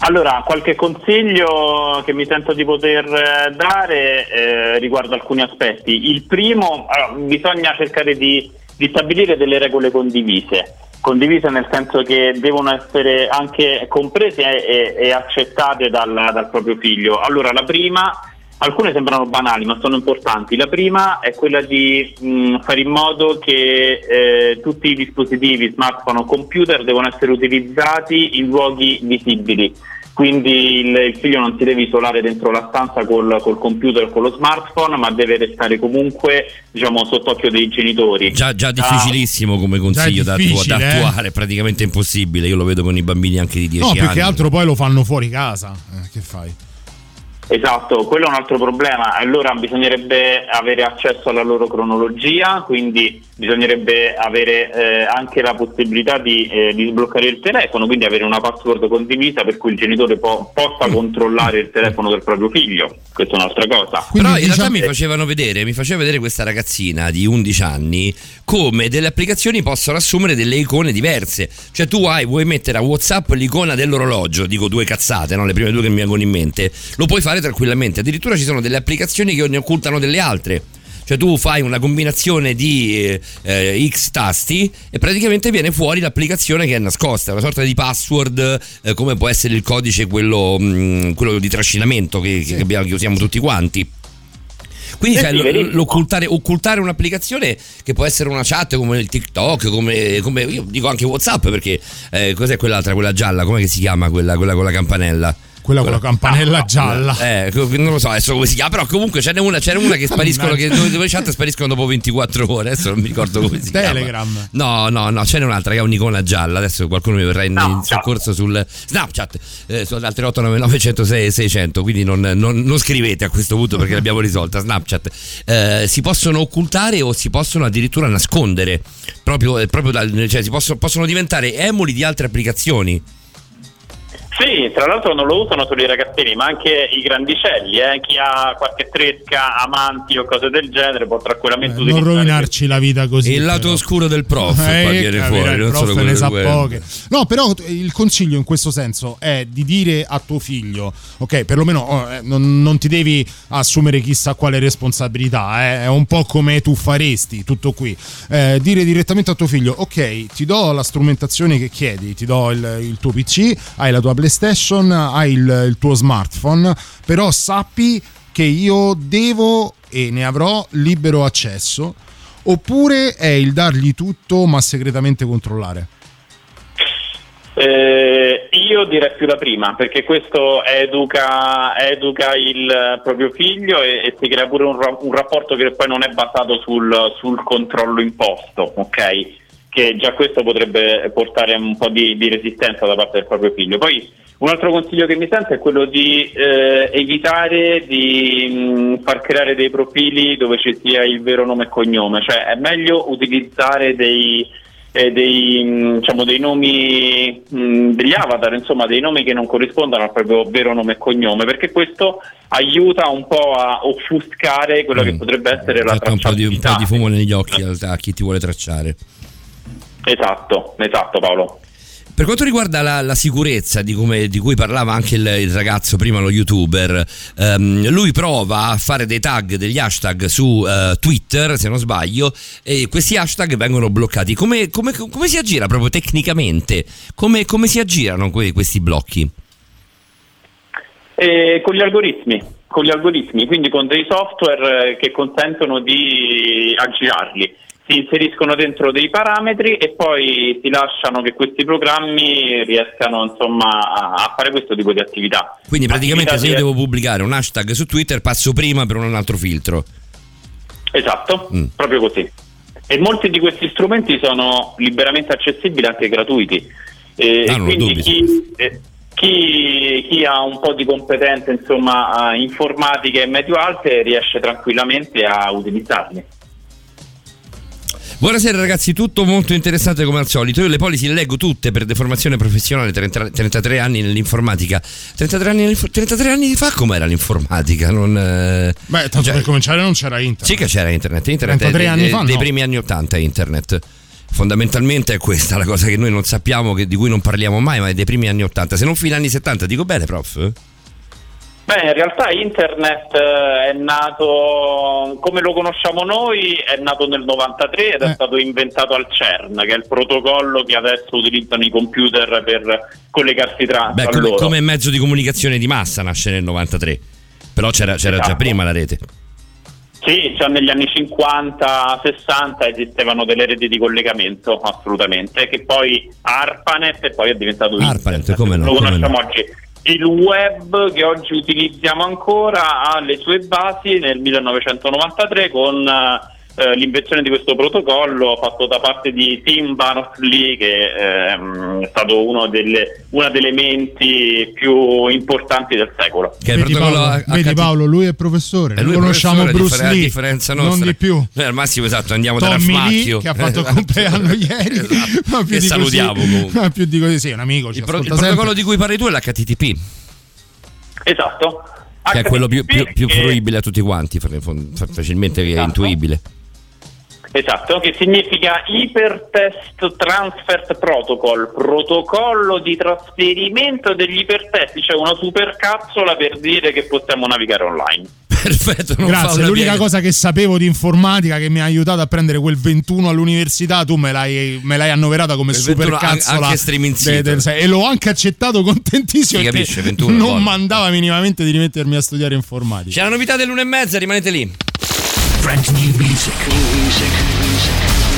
Allora, qualche consiglio che mi sento di poter eh, dare eh, riguardo alcuni aspetti. Il primo, allora, bisogna cercare di, di stabilire delle regole condivise. Condivise nel senso che devono essere anche comprese e, e- accettate dal, dal proprio figlio. Allora, la prima, alcune sembrano banali ma sono importanti. La prima è quella di mh, fare in modo che eh, tutti i dispositivi, smartphone o computer, devono essere utilizzati in luoghi visibili. Quindi il, il figlio non si deve isolare dentro la stanza col, col computer o con lo smartphone, ma deve restare comunque diciamo, sott'occhio dei genitori. Già, già Ah, difficilissimo come consiglio da, da eh. attuare, praticamente impossibile. Io lo vedo con i bambini anche di 10 No, anni. più che altro poi lo fanno fuori casa. Eh, che fai? Esatto, quello è un altro problema. Allora bisognerebbe avere accesso alla loro cronologia, quindi bisognerebbe avere eh, anche la possibilità di, eh, di sbloccare il telefono, quindi avere una password condivisa per cui il genitore po- possa controllare il telefono del proprio figlio. Questa è un'altra cosa. Però in realtà diciamo- mi facevano vedere, mi faceva vedere questa ragazzina di 11 anni come delle applicazioni possono assumere delle icone diverse. Cioè tu hai, vuoi mettere a WhatsApp l'icona dell'orologio, dico due cazzate, no? le prime due che mi vengono in mente, lo puoi fare tranquillamente. Addirittura ci sono delle applicazioni che ne occultano delle altre. Cioè tu fai una combinazione di eh, eh, X tasti e praticamente viene fuori l'applicazione che è nascosta, una sorta di password eh, come può essere il codice quello, mh, quello di trascinamento che, che abbiamo- che usiamo tutti quanti. Quindi Sì, sì, verissimo. l'occultare occultare un'applicazione che può essere una chat come il TikTok, come, come- io dico anche WhatsApp perché eh, cos'è quell'altra, quella gialla, come si chiama quella, quella con la campanella? Quella con la campanella gialla. Eh, non lo so adesso come si chiama, però comunque ce n'è una, ce n'è una che (laughs) spariscono, che, dove, chat spariscono dopo 24 ore, adesso non mi ricordo come si Telegram. chiama. No, no, no, ce n'è un'altra che ha un'icona gialla, adesso qualcuno mi verrà in, in soccorso sul Snapchat, eh, sul 3899 106 600, quindi non, non- non scrivete a questo punto perché l'abbiamo risolta, Snapchat. Eh, si possono occultare o si possono addirittura nascondere, proprio, eh, proprio dal- cioè si possono, possono diventare emuli di altre applicazioni. Sì, tra l'altro non lo usano solo i ragazzini, ma anche i grandicelli, eh. chi ha qualche tresca, amanti o cose del genere può tranquillamente Eh, non rovinarci la vita così. Il lato però. oscuro del prof Eh, qua viene fuori, il non prof solo quello ne sa poche. No, però il consiglio in questo senso è di dire a tuo figlio, ok, perlomeno oh, eh, non, non ti devi assumere chissà quale responsabilità, eh, è un po' come tu faresti, tutto qui. Eh, dire direttamente a tuo figlio, ok, ti do la strumentazione che chiedi, ti do il, il tuo PC, hai la tua PlayStation, hai il, il tuo smartphone, però sappi che io devo e ne avrò libero accesso. Oppure è il dargli tutto ma segretamente controllare? Eh, io direi più la prima, perché questo educa, educa il proprio figlio e, e si crea pure un, un rapporto che poi non è basato sul, sul controllo imposto, ok? Che già questo potrebbe portare un po' di, di resistenza da parte del proprio figlio. Poi un altro consiglio che mi sento è quello di eh, evitare di mh, far creare dei profili dove ci sia il vero nome e cognome, cioè è meglio utilizzare dei, eh, dei, diciamo, dei nomi, mh, degli avatar, insomma dei nomi che non corrispondono al proprio vero nome e cognome, perché questo aiuta un po' a offuscare quello che potrebbe essere la Mette un po' di, un po' tracciabilità. di fumo negli occhi a, a chi ti vuole tracciare. Esatto, esatto Paolo. Per quanto riguarda la, la sicurezza di, come- di cui parlava anche il, il ragazzo prima, lo youtuber, ehm, lui prova a fare dei tag, degli hashtag su eh, Twitter, se non sbaglio, e questi hashtag vengono bloccati. Come, come- come si aggira proprio tecnicamente? Come, come si aggirano que- questi blocchi? E con gli algoritmi, con gli algoritmi, quindi con dei software eh, che consentono di aggirarli. Si inseriscono dentro dei parametri e poi si lasciano che questi programmi riescano insomma a, fare questo tipo di attività. Quindi praticamente Attività se io devo pubblicare un hashtag su Twitter passo prima per un altro filtro. Esatto, Mm. proprio così. E molti di questi strumenti sono liberamente accessibili, anche gratuiti. E, Ah, quindi chi, eh, chi- chi ha un po' di competenze insomma, eh, informatiche medio alte riesce tranquillamente a utilizzarli. Buonasera ragazzi, tutto molto interessante come al solito. Io le polisi le leggo tutte per deformazione professionale, 30 33 anni nell'informatica. 33 anni, nell'inf- 33 anni fa com'era l'informatica? Non, eh, Beh, tanto per cominciare non c'era internet. Sì che c'era internet, internet 33 è anni de- fa, dei no. primi anni 80 internet. Fondamentalmente è questa la cosa che noi non sappiamo, che- di cui non parliamo mai, ma è dei primi anni 80. Se non fine anni 70, dico bene, prof? Beh, in realtà internet eh, è nato come lo conosciamo noi, è nato nel 93 ed è stato inventato al CERN, che è il protocollo che adesso utilizzano i computer per collegarsi tra, Beh, come, loro. come mezzo di comunicazione di massa nasce nel 93. Però c'era, c'era già Esatto. prima la rete. Sì, già negli anni 50-60 esistevano delle reti di collegamento, assolutamente, che poi ARPANET e poi è diventato ARPANET, come no? lo come conosciamo no. oggi. Il web che oggi utilizziamo ancora ha le sue basi nel 1993 con eh, l'invenzione di questo protocollo fatto da parte di Tim Berners-Lee che ehm, è stato uno delle, una delle menti più importanti del secolo. Che Vedi, protocollo Paolo, H- vedi Paolo, lui è professore, E noi lui è conosciamo professore, Bruce differ- Lee, differenza non nostra. di più. Noi al massimo esatto, andiamo da Tommy Rafmacchio. che ha fatto il (laughs) compleanno (laughs) ieri, (laughs) ma più Che di salutiamo così, comunque. ma più di così, sì, un amico, ci Il, pro- il protocollo di cui parli tu è l'HTTP, Esatto. che è quello più, più- più fruibile a tutti quanti, fa- fa- facilmente Esatto. intuibile. Esatto, che significa Hypertext Transfer Protocol, protocollo di trasferimento degli ipertesti, cioè una supercapsula per dire che possiamo navigare online. (laughs) Perfetto, Grazie, l'unica piega. cosa che sapevo di informatica che mi ha aiutato a prendere quel 21 all'università, tu me l'hai, me l'hai annoverata come Quel super 21 an- cazzola. anche streaming de- e l'ho anche accettato contentissimo Si perché capisce, 21, non mandava minimamente di rimettermi a studiare informatica. C'è la novità dell'una e mezza, rimanete lì. Trend New Music. New Music.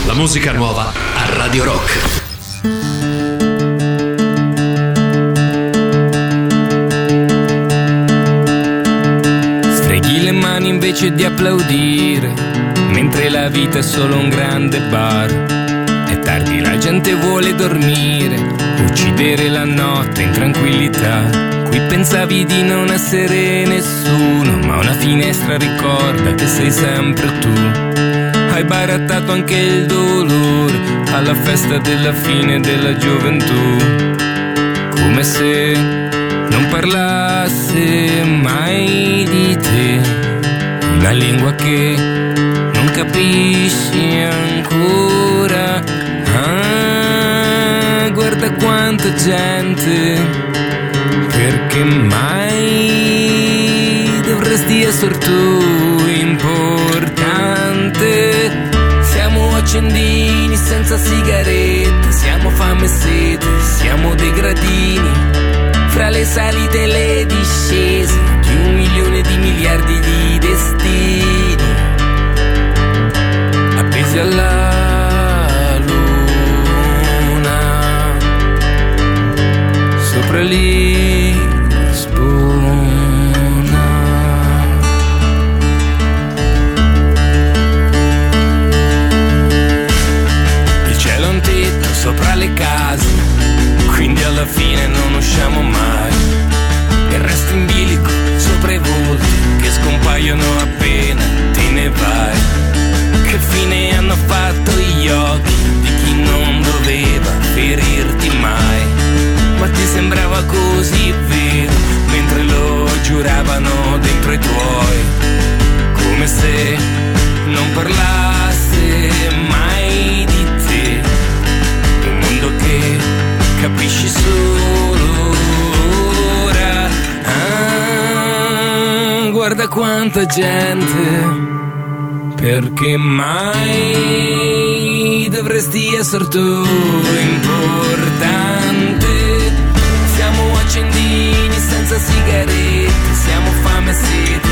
La musica nuova a Radio Rock. Streghi le mani invece di applaudire, mentre la vita è solo un grande bar. È tardi, la gente vuole dormire, uccidere la notte in tranquillità Qui pensavi di non essere nessuno, ma una finestra ricorda che sei sempre tu. Hai barattato anche il dolore alla festa della fine della gioventù. Come se non parlasse mai di te, una lingua che non capisci ancora. Ah, guarda quanta gente perché mai dovresti essere tu importante? Siamo accendini senza sigarette, siamo fame e sete, siamo dei gradini. Fra le salite e le discese di un milione di miliardi di destini. Appesi alla sopra Lisbona. Il cielo è un tetto sopra le case, quindi alla fine non usciamo mai. E resto in bilico sopra i volti che scompaiono appena te ne vai. Che fine hanno fatto gli occhi di chi non doveva ferirti mai? Ma ti sembrava così vero mentre lo giuravano dentro i tuoi, come se non parlasse mai di te. Un mondo che capisci solo ora. Ah, guarda quanta gente. Perché mai dovresti essere tu importante? Senza sigarette, siamo fame e sete,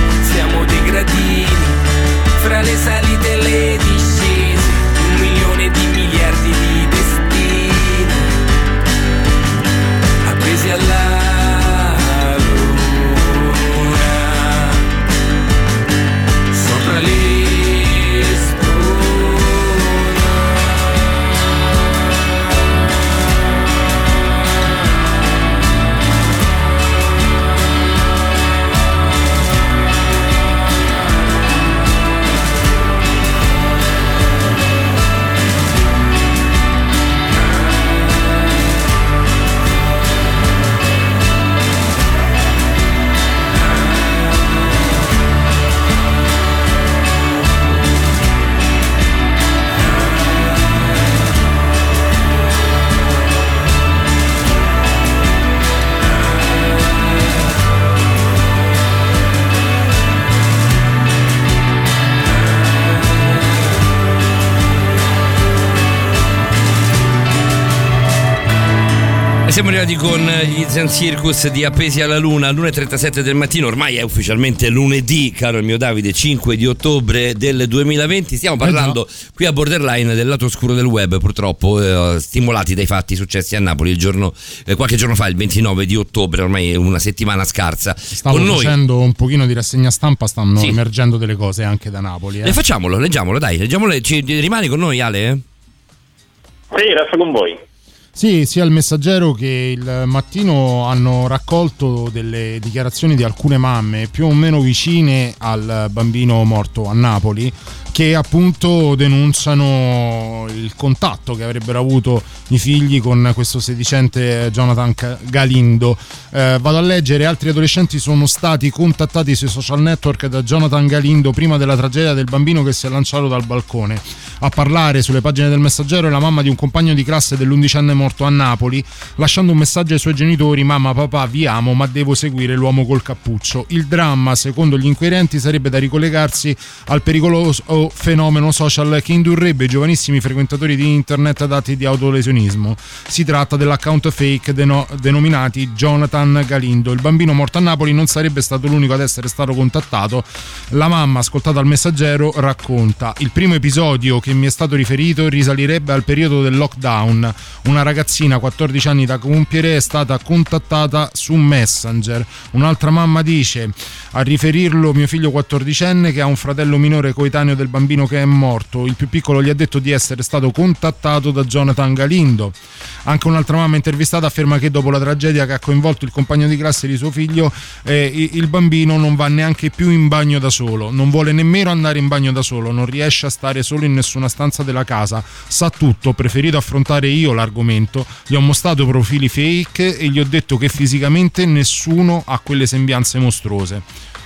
siamo arrivati con gli Zen Circus di Appesi alla Luna, all'1.37 del mattino, ormai è ufficialmente lunedì, caro il mio Davide, 5 di ottobre del 2020. Stiamo parlando qui a Borderline del lato oscuro del web, purtroppo, eh, stimolati dai fatti successi a Napoli il giorno, eh, qualche giorno fa, il 29 di ottobre, ormai è una settimana scarsa. Stavo con noi. facendo un pochino di rassegna stampa, stanno Sì. emergendo delle cose anche da Napoli. eh. E facciamolo, leggiamolo, dai, leggiamolo. Ci, rimani con noi, Ale? Sì, resto con voi. Sì, sia il messaggero che il mattino hanno raccolto delle dichiarazioni di alcune mamme più o meno vicine al bambino morto a Napoli che appunto denunciano il contatto che avrebbero avuto i figli con questo sedicente Jonathan Galindo. Eh, vado a leggere, altri adolescenti sono stati contattati sui social network da Jonathan Galindo prima della tragedia del bambino che si è lanciato dal balcone. A parlare sulle pagine del messaggero è la mamma di un compagno di classe dell'undicenne morto a Napoli, lasciando un messaggio ai suoi genitori: Mamma, papà, vi amo, ma devo seguire l'uomo col cappuccio. Il dramma, secondo gli inquirenti, sarebbe da ricollegarsi al pericoloso fenomeno social che indurrebbe i giovanissimi frequentatori di internet ad atti di autolesionismo. Si tratta dell'account fake deno- denominati Jonathan Galindo. Il bambino morto a Napoli non sarebbe stato l'unico ad essere stato contattato. La mamma, ascoltata al messaggero, racconta: Il primo episodio che mi è stato riferito risalirebbe al periodo del lockdown. Una ragazzina 14 anni da compiere è stata contattata su Messenger. Un'altra mamma dice: A riferirlo mio figlio 14enne che ha un fratello minore coetaneo del bambino che è morto. Il più piccolo gli ha detto di essere stato contattato da Jonathan Galindo. Anche un'altra mamma intervistata afferma che dopo la tragedia che ha coinvolto il compagno di classe di suo figlio, eh, il bambino non va neanche più in bagno da solo, non vuole nemmeno andare in bagno da solo, non riesce a stare solo in nessuna stanza della casa, sa tutto, ho preferito affrontare io l'argomento, gli ho mostrato profili fake e gli ho detto che fisicamente nessuno ha quelle sembianze mostruose.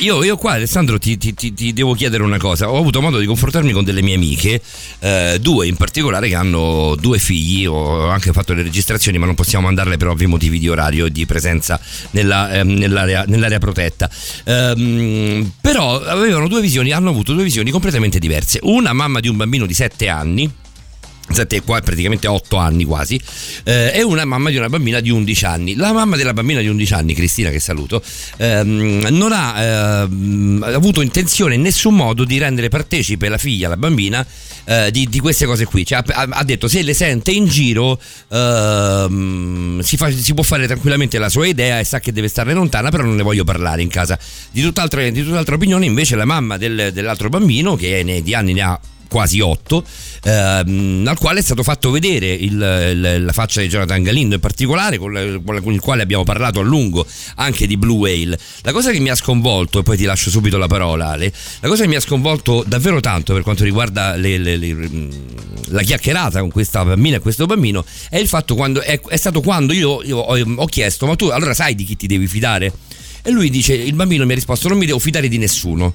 Io, io qua, Alessandro, ti, ti- ti- ti devo chiedere una cosa. Ho avuto modo di confrontarmi con delle mie amiche, eh, due in particolare che hanno due figli. Ho anche fatto le registrazioni, ma non possiamo mandarle per ovvi motivi di orario e di presenza nella, ehm, nell'area, nell'area protetta. Ehm, però avevano due visioni, hanno avuto due visioni completamente diverse. Una mamma di un bambino di 7 anni 7 qua praticamente 8 anni quasi. Eh, e una mamma di una bambina di 11 anni. La mamma della bambina di 11 anni Cristina che saluto ehm, non ha ehm, avuto intenzione in nessun modo di rendere partecipe la figlia la bambina eh, di, di queste cose qui. Cioè, ha, ha detto se le sente in giro ehm, si, fa- si può fare tranquillamente la sua idea e sa che deve starne lontana però non ne voglio parlare in casa. Di tutt'altra, di tutt'altra opinione invece la mamma del- dell'altro bambino che ne- di anni ne ha quasi 8, al quale è stato fatto vedere il- il- la faccia di Jonathan Galindo, in particolare con, la- con il quale abbiamo parlato a lungo anche di Blue Whale. La cosa che mi ha sconvolto, e poi ti lascio subito la parola, Ale, la cosa che mi ha sconvolto davvero tanto per quanto riguarda le- le- le- mh, la chiacchierata con questa bambina e questo bambino è il fatto quando è, è stato quando io, io ho, ho chiesto, ma tu allora sai di chi ti devi fidare? E lui dice, il bambino mi ha risposto, non mi devo fidare di nessuno.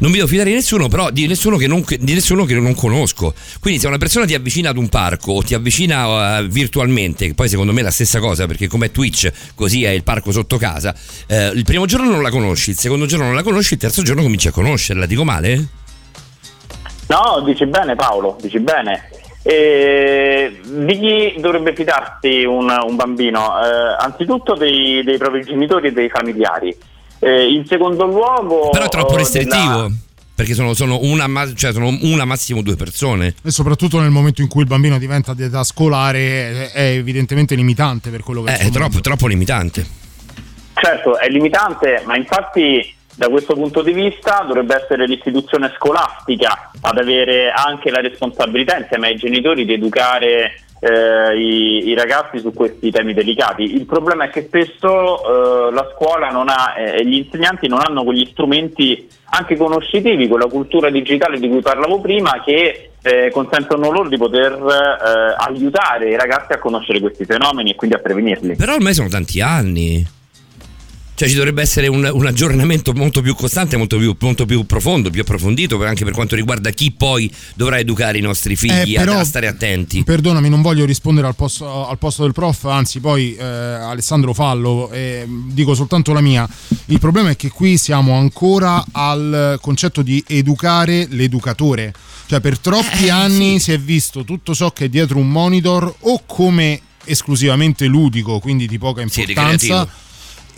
Non mi devo fidare di nessuno, però di nessuno, che non, di nessuno che non conosco. Quindi se una persona ti avvicina ad un parco o ti avvicina eh, virtualmente, che poi secondo me è la stessa cosa, perché come Twitch, così è il parco sotto casa, eh, il primo giorno non la conosci, il secondo giorno non la conosci, il terzo giorno cominci a conoscerla. Dico male? No, dici bene Paolo, dici bene. E di chi dovrebbe fidarsi un, un bambino? Eh, anzitutto dei, dei propri genitori e dei familiari. Eh, in secondo luogo... Però è troppo oh, restrittivo. della- Perché sono, sono una, cioè sono una massimo due persone. E soprattutto nel momento in cui il bambino diventa di età scolare è evidentemente limitante per quello che Eh, suo è troppo, troppo limitante. Certo, è limitante, ma infatti da questo punto di vista dovrebbe essere l'istituzione scolastica ad avere anche la responsabilità insieme ai genitori di educare eh, i, i ragazzi su questi temi delicati. Il problema è che spesso eh, la scuola ha eh, e gli insegnanti non hanno quegli strumenti anche conoscitivi, quella cultura digitale di cui parlavo prima che eh, consentono loro di poter eh, aiutare i ragazzi a conoscere questi fenomeni e quindi a prevenirli. Però ormai sono tanti anni. Cioè ci dovrebbe essere un, un aggiornamento molto più costante, molto più, molto più profondo, più approfondito, anche per quanto riguarda chi poi dovrà educare i nostri figli Eh, a- però- a, stare attenti. Perdonami, non voglio rispondere al posto, al posto del prof, anzi poi eh, Alessandro Fallo, eh, dico soltanto la mia. Il problema è che qui siamo ancora al concetto di educare l'educatore. Cioè per troppi Eh, anni si è visto tutto ciò che è dietro un monitor o come esclusivamente ludico, quindi di poca Sì, importanza. ricreativo.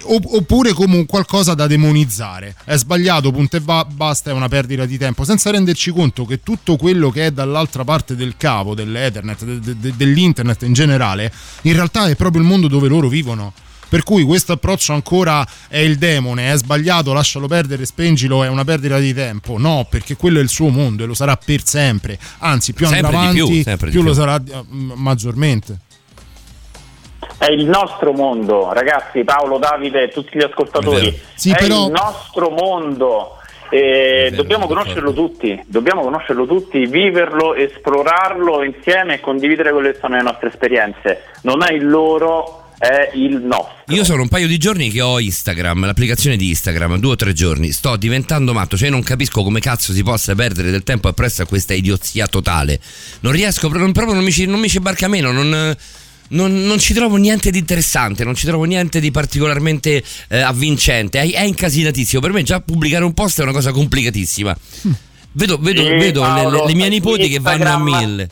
Opp- oppure come un qualcosa da demonizzare. È sbagliato, punto e va- basta, è una perdita di tempo, senza renderci conto che tutto quello che è dall'altra parte del cavo, dell'Ethernet, de- de- de- dell'internet in generale, in realtà è proprio il mondo dove loro vivono. Per cui questo approccio ancora è il demone, è sbagliato, lascialo perdere, spengilo, è una perdita di tempo. No, perché quello è il suo mondo e lo sarà per sempre. Anzi, più andrà Sempre più, avanti, sempre di più lo più. sarà eh, maggiormente. È il nostro mondo, ragazzi, Paolo, Davide e tutti gli ascoltatori. Sì, è però- il nostro mondo. E vero, dobbiamo conoscerlo tutti, dobbiamo conoscerlo tutti, viverlo, esplorarlo insieme e condividere quelle che sono le nostre esperienze. Non è il loro, è il nostro. Io sono un paio di giorni che ho Instagram, l'applicazione di Instagram, due o tre giorni. Sto diventando matto, cioè non capisco come cazzo si possa perdere del tempo appresso a questa idiozia totale. Non riesco, proprio, proprio non mi ci, non mi ci barca meno, non... non, non ci trovo niente di interessante, non ci trovo niente di particolarmente eh, avvincente. È, è incasinatissimo. Per me già pubblicare un post è una cosa complicatissima. Vedo, vedo, Sì, vedo le- Paolo, le, le mie nipoti che vanno a mille.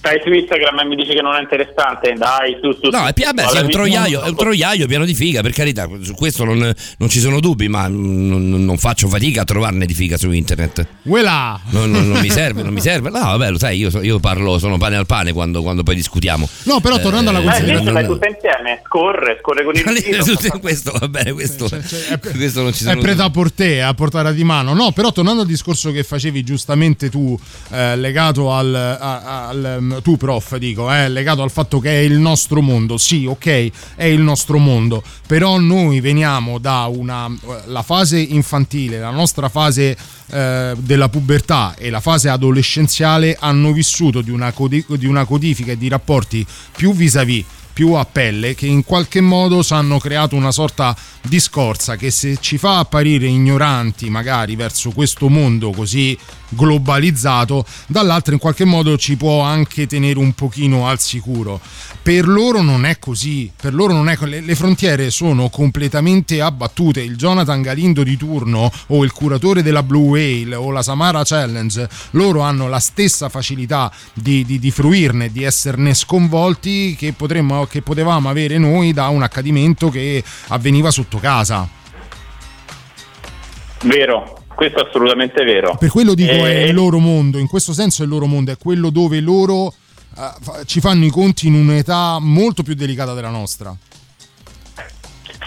Stai su Instagram e mi dici che non è interessante, dai, su, su. No, è, vabbè, sì, è un troiaio, è un troiaio pieno di figa, per carità, su questo non, non ci sono dubbi, ma non, non faccio fatica a trovarne di figa su internet. Uela! Non, non- non mi serve, non mi (laughs) serve. No, vabbè, lo sai, io, io parlo, sono pane al pane quando, quando poi discutiamo. No, però tornando alla Eh, Eh, considerazione- fai tutta insieme, scorre, scorre con il. Tutto questo va bene, questo, questo non ci è sono preta a portè, a portata di mano. No, però tornando al discorso che facevi giustamente tu, eh, legato al, al- um, tu prof, dico, eh, legato al fatto che è il nostro mondo. Sì, ok, è il nostro mondo, però noi veniamo da una la fase infantile, la nostra fase eh, della pubertà e la fase adolescenziale hanno vissuto di una, codi- di una codifica e di rapporti più vis-à-vis più a pelle che in qualche modo hanno creato una sorta di scorza che se ci fa apparire ignoranti magari verso questo mondo così globalizzato dall'altro in qualche modo ci può anche tenere un pochino al sicuro. Per loro non è così per loro non è le, le frontiere sono completamente abbattute. Il Jonathan Galindo di turno o il curatore della Blue Whale o la Samara Challenge loro hanno la stessa facilità di, di, di fruirne di esserne sconvolti che, potremmo, che potevamo avere noi da un accadimento che avveniva sotto casa. Vero, questo è assolutamente vero. per quello dico è Eh, il loro mondo in questo senso è il loro mondo è quello dove loro fa- ci fanno i conti in un'età molto più delicata della nostra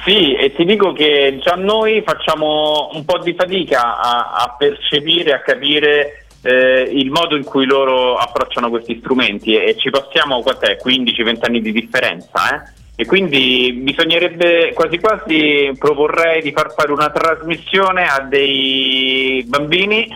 Sì, e ti dico che già noi facciamo un po' di fatica a, a percepire, a capire eh, il modo in cui loro approcciano questi strumenti e, e ci passiamo, quant'è, 15-20 anni di differenza, eh? E quindi bisognerebbe quasi quasi proporrei di far fare una trasmissione a dei bambini,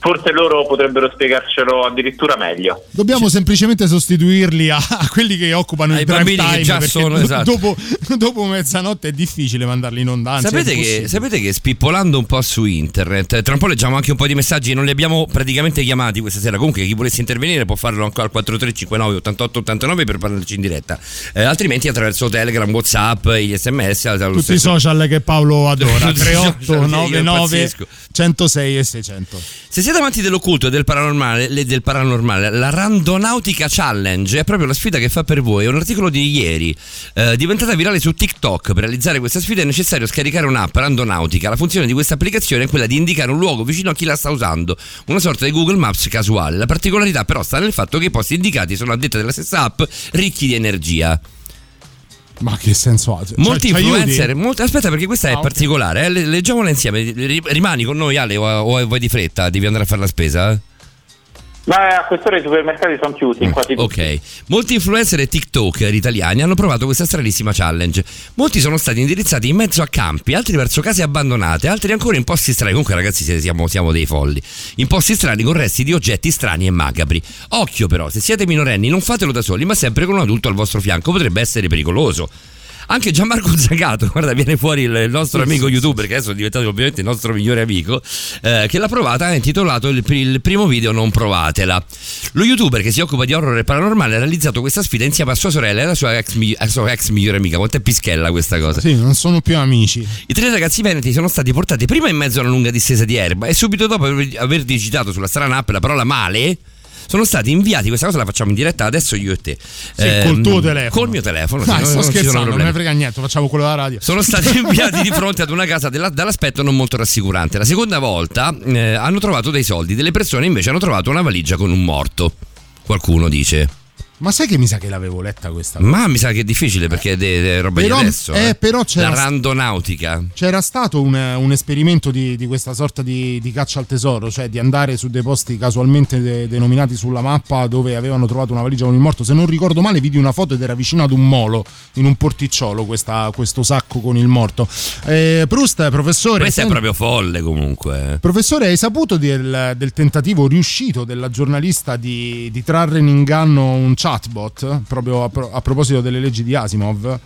forse loro potrebbero spiegarcelo addirittura meglio. Dobbiamo semplicemente sostituirli a, a quelli che occupano Ai il che time già perché sono, do- esatto. dopo, (laughs) dopo mezzanotte è difficile mandarli in onda. anzi, Sapete che, sapete che spippolando un po' su internet, tra un po' leggiamo anche un po' di messaggi, non li abbiamo praticamente chiamati questa sera. Comunque, chi volesse intervenire può farlo ancora al 4359 88 89 per parlarci in diretta, Eh, altrimenti attraverso Telegram, Whatsapp, gli sms. tutti i social che Paolo adora (laughs) Tutti i social, sì, io 3899 impazzisco. 106 e 600 Se siete amanti dell'occulto e del paranormale, le- del paranormale, la Randonautica Challenge è proprio la sfida che fa per voi. È un articolo di ieri, eh, diventata virale su TikTok. Per realizzare questa sfida è necessario scaricare un'app Randonautica. La funzione di questa applicazione è quella di indicare un luogo vicino a chi la sta usando, una sorta di Google Maps casuale. La particolarità però sta nel fatto che i posti indicati sono a detta della stessa app ricchi di energia. Ma che senso ha? Cioè, Molti ci aiuti? influencer, molti- aspetta perché questa Ah, è ok. particolare, eh, le- leggiamola insieme. Ri- Rimani con noi Ale o, o vai di fretta? Devi andare a fare la spesa? Ma a quest'ora i supermercati sono chiusi, quasi tutti. Ok, molti influencer e TikToker italiani hanno provato questa stranissima challenge. Molti sono stati indirizzati in mezzo a campi, altri verso case abbandonate, altri ancora in posti strani. Comunque, ragazzi, siamo, siamo dei folli. In posti strani con resti di oggetti strani e macabri. Occhio, però, se siete minorenni, non fatelo da soli, ma sempre con un adulto al vostro fianco, potrebbe essere pericoloso. Anche Gianmarco Zagato, (laughs) guarda, viene fuori il nostro amico youtuber, che adesso è diventato ovviamente il nostro migliore amico, eh, che l'ha provata, ha intitolato il, il primo video Non provatela. Lo youtuber che si occupa di horror e paranormale ha realizzato questa sfida insieme a sua sorella e alla sua ex, sua ex migliore amica. Quanto è pischella questa cosa? Sì, non sono più amici. I tre ragazzi veneti sono stati portati prima in mezzo a una lunga distesa di erba e subito dopo aver digitato sulla strana app la parola male. Sono stati inviati, questa cosa la facciamo in diretta adesso io e te. Sì, col tuo telefono. Col mio telefono. sì, non- sto non scherzando, non me frega niente, facciamo quello della radio. Sono stati (laughs) inviati di fronte ad una casa della- dall'aspetto non molto rassicurante. La seconda volta eh, hanno trovato dei soldi, delle persone invece hanno trovato una valigia con un morto. Qualcuno dice. Ma sai che mi sa che l'avevo letta questa? Ma mi sa che è difficile perché è roba Però- di adesso. eh, eh. però c'era- La randonautica. C'era stato un, un esperimento di, di questa sorta di, di caccia al tesoro, cioè di andare su dei posti casualmente de- denominati sulla mappa dove avevano trovato una valigia con il morto. Se non ricordo male, vidi una foto ed era vicino ad un molo, in un porticciolo, questa- questo sacco con il morto. Eh, Proust, professore. Questa è proprio folle comunque. eh. Professore, hai saputo del, del tentativo riuscito della giornalista di, di trarre in inganno un chatbot, proprio a, pro- a proposito delle leggi di Asimov?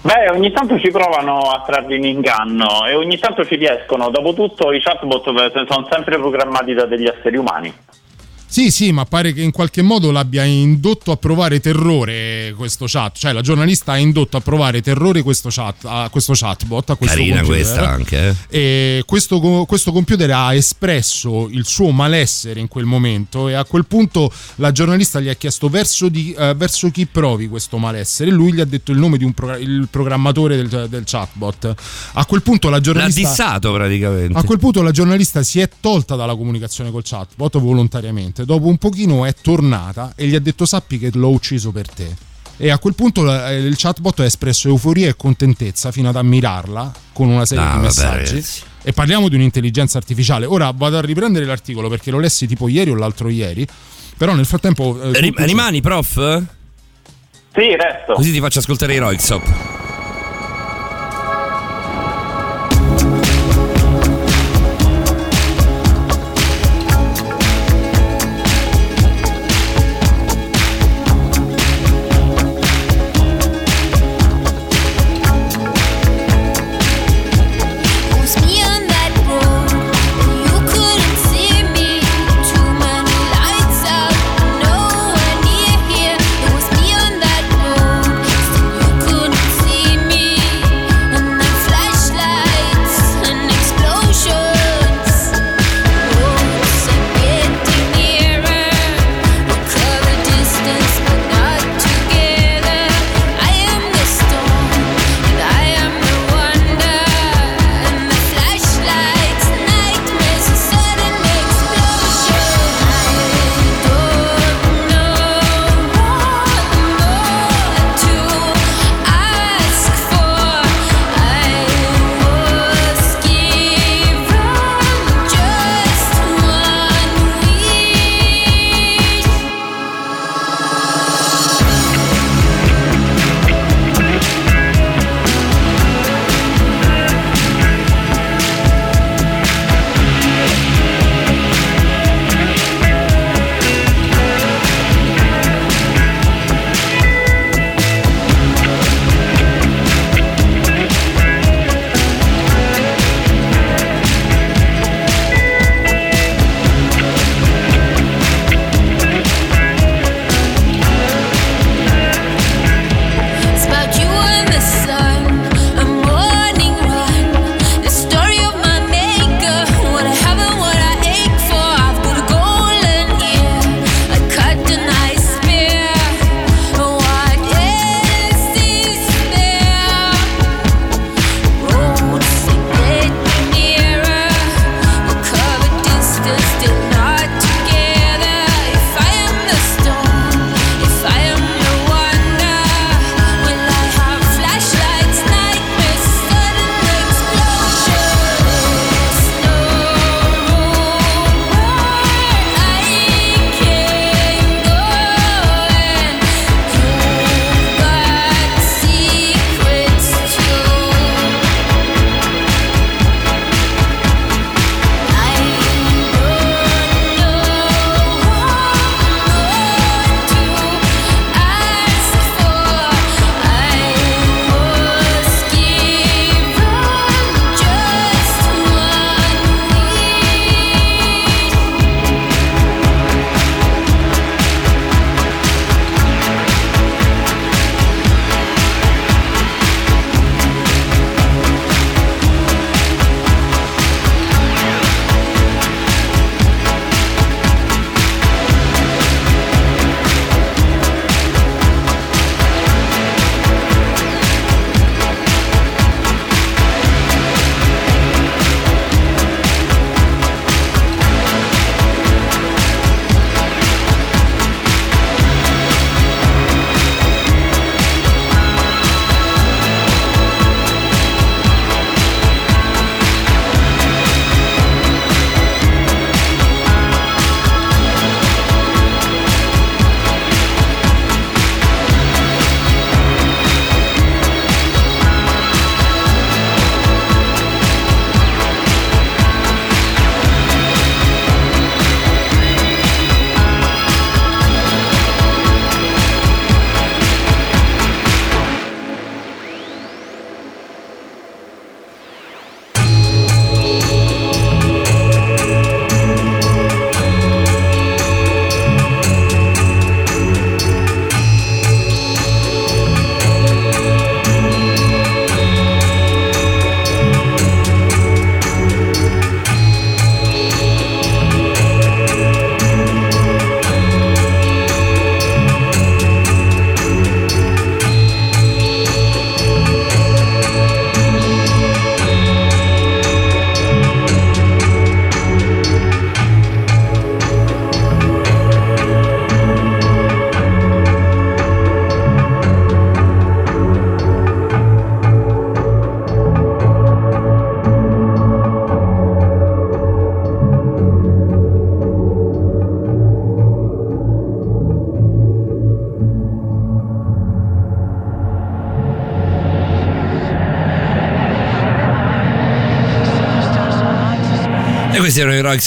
Beh, ogni tanto ci provano a trarli in inganno e ogni tanto ci riescono. Dopotutto i chatbot sono sempre programmati da degli esseri umani. Sì, sì, ma pare che in qualche modo l'abbia indotto a provare terrore questo chat. Cioè, la giornalista ha indotto a provare terrore questo, chat, a questo chatbot. A questo Carina computer. questa anche. eh. E questo, questo computer ha espresso il suo malessere in quel momento e a quel punto la giornalista gli ha chiesto verso, di- eh, verso chi provi questo malessere e lui gli ha detto il nome di un progra- il programmatore del, del chatbot. A quel punto la L'ha giornalista... dissato praticamente. A quel punto la giornalista si è tolta dalla comunicazione col chatbot volontariamente. Dopo un pochino è tornata e gli ha detto sappi che l'ho ucciso per te. E a quel punto eh, il chatbot ha espresso euforia e contentezza fino ad ammirarla con una serie Ah, di vabbè, messaggi. ragazzi. E parliamo di un'intelligenza artificiale. Ora vado a riprendere l'articolo perché lo lessi tipo ieri o l'altro ieri. Però nel frattempo. eh, Ri- tu- tu- rimani, prof? Sì, resto. Così ti faccio ascoltare i Roixop.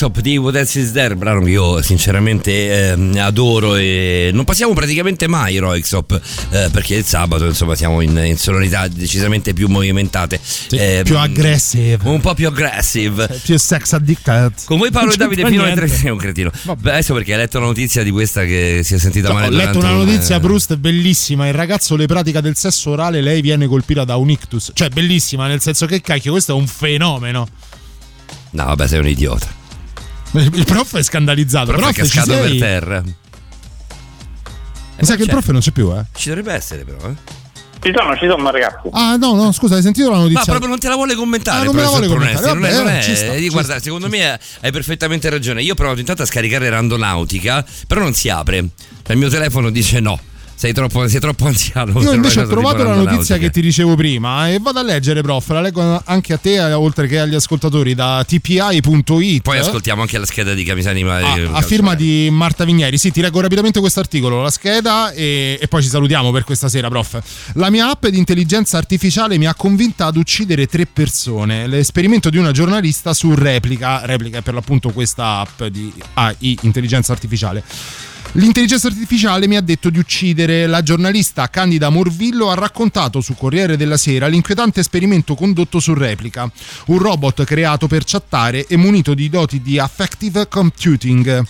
Up di What Else Is There, brano che io sinceramente ehm, adoro e non passiamo praticamente mai Up eh, perché il sabato insomma siamo in, in sonorità decisamente più movimentate. Ehm, più aggressive. Un po' più aggressive. Più sex addicted. Con voi Paolo e Davide fino alle niente. 3 sei un cretino. Beh, adesso perché hai letto la notizia di questa che si è sentita No, male ho letto una un, notizia, eh, Proust, bellissima. Il ragazzo le pratica del sesso orale, lei viene colpita da un ictus. Cioè, bellissima, nel senso che cacchio, questo è un fenomeno. No, vabbè, sei un idiota. Il prof è scandalizzato. Però è Prof, ci cascato per terra. Mi sa che il prof non c'è più, eh. Ci dovrebbe essere però, eh. Ci sono, ci sono ragazzi. Ah, no, no, scusa, hai sentito la notizia? Ma proprio non te la vuole commentare. Ah, non me la vuole commentare. non è- Vabbè, non è- ci sta, eh, ci guarda, sta, secondo me hai perfettamente ragione. Io ho provato intanto a scaricare Randonautica, però non si apre. Cioè, il mio telefono dice no. Sei troppo, sei troppo anziano. Io invece ho trovato la notizia che ti dicevo prima e vado a leggere, prof. La leggo anche a te, eh, oltre che agli ascoltatori, da tpi.it. Poi ascoltiamo anche la scheda di Camisani. ma- a, eh, a firma di Marta Vigneri. Sì, ti leggo rapidamente questo articolo, la scheda e, e poi ci salutiamo per questa sera, prof. La mia app di intelligenza artificiale mi ha convinta ad uccidere tre persone. L'esperimento di una giornalista su Replica, Replica è per l'appunto questa app di AI, intelligenza artificiale. L'intelligenza artificiale mi ha detto di uccidere. La giornalista Candida Morvillo ha raccontato su Corriere della Sera l'inquietante esperimento condotto su Replica, un robot creato per chattare e munito di doti di affective computing,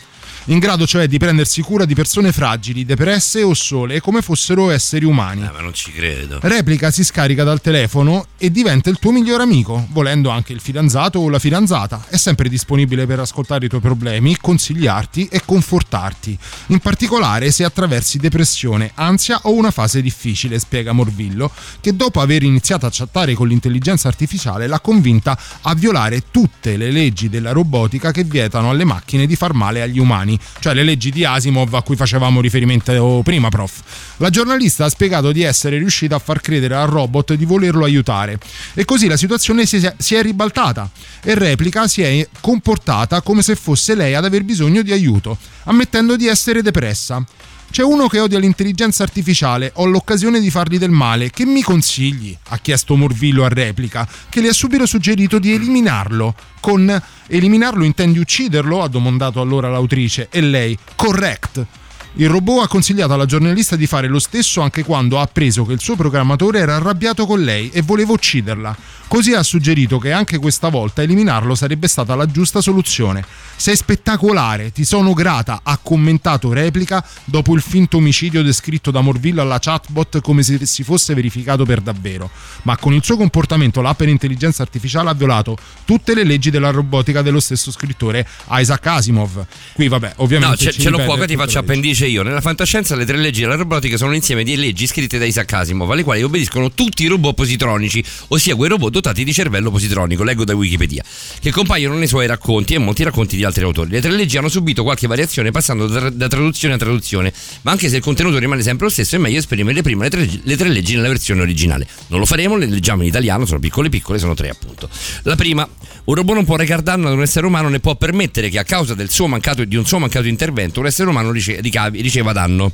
in grado cioè di prendersi cura di persone fragili, depresse o sole, come fossero esseri umani. Eh, ma non ci credo. Replica si scarica dal telefono e diventa il tuo migliore amico, volendo anche il fidanzato o la fidanzata. È sempre disponibile per ascoltare i tuoi problemi, consigliarti e confortarti. In particolare se attraversi depressione, ansia o una fase difficile, spiega Morvillo, che dopo aver iniziato a chattare con l'intelligenza artificiale l'ha convinta a violare tutte le leggi della robotica che vietano alle macchine di far male agli umani, cioè le leggi di Asimov a cui facevamo riferimento prima, prof. La giornalista ha spiegato di essere riuscita a far credere al robot di volerlo aiutare e così la situazione si è ribaltata e Replica si è comportata come se fosse lei ad aver bisogno di aiuto, ammettendo di essere depressa. C'è uno che odia l'intelligenza artificiale, ho l'occasione di fargli del male, che mi consigli? ha chiesto Morvillo a replica, che le ha subito suggerito di eliminarlo. Con eliminarlo intendi ucciderlo? ha domandato allora l'autrice, e lei, correct. Il robot ha consigliato alla giornalista di fare lo stesso anche quando ha appreso che il suo programmatore era arrabbiato con lei e voleva ucciderla. Così ha suggerito che anche questa volta eliminarlo sarebbe stata la giusta soluzione. Sei spettacolare, ti sono grata, ha commentato replica dopo il finto omicidio descritto da Morvillo alla chatbot come se si fosse verificato per davvero. Ma con il suo comportamento l'app per intelligenza artificiale ha violato tutte le leggi della robotica dello stesso scrittore Isaac Asimov. Qui vabbè, ovviamente... No, ce, ce l'ho qua ti faccio appendice io. Nella fantascienza le tre leggi della robotica sono un insieme di leggi scritte da Isaac Asimov, alle quali obbediscono tutti i robot positronici, ossia quei robot dotati di cervello positronico, leggo da Wikipedia, che compaiono nei suoi racconti e molti racconti di altri autori. Le tre leggi hanno subito qualche variazione passando da, traduzione a traduzione, ma anche se il contenuto rimane sempre lo stesso è meglio esprimere prima le tre, le tre leggi nella versione originale. Non lo faremo, le leggiamo in italiano, sono piccole piccole, sono tre appunto. La prima, un robot non può recar danno ad un essere umano né può permettere che a causa del suo mancato, di un suo mancato intervento un essere umano riceva danno.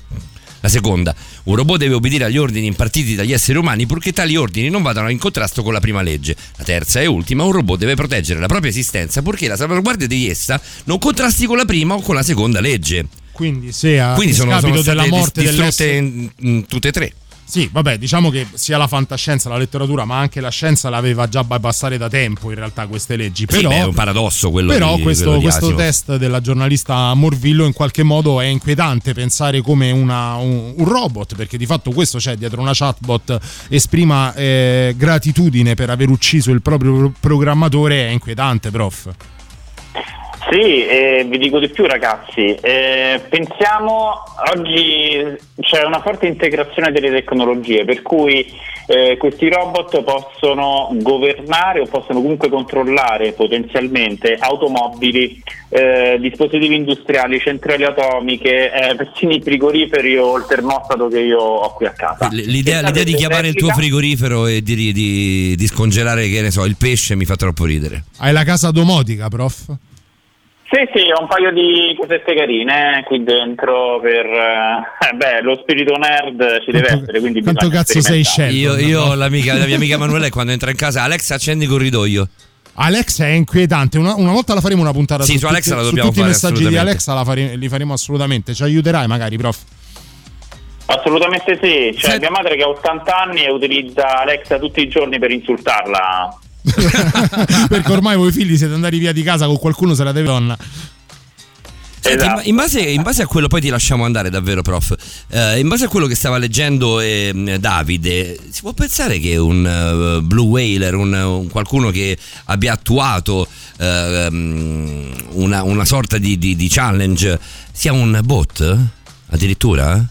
La seconda, un robot deve obbedire agli ordini impartiti dagli esseri umani purché tali ordini non vadano in contrasto con la prima legge. La terza e ultima, un robot deve proteggere la propria esistenza purché la salvaguardia di essa non contrasti con la prima o con la seconda legge. Quindi se a Quindi sono, sono della morte dis- distrutte in, in tutte e tre. Sì, vabbè, diciamo che sia la fantascienza, la letteratura, ma anche la scienza l'aveva già bypassare da tempo in realtà queste leggi. Sì, Però, beh, è un paradosso quello però di- questo, quello questo test della giornalista Morvillo in qualche modo è inquietante pensare come una- un, un robot, perché di fatto questo c'è dietro una chatbot, esprima eh, gratitudine per aver ucciso il proprio programmatore, è inquietante, prof. Sì, e vi dico di più ragazzi, Eh, pensiamo oggi c'è una forte integrazione delle tecnologie per cui eh, questi robot possono governare o possono comunque controllare potenzialmente automobili, eh, dispositivi industriali, centrali atomiche, eh, persino i frigoriferi o il termostato che io ho qui a casa. L'idea, l'idea di chiamare il tuo frigorifero e di, di- di scongelare, che ne so, il pesce mi fa troppo ridere. Hai la casa domotica, prof? Sì, sì, ho un paio di cosette carine qui dentro per... eh, eh, beh, lo spirito nerd ci deve essere, quindi quanto cazzo sei sperimentare. Io, io la, mia- la mia amica Manuela, quando entra in casa, Alex, accendi il corridoio. Alexa è inquietante. Una, una volta la faremo una puntata Sì, su, su Alexa tutti, la su dobbiamo tutti i fare, messaggi di. Alexa, fare- li faremo assolutamente. Ci aiuterai, magari, prof. Assolutamente sì, c'è mia madre che ha 80 anni e utilizza Alexa tutti i giorni per insultarla. (laughs) Perché ormai voi figli siete andati via di casa con qualcuno, se la deve donna. Senti, in, in base, in base a quello, poi ti lasciamo andare davvero, prof. Eh, in base a quello che stava leggendo ehm, Davide, si può pensare che un eh, Blue Whaler, un, un qualcuno che abbia attuato ehm, una, una sorta di, di- di challenge, sia un bot? Addirittura?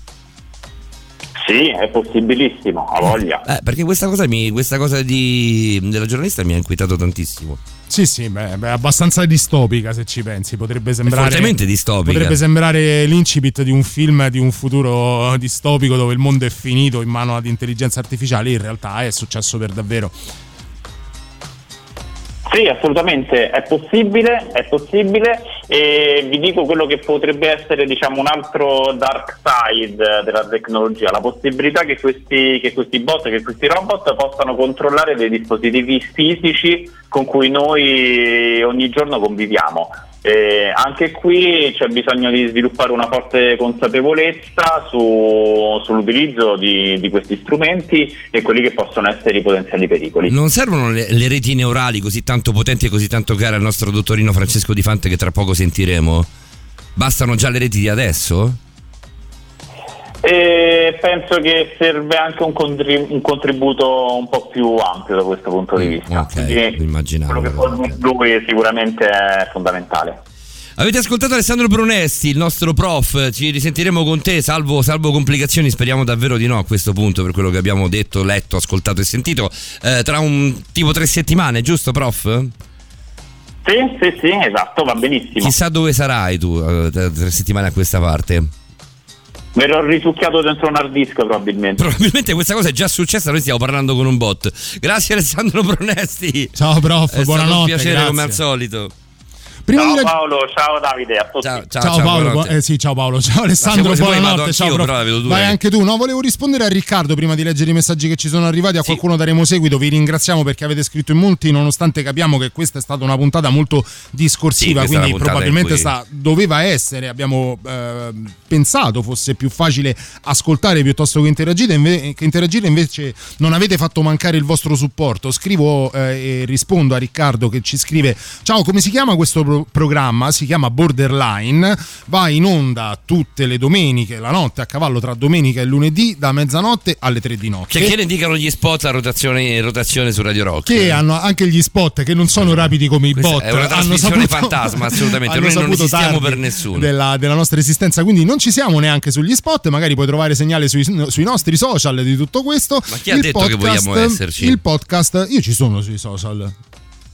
Sì, è possibilissimo, ha voglia. Eh, perché questa cosa, mi, questa cosa di- della giornalista mi ha inquietato tantissimo. Sì, sì, beh, beh, è abbastanza distopica se ci pensi. Potrebbe sembrare. fortemente distopica. Potrebbe sembrare l'incipit di un film di un futuro distopico dove il mondo è finito in mano ad intelligenza artificiale. In realtà è successo per davvero. Sì, assolutamente, è possibile, è possibile e vi dico quello che potrebbe essere diciamo, un altro dark side della tecnologia, la possibilità che questi, che questi bot, che questi robot possano controllare dei dispositivi fisici con cui noi ogni giorno conviviamo. Eh, anche qui c'è bisogno di sviluppare una forte consapevolezza su- sull'utilizzo di, di questi strumenti e quelli che possono essere i potenziali pericoli. Non servono le, le reti neurali così tanto potenti e così tanto care al nostro dottorino Francesco Di Fante che tra poco sentiremo? Bastano già le reti di adesso? E penso che serve anche un, contri- un contributo un po' più ampio da questo punto di vista. Mm, Ok, Quindi immaginavo. quello che può lui sicuramente è fondamentale. Avete ascoltato Alessandro Brunesti, il nostro prof, ci risentiremo con te, salvo, salvo complicazioni, speriamo davvero di no a questo punto per quello che abbiamo detto, letto, ascoltato e sentito, eh, tra un tipo tre settimane, giusto prof? Sì, sì, sì, esatto, va benissimo. Chissà dove sarai tu eh, tra tre settimane a questa parte. Verrò risucchiato dentro un hard disk probabilmente. Probabilmente questa cosa è già successa, noi stiamo parlando con un bot. Grazie Alessandro Brunesti. Ciao prof, È stato buonanotte. un piacere grazie. come al solito. Prima ciao di Paolo, ciao Davide, a tutti. Ciao, Ciao, Paolo, buonanotte. bu- eh, sì, ciao Paolo, (laughs) ciao Alessandro, se vuoi vado buonanotte. Ciao, anch'io, prof. però la vedo due. Vai anche tu. No, volevo rispondere a Riccardo prima di leggere i messaggi che ci sono arrivati. A Sì. qualcuno daremo seguito. Vi ringraziamo perché avete scritto in molti, nonostante capiamo che questa è stata una puntata molto Sì, discorsiva. è quindi probabilmente cui- sta- doveva essere. Abbiamo eh, pensato fosse più facile ascoltare piuttosto che interagire. inve- che interagire, invece non avete fatto mancare il vostro supporto. Scrivo eh, e rispondo a Riccardo che ci scrive: Ciao, come si chiama questo pro- programma? Si chiama Borderline. Va in onda tutte le domeniche, la notte a cavallo tra domenica e lunedì, da mezzanotte alle tre di notte. Che, che ne dicano gli spot a rotazione, rotazione su Radio Rock? Che hanno anche gli spot che non sono rapidi come i bot. è una hanno trasmissione saputo- fantasma, assolutamente. (laughs) Noi non esistiamo per nessuno. Della, della nostra esistenza, quindi non ci siamo neanche sugli spot. Magari puoi trovare segnale sui, sui nostri social di tutto questo. Ma chi ha detto che vogliamo esserci? Il podcast, io ci sono sui social.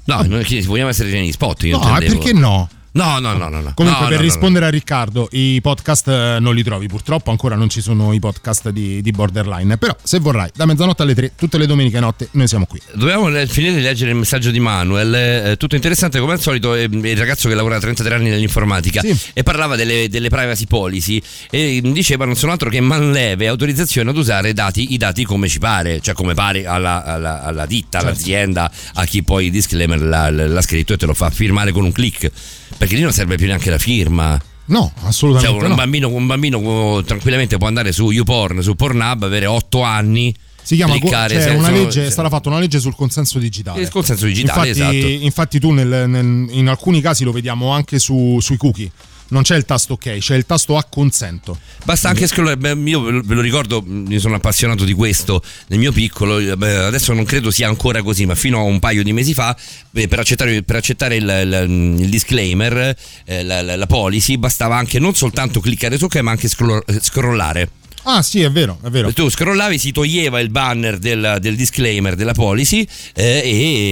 No, noi chi- vogliamo essere negli spot. Io No, intendevo. perché no? No, no, no, no. no. Comunque, No, per no, rispondere a Riccardo, i podcast eh, non li trovi purtroppo. Ancora non ci sono i podcast di, di Borderline. Però, se vorrai, da mezzanotte alle tre, tutte le domeniche notte, noi siamo qui. Dobbiamo finire di leggere il messaggio di Manuel. eh, tutto interessante come al solito. È il ragazzo che lavora da 33 anni nell'informatica Sì. e parlava delle, delle privacy policy. E diceva non sono altro che manleve autorizzazione ad usare dati, i dati come ci pare, cioè come pare alla, alla- alla ditta, Certo. all'azienda, a chi poi il disclaimer l'ha, l'ha scritto e te lo fa firmare con un click. Perché lì non serve più neanche la firma. No, Cioè, assolutamente un, no. bambino, un bambino tranquillamente può andare su YouPorn, su Pornhub, avere 8 anni. Si chiama cliccare c'è senza- una legge, cioè, è stata fatta una legge sul consenso digitale. Il consenso digitale, infatti, esatto. infatti tu nel- nel- in alcuni casi lo vediamo anche su- sui cookie. Non c'è il tasto ok, c'è il tasto acconsento. Basta anche scrollare. beh, Io ve lo- ricordo, mi sono appassionato di questo nel mio piccolo. eh, beh, Adesso non credo sia ancora così, ma fino a un paio di mesi fa, beh, per accettare, per accettare il, il- il disclaimer, eh, la, la- la policy, bastava anche non soltanto cliccare su ok, ma anche scroll- scrollare. Ah, sì, è vero, è vero. Tu scrollavi, si toglieva il banner del, del disclaimer della policy eh,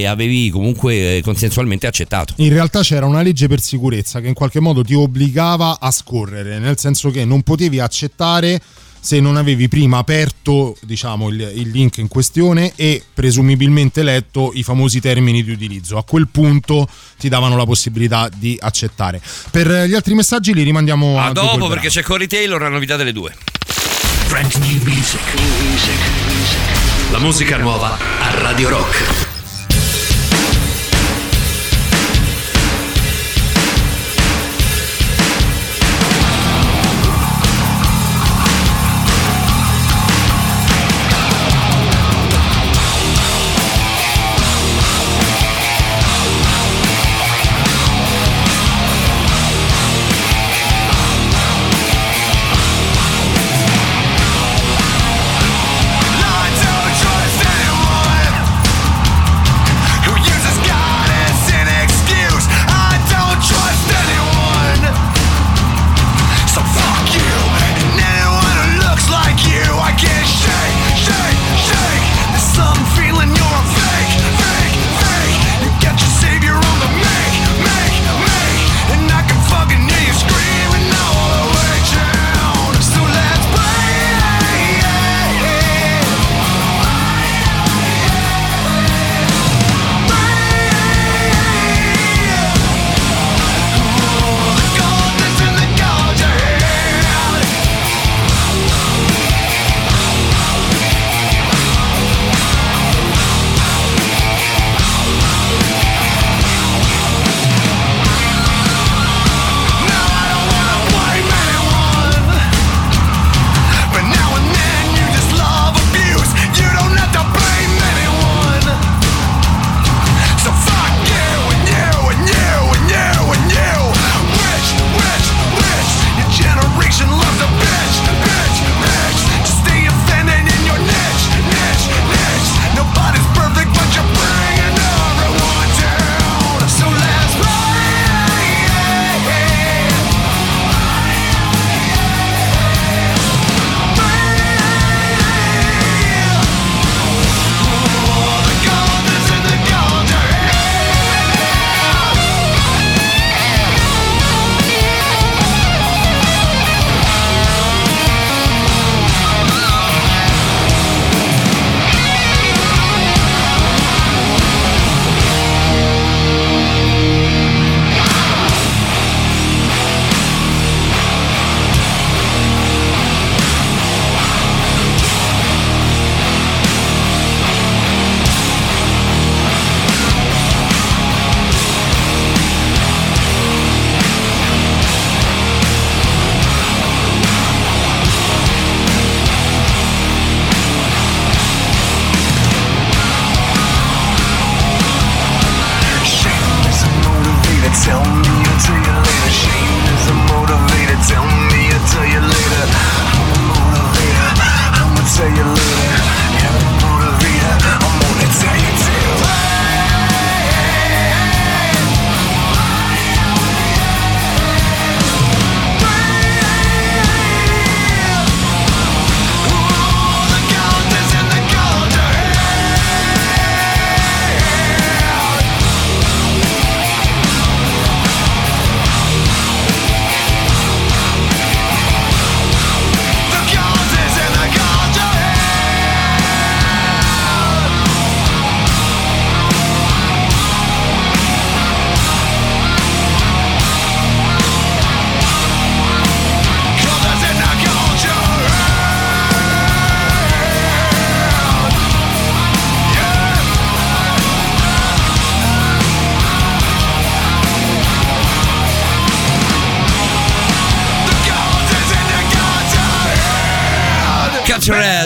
e avevi comunque eh, consensualmente accettato. In realtà c'era una legge per sicurezza che in qualche modo ti obbligava a scorrere, nel senso che non potevi accettare se non avevi prima aperto diciamo, il, il link in questione e presumibilmente letto i famosi termini di utilizzo. A quel punto ti davano la possibilità di accettare. Per gli altri messaggi li rimandiamo a, A dopo perché c'è Cory Taylor, la novità delle due. Brand new music. La musica nuova a Radio Rock.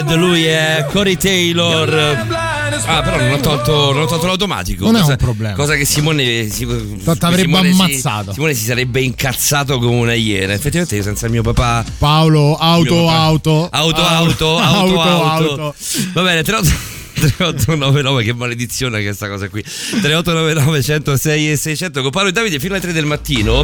Red, lui è Cory Taylor. Ah, però non ho tolto, non ho tolto l'automatico. Non è un cosa, problema. Cosa che Simone. Si, Simone si- ammazzato. Simone si sarebbe incazzato come una iena. Effettivamente, io senza mio papà. Paolo, auto, papà. auto. Auto, auto, auto, auto. Va bene, 38. 3899 (laughs) che maledizione che è sta cosa qui 3899 106 e 600 con Paolo e Davide fino alle 3 del mattino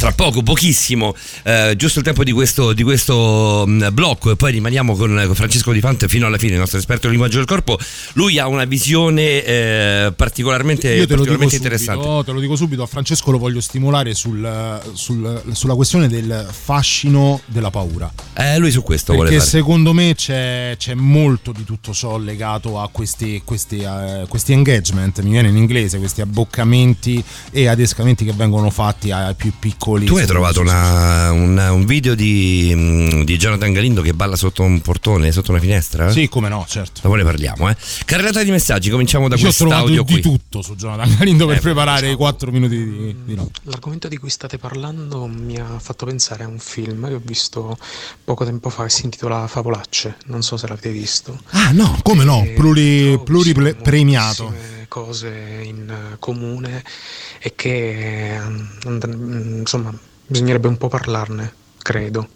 tra poco, pochissimo, eh, giusto il tempo di questo, di questo mh, blocco e poi rimaniamo con, con Francesco Di Fante fino alla fine, il nostro esperto di linguaggio del corpo. Lui ha una visione eh, particolarmente, particolarmente subito, interessante. te lo dico subito, a Francesco lo voglio stimolare sul- sul- sulla questione del fascino della paura. Eh, lui su questo Perché vuole fare. secondo me c'è, c'è molto di tutto ciò legato a questi, questi, eh, questi engagement, mi viene in inglese, questi abboccamenti e adescamenti che vengono fatti ai più piccoli. Tu hai trovato una- una- un video di, mh, di Jonathan Galindo che balla sotto un portone, sotto una finestra? Sì, come no, certo. Dopo ne parliamo, eh. Carrellata di messaggi, cominciamo da Io ho trovato di qui. tutto su Jonathan Galindo per Eh, preparare i 4 minuti di, di no. L'argomento di cui state parlando mi ha fatto pensare a un film che ho visto poco tempo fa che si intitola Favolacce, non so se l'avete visto. Ah no, come no, pluri, pluripremiato. Moltissime cose in eh, comune e che and- mm, insomma bisognerebbe un po' parlarne, credo.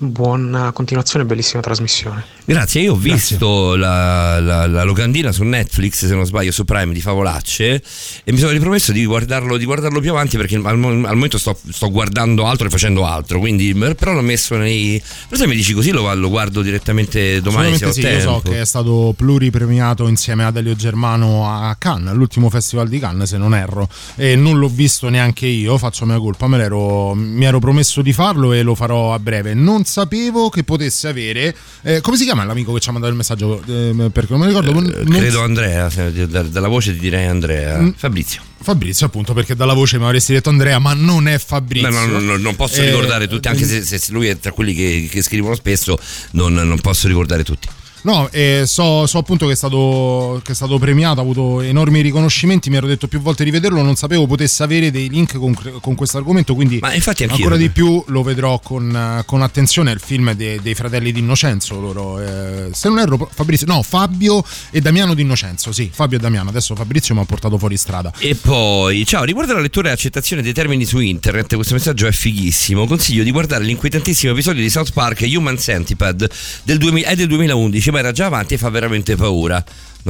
Buona continuazione, bellissima trasmissione. Grazie, io ho visto la, la- la locandina su Netflix, se non sbaglio, su Prime di Favolacce e mi sono ripromesso di guardarlo, di guardarlo più avanti perché al, al momento sto, sto guardando altro e facendo altro, quindi però l'ho messo nei... Però se mi dici così lo, lo guardo direttamente domani se ho sì, io tempo. so che è stato pluripremiato insieme ad Elio Germano a Cannes, all'ultimo festival di Cannes se non erro, e non l'ho visto neanche io, faccio mia colpa, me l'ero, mi ero promesso di farlo e lo farò a breve. Non sapevo che potesse avere, eh, come si chiama l'amico che ci ha mandato il messaggio? Eh, perché non mi ricordo. non- Credo Andrea, da- dalla voce ti direi Andrea. Mm. Fabrizio. Fabrizio appunto perché dalla voce mi avresti detto Andrea ma non è Fabrizio No, no, no, no, non posso Eh, ricordare tutti, anche se, se lui è tra quelli che, che scrivono spesso, non, non posso ricordare tutti. No, eh, so, so appunto che è, stato, che è stato premiato, ha avuto enormi riconoscimenti, mi ero detto più volte di vederlo, non sapevo potesse avere dei link con, con questo argomento, quindi Ma infatti anch'io. ancora di più lo vedrò con, con attenzione, il film de- dei fratelli d'Innocenzo, loro, eh, se non erro Fabrizio, no, Fabio e Damiano d'Innocenzo, sì, Fabio e Damiano, adesso Fabrizio mi ha portato fuori strada. E poi, ciao, riguardo la lettura e accettazione dei termini su internet, questo messaggio è fighissimo. Consiglio di guardare l'inquietantissimo episodio di South Park Human Centipede del 2000 è del 2011, ma era già avanti e fa veramente paura.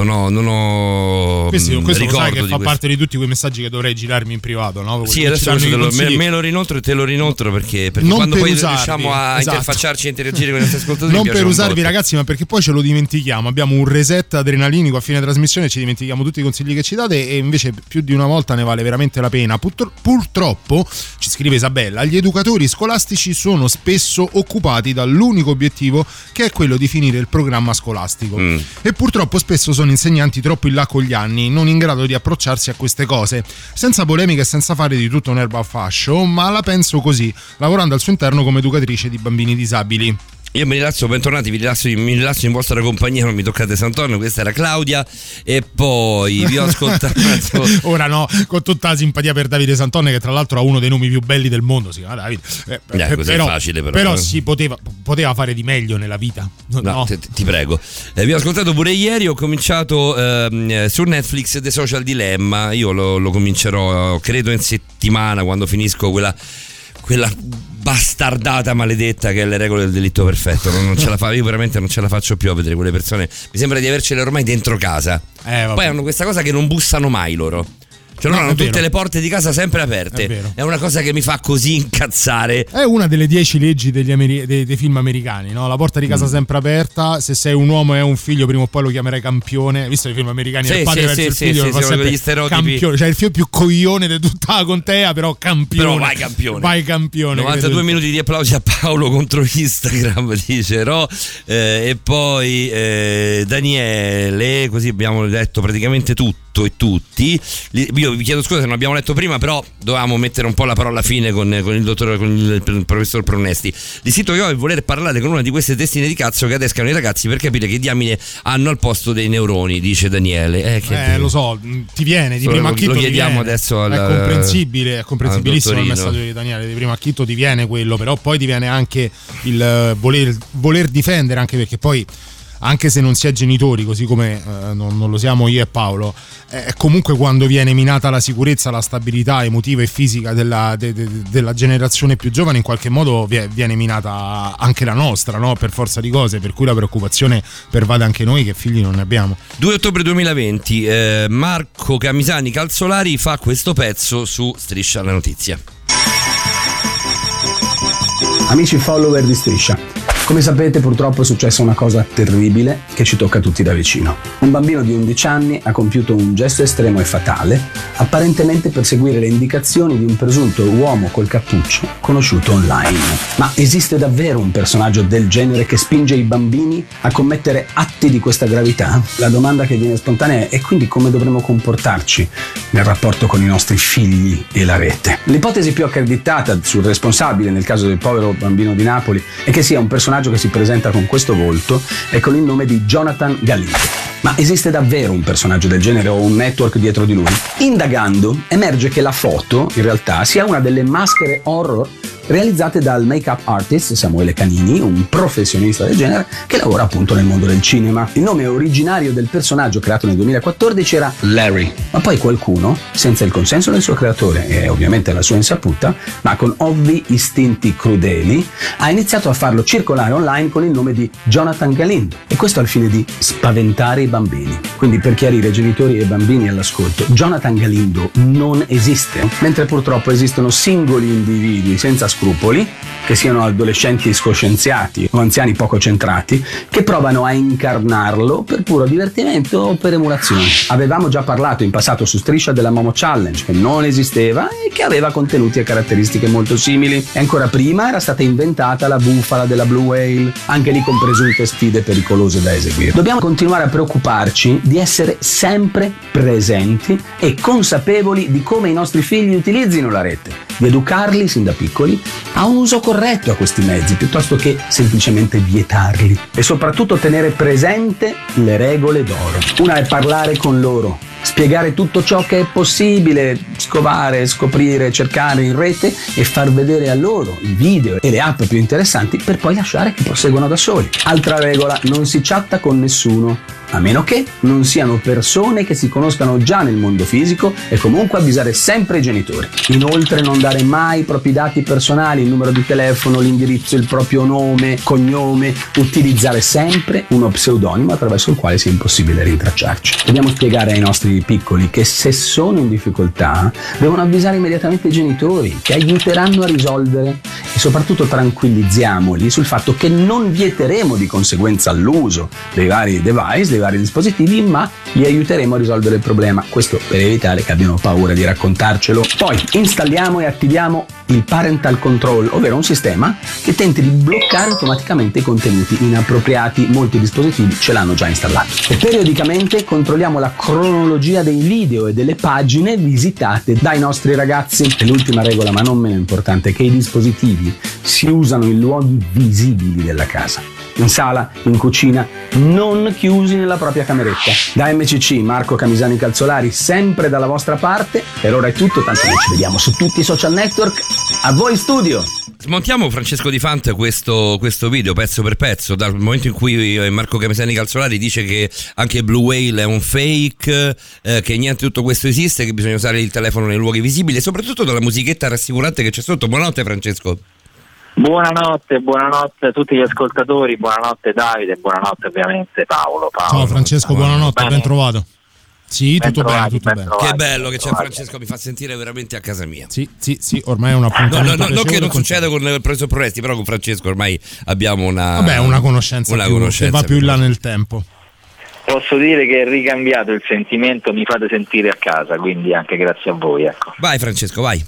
Non ho, non ho Questo, mm, questo lo sai che fa questo. parte di tutti quei messaggi che dovrei girarmi in privato, no? Sì, Quelli adesso questo te lo- me, me lo rinoltro e te lo rinoltro perché, perché quando per poi usarvi, riusciamo a esatto. interfacciarci e interagire con i nostri (laughs) ascoltatori Non per usarvi, ragazzi, ma perché poi ce lo dimentichiamo. Abbiamo un reset adrenalinico a fine trasmissione, ci dimentichiamo tutti i consigli che ci date. E invece più di una volta ne vale veramente la pena. Purtro- purtroppo, ci scrive Isabella, gli educatori scolastici sono spesso occupati dall'unico obiettivo che è quello di finire il programma scolastico. Mm. E purtroppo spesso sono insegnanti troppo in là con gli anni, non in grado di approcciarsi a queste cose. Senza polemiche e senza fare di tutto un'erba a fascio, ma la penso così, lavorando al suo interno come educatrice di bambini disabili. Io mi rilasso, bentornati, vi rilasso, mi rilasso in vostra compagnia, non mi toccate Sant'Antonio, questa era Claudia e poi vi ho (laughs) ascoltato. (laughs) Ora no, con tutta la simpatia per Davide Santone, che tra l'altro ha uno dei nomi più belli del mondo, si chiama Davide. Eh, Eh, così è facile, però. si poteva, poteva fare di meglio nella vita. No, No, ti, ti prego. Eh, vi ho ascoltato pure ieri, ho cominciato ehm, eh, su Netflix The Social Dilemma, io lo, lo comincerò credo in settimana quando finisco quella, quella bastardata maledetta che è le regole del delitto perfetto. Non, non ce la fa, io veramente non ce la faccio più a vedere quelle persone. Mi sembra di avercele ormai dentro casa. Eh. Poi hanno questa cosa che non bussano mai loro. Cioè, loro No, hanno tutte vero. le porte di casa sempre aperte. È. È una cosa che mi fa così incazzare. È una delle dieci leggi degli ameri- dei, dei film americani, no? La porta di casa Mm. sempre aperta. Se sei un uomo e un figlio, prima o poi lo chiamerai campione. Visto i film americani, Sì, il padre sì, verso sì, il figlio sì, lo fa sì, stereotipi. campione. Cioè il figlio più coglione di tutta la contea, però campione. Però vai campione. Vai campione. 92 credo. minuti di applausi a Paolo contro Instagram, (laughs) dice Ro. Eh, e poi eh, Daniele, così abbiamo letto praticamente tutto e tutti. Io vi chiedo scusa se non abbiamo letto prima, però dovevamo mettere un po' la parola fine con, con il dottor, con il, il professor Pronesti. L'istituto che ho è voler parlare con una di queste testine di cazzo che adescano i ragazzi per capire che diamine hanno al posto dei neuroni, dice Daniele. Eh, che Eh, lo so, mh, ti viene di Solo primo lo- chiediamo viene. adesso al- È comprensibile, è comprensibilissimo il messaggio di Daniele. Di primo acchitto ti viene quello, però poi ti viene anche il eh, voler, voler difendere, anche perché poi. Anche se non si è genitori, così come eh, non, non lo siamo io e Paolo, eh, comunque quando viene minata la sicurezza, la stabilità emotiva e fisica della, de- de- della generazione più giovane, in qualche modo vie- viene minata anche la nostra, no? per forza di cose, per cui la preoccupazione pervade anche noi che figli non ne abbiamo. 2 ottobre 2020, eh, Marco Camisani Calzolari fa questo pezzo su Striscia la Notizia. Amici follower di Striscia, come sapete purtroppo è successa una cosa terribile che ci tocca tutti da vicino. Un bambino di 11 anni ha compiuto un gesto estremo e fatale, apparentemente per seguire le indicazioni di un presunto uomo col cappuccio conosciuto online. Ma esiste davvero un personaggio del genere che spinge i bambini a commettere atti di questa gravità? La domanda che viene spontanea è quindi come dovremmo comportarci nel rapporto con i nostri figli e la rete. L'ipotesi più accreditata sul responsabile nel caso del povero bambino di Napoli è che sia un personaggio che si presenta con questo volto e con il nome di Jonathan Galindo. Ma esiste davvero un personaggio del genere o un network dietro di lui? Indagando emerge che la foto in realtà sia una delle maschere horror realizzate dal make-up artist Samuele Canini, un professionista del genere che lavora appunto nel mondo del cinema. Il nome originario del personaggio creato nel 2014 era Larry, ma poi qualcuno, senza il consenso del suo creatore e ovviamente la sua insaputa, ma con ovvi istinti crudeli, ha iniziato a farlo circolare online con il nome di Jonathan Galindo e questo al fine di spaventare i bambini. Quindi per chiarire genitori e bambini all'ascolto, Jonathan Galindo non esiste, mentre purtroppo esistono singoli individui senza scrupoli, che siano adolescenti scoscienziati o anziani poco centrati, che provano a incarnarlo per puro divertimento o per emulazione. Avevamo già parlato in passato su Striscia della Momo Challenge, che non esisteva e che aveva contenuti e caratteristiche molto simili. E ancora prima era stata inventata la bufala della Blue Whale, anche lì con presunte sfide pericolose da eseguire. Dobbiamo continuare a preoccuparci di essere sempre presenti e consapevoli di come i nostri figli utilizzino la rete, di educarli sin da piccoli a un uso corretto a questi mezzi piuttosto che semplicemente vietarli e soprattutto tenere presente le regole d'oro. Una è parlare con loro, spiegare tutto ciò che è possibile, scovare, scoprire, cercare in rete e far vedere a loro i video e le app più interessanti per poi lasciare che proseguano da soli. Altra regola, non si chatta con nessuno. A meno che non siano persone che si conoscano già nel mondo fisico e comunque avvisare sempre i genitori. Inoltre non dare mai i propri dati personali, il numero di telefono, l'indirizzo, il proprio nome, cognome, utilizzare sempre uno pseudonimo attraverso il quale sia impossibile rintracciarci. Dobbiamo spiegare ai nostri piccoli che se sono in difficoltà devono avvisare immediatamente i genitori che aiuteranno a risolvere e soprattutto tranquillizziamoli sul fatto che non vieteremo di conseguenza l'uso dei vari device, dei vari dispositivi, ma li aiuteremo a risolvere il problema. Questo per evitare che abbiano paura di raccontarcelo. Poi installiamo e attiviamo il parental control, ovvero un sistema che tenti di bloccare automaticamente i contenuti inappropriati. Molti dispositivi ce l'hanno già installato. E periodicamente controlliamo la cronologia dei video e delle pagine visitate dai nostri ragazzi. E l'ultima regola, ma non meno importante, è che i dispositivi si usano in luoghi visibili della casa. In sala, in cucina, non chiusi nella propria cameretta. Da MCC, Marco Camisani Calzolari, sempre dalla vostra parte. Per ora è tutto, tanto noi ci vediamo su tutti i social network. A voi in studio! Smontiamo Francesco Di Fante questo, questo video pezzo per pezzo dal momento in cui eh, Marco Camesani Calzolari dice che anche Blue Whale è un fake, eh, che niente di tutto questo esiste, che bisogna usare il telefono nei luoghi visibili e soprattutto dalla musichetta rassicurante che c'è sotto. Buonanotte Francesco. Buonanotte, buonanotte a tutti gli ascoltatori, buonanotte Davide, buonanotte ovviamente Paolo. Paolo. Ciao Francesco, buonanotte, ben trovato. Sì, tutto bene, tutto bene. Che bello che c'è Francesco, mi fa sentire veramente a casa mia. Sì, sì, sì, ormai è un No, appuntamento. no, no, non che non con- succeda con il Preso Presti, però con Francesco ormai abbiamo una, Vabbè, una conoscenza, una più, conoscenza che va più in là nel tempo. Posso dire che è ricambiato il sentimento, mi fate sentire a casa, quindi anche grazie a voi. Ecco. Vai Francesco, vai.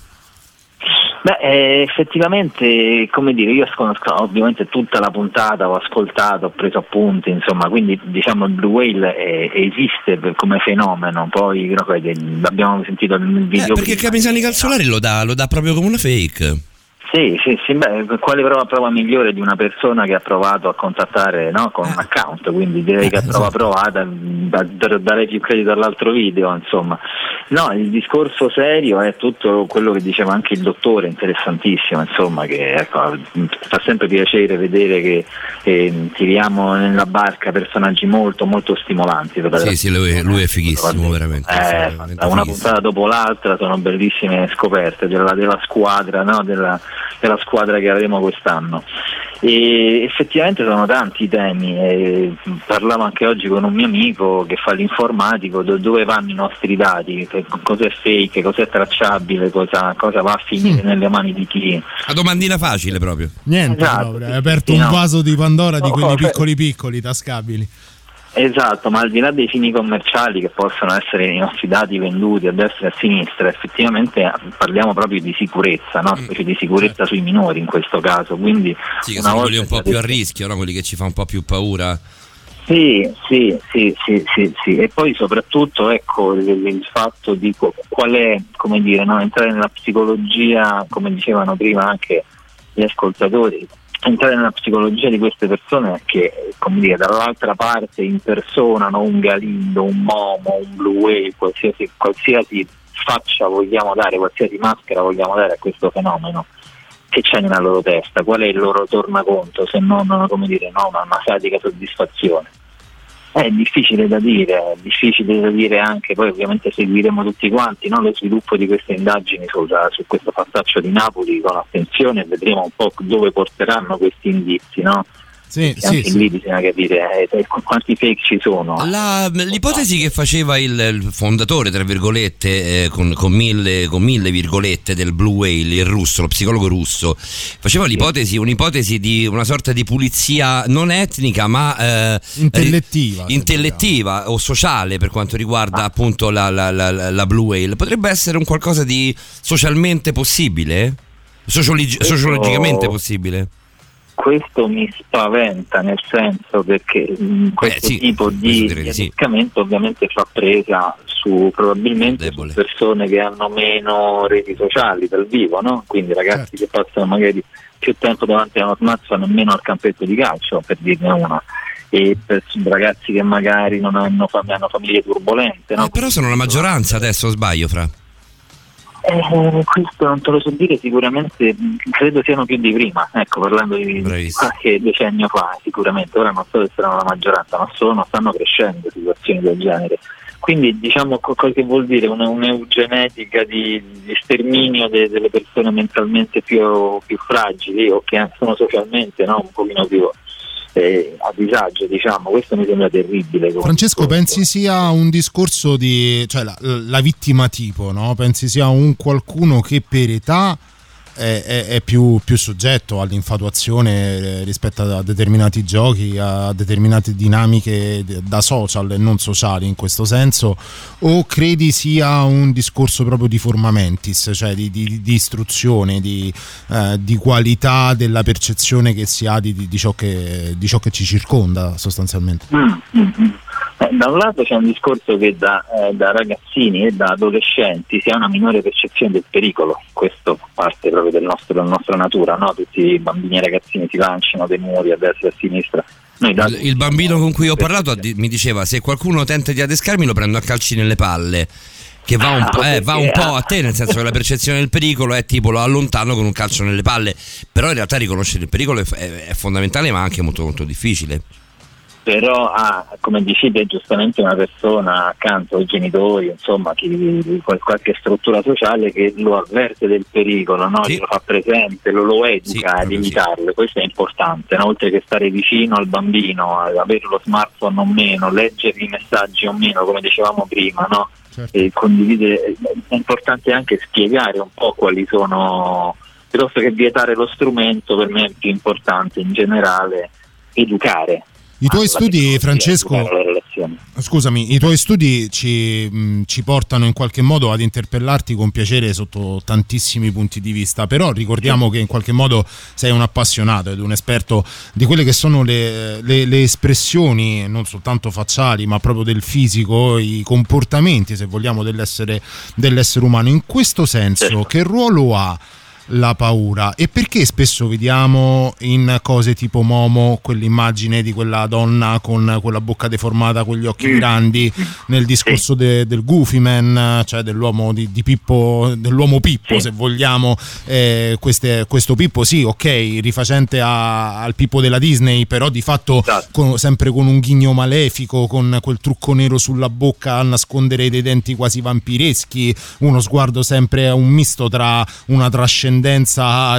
Beh, eh, effettivamente, come dire, io conosco ovviamente tutta la puntata, ho ascoltato, ho preso appunti, insomma, quindi diciamo il Blue Whale eh, esiste come fenomeno, poi no, vedi, abbiamo sentito il video. Eh, perché. Camisani Calzolari lo dà, lo dà proprio come una fake. Sì, sì, sì, beh, quale prova, prova migliore di una persona che ha provato a contattare no, con un account, quindi direi che a prova provata da- da- darei più credito all'altro video, insomma. No, il discorso serio è tutto quello che diceva anche il dottore, interessantissimo, insomma, che ecco, fa sempre piacere vedere che eh, tiriamo nella barca personaggi molto molto stimolanti. Sì, sì, lui, lui è fighissimo, veramente. Eh, veramente una puntata dopo l'altra sono bellissime scoperte della, della squadra, no? della, della squadra che avremo quest'anno. E effettivamente sono tanti i temi, e parlavo anche oggi con un mio amico che fa l'informatico, do- dove vanno i nostri dati, che- cos'è fake, cos'è tracciabile, cosa, cosa va a finire nelle mani di chi. La domandina facile proprio. Niente, Esatto, sì, hai aperto sì, un no. vaso di Pandora di No, quelli cioè- piccoli piccoli, tascabili. Esatto, ma al di là dei fini commerciali che possono essere i nostri dati venduti a destra e a sinistra, effettivamente eh, parliamo proprio di sicurezza, no? specie di sicurezza sui minori in questo caso. Quindi Sì, che una sono volta quelli un po' più a rischio, no? quelli che ci fa un po' più paura. Sì, sì, sì, sì, sì, sì. E poi soprattutto ecco il, fatto di qual è, come dire, no? entrare nella psicologia, come dicevano prima anche gli ascoltatori, entrare nella psicologia di queste persone che, come dire, dall'altra parte impersonano un Galindo, un Momo, un Blue Whale, qualsiasi, qualsiasi faccia vogliamo dare, qualsiasi maschera vogliamo dare a questo fenomeno che c'è nella loro testa, qual è il loro tornaconto se non dire, no, una, una satica soddisfazione. È difficile da dire, è difficile da dire anche, poi ovviamente seguiremo tutti quanti no, lo sviluppo di queste indagini sulla- su questo passaccio di Napoli con attenzione e vedremo un po' dove porteranno questi indizi. No? Sì, Perché anche lì bisogna capire eh, qu- quanti fake ci sono. La- l'ipotesi che faceva il, il fondatore, tra virgolette, eh, con, con mille, con mille virgolette del Blue Whale, il russo, lo psicologo russo, faceva l'ipotesi, un'ipotesi di una sorta di pulizia non etnica ma eh, Intellettiva, intellettiva o sociale per quanto riguarda appunto la, la- la- la- la Blue Whale. Potrebbe essere un qualcosa di socialmente possibile? Sociologi- Questo- sociologicamente possibile? Questo mi spaventa nel senso perché mh, questo sì, tipo di, di sì. ovviamente fa presa su probabilmente su persone che hanno meno reti sociali dal vivo, no? quindi ragazzi che passano magari più tempo davanti a uno smartphone e meno al campetto di calcio, per dirne una. E per ragazzi che magari non hanno, fam- hanno famiglie turbolente, no? Eh, però sono la maggioranza adesso, sbaglio, fra. Eh, questo non te lo so dire, sicuramente mh, credo siano più di prima, ecco, parlando di qualche decennio fa, sicuramente, ora non so se saranno la maggioranza, ma sono, stanno crescendo situazioni del genere. Quindi diciamo cosa che vuol dire una, un'eugenetica di, di sterminio de- delle persone mentalmente più, più fragili o che sono socialmente no, un pochino più eh, a disagio, diciamo, questo mi sembra terribile. Francesco, pensi sia un discorso di. cioè la, la vittima tipo, no? Pensi sia un qualcuno che per età è, è- è più, più soggetto all'infatuazione eh, rispetto a determinati giochi, a determinate dinamiche da social e non sociali in questo senso? O credi sia un discorso proprio di formamentis, cioè di, di- di istruzione, di, eh, di qualità della percezione che si ha di, ciò che, ciò che ci circonda sostanzialmente? Mm, mm, mm. Eh, da un lato c'è un discorso che da, eh, da ragazzini e da adolescenti si ha una minore percezione del pericolo, questo parte proprio del nostro, della nostra natura, no? tutti i bambini e ragazzini si lanciano dei muri a destra e a sinistra. Il, il bambino con cui ho parlato mi diceva se qualcuno tenta di adescarmi lo prendo a calci nelle palle. Che va un, po', eh, va un po' a te, nel senso che la percezione del pericolo è tipo lo allontano con un calcio nelle palle. Però in realtà riconoscere il pericolo è- è fondamentale, ma anche molto, molto difficile. Però ha, come dici te, giustamente una persona accanto, i genitori, insomma, chi, qual- qualche struttura sociale che lo avverte del pericolo, no? lo fa presente, lo, lo educa ad evitarlo, questo è importante, no? oltre che stare vicino al bambino, a- avere lo smartphone o meno, leggergli i messaggi o meno, come dicevamo prima, no? Condividere, è importante anche spiegare un po' quali sono, piuttosto che vietare lo strumento, per me è più importante in generale educare. I tuoi studi, Francesco, relazioni. Scusami, i tuoi studi ci, mh, ci portano in qualche modo ad interpellarti con piacere sotto tantissimi punti di vista, però ricordiamo che in qualche modo sei un appassionato ed un esperto di quelle che sono le, le- le espressioni, non soltanto facciali, ma proprio del fisico, i comportamenti, se vogliamo, dell'essere, dell'essere umano. In questo senso, che ruolo ha? La paura. E perché spesso vediamo in cose tipo Momo quell'immagine di quella donna con quella bocca deformata con gli occhi grandi nel discorso de- del Goofy Man cioè dell'uomo di, di Pippo dell'uomo Pippo se vogliamo eh, queste- questo Pippo sì ok rifacente a- al Pippo della Disney però di fatto con- sempre con un ghigno malefico con quel trucco nero sulla bocca a nascondere dei denti quasi vampireschi uno sguardo sempre un misto tra una trascendenza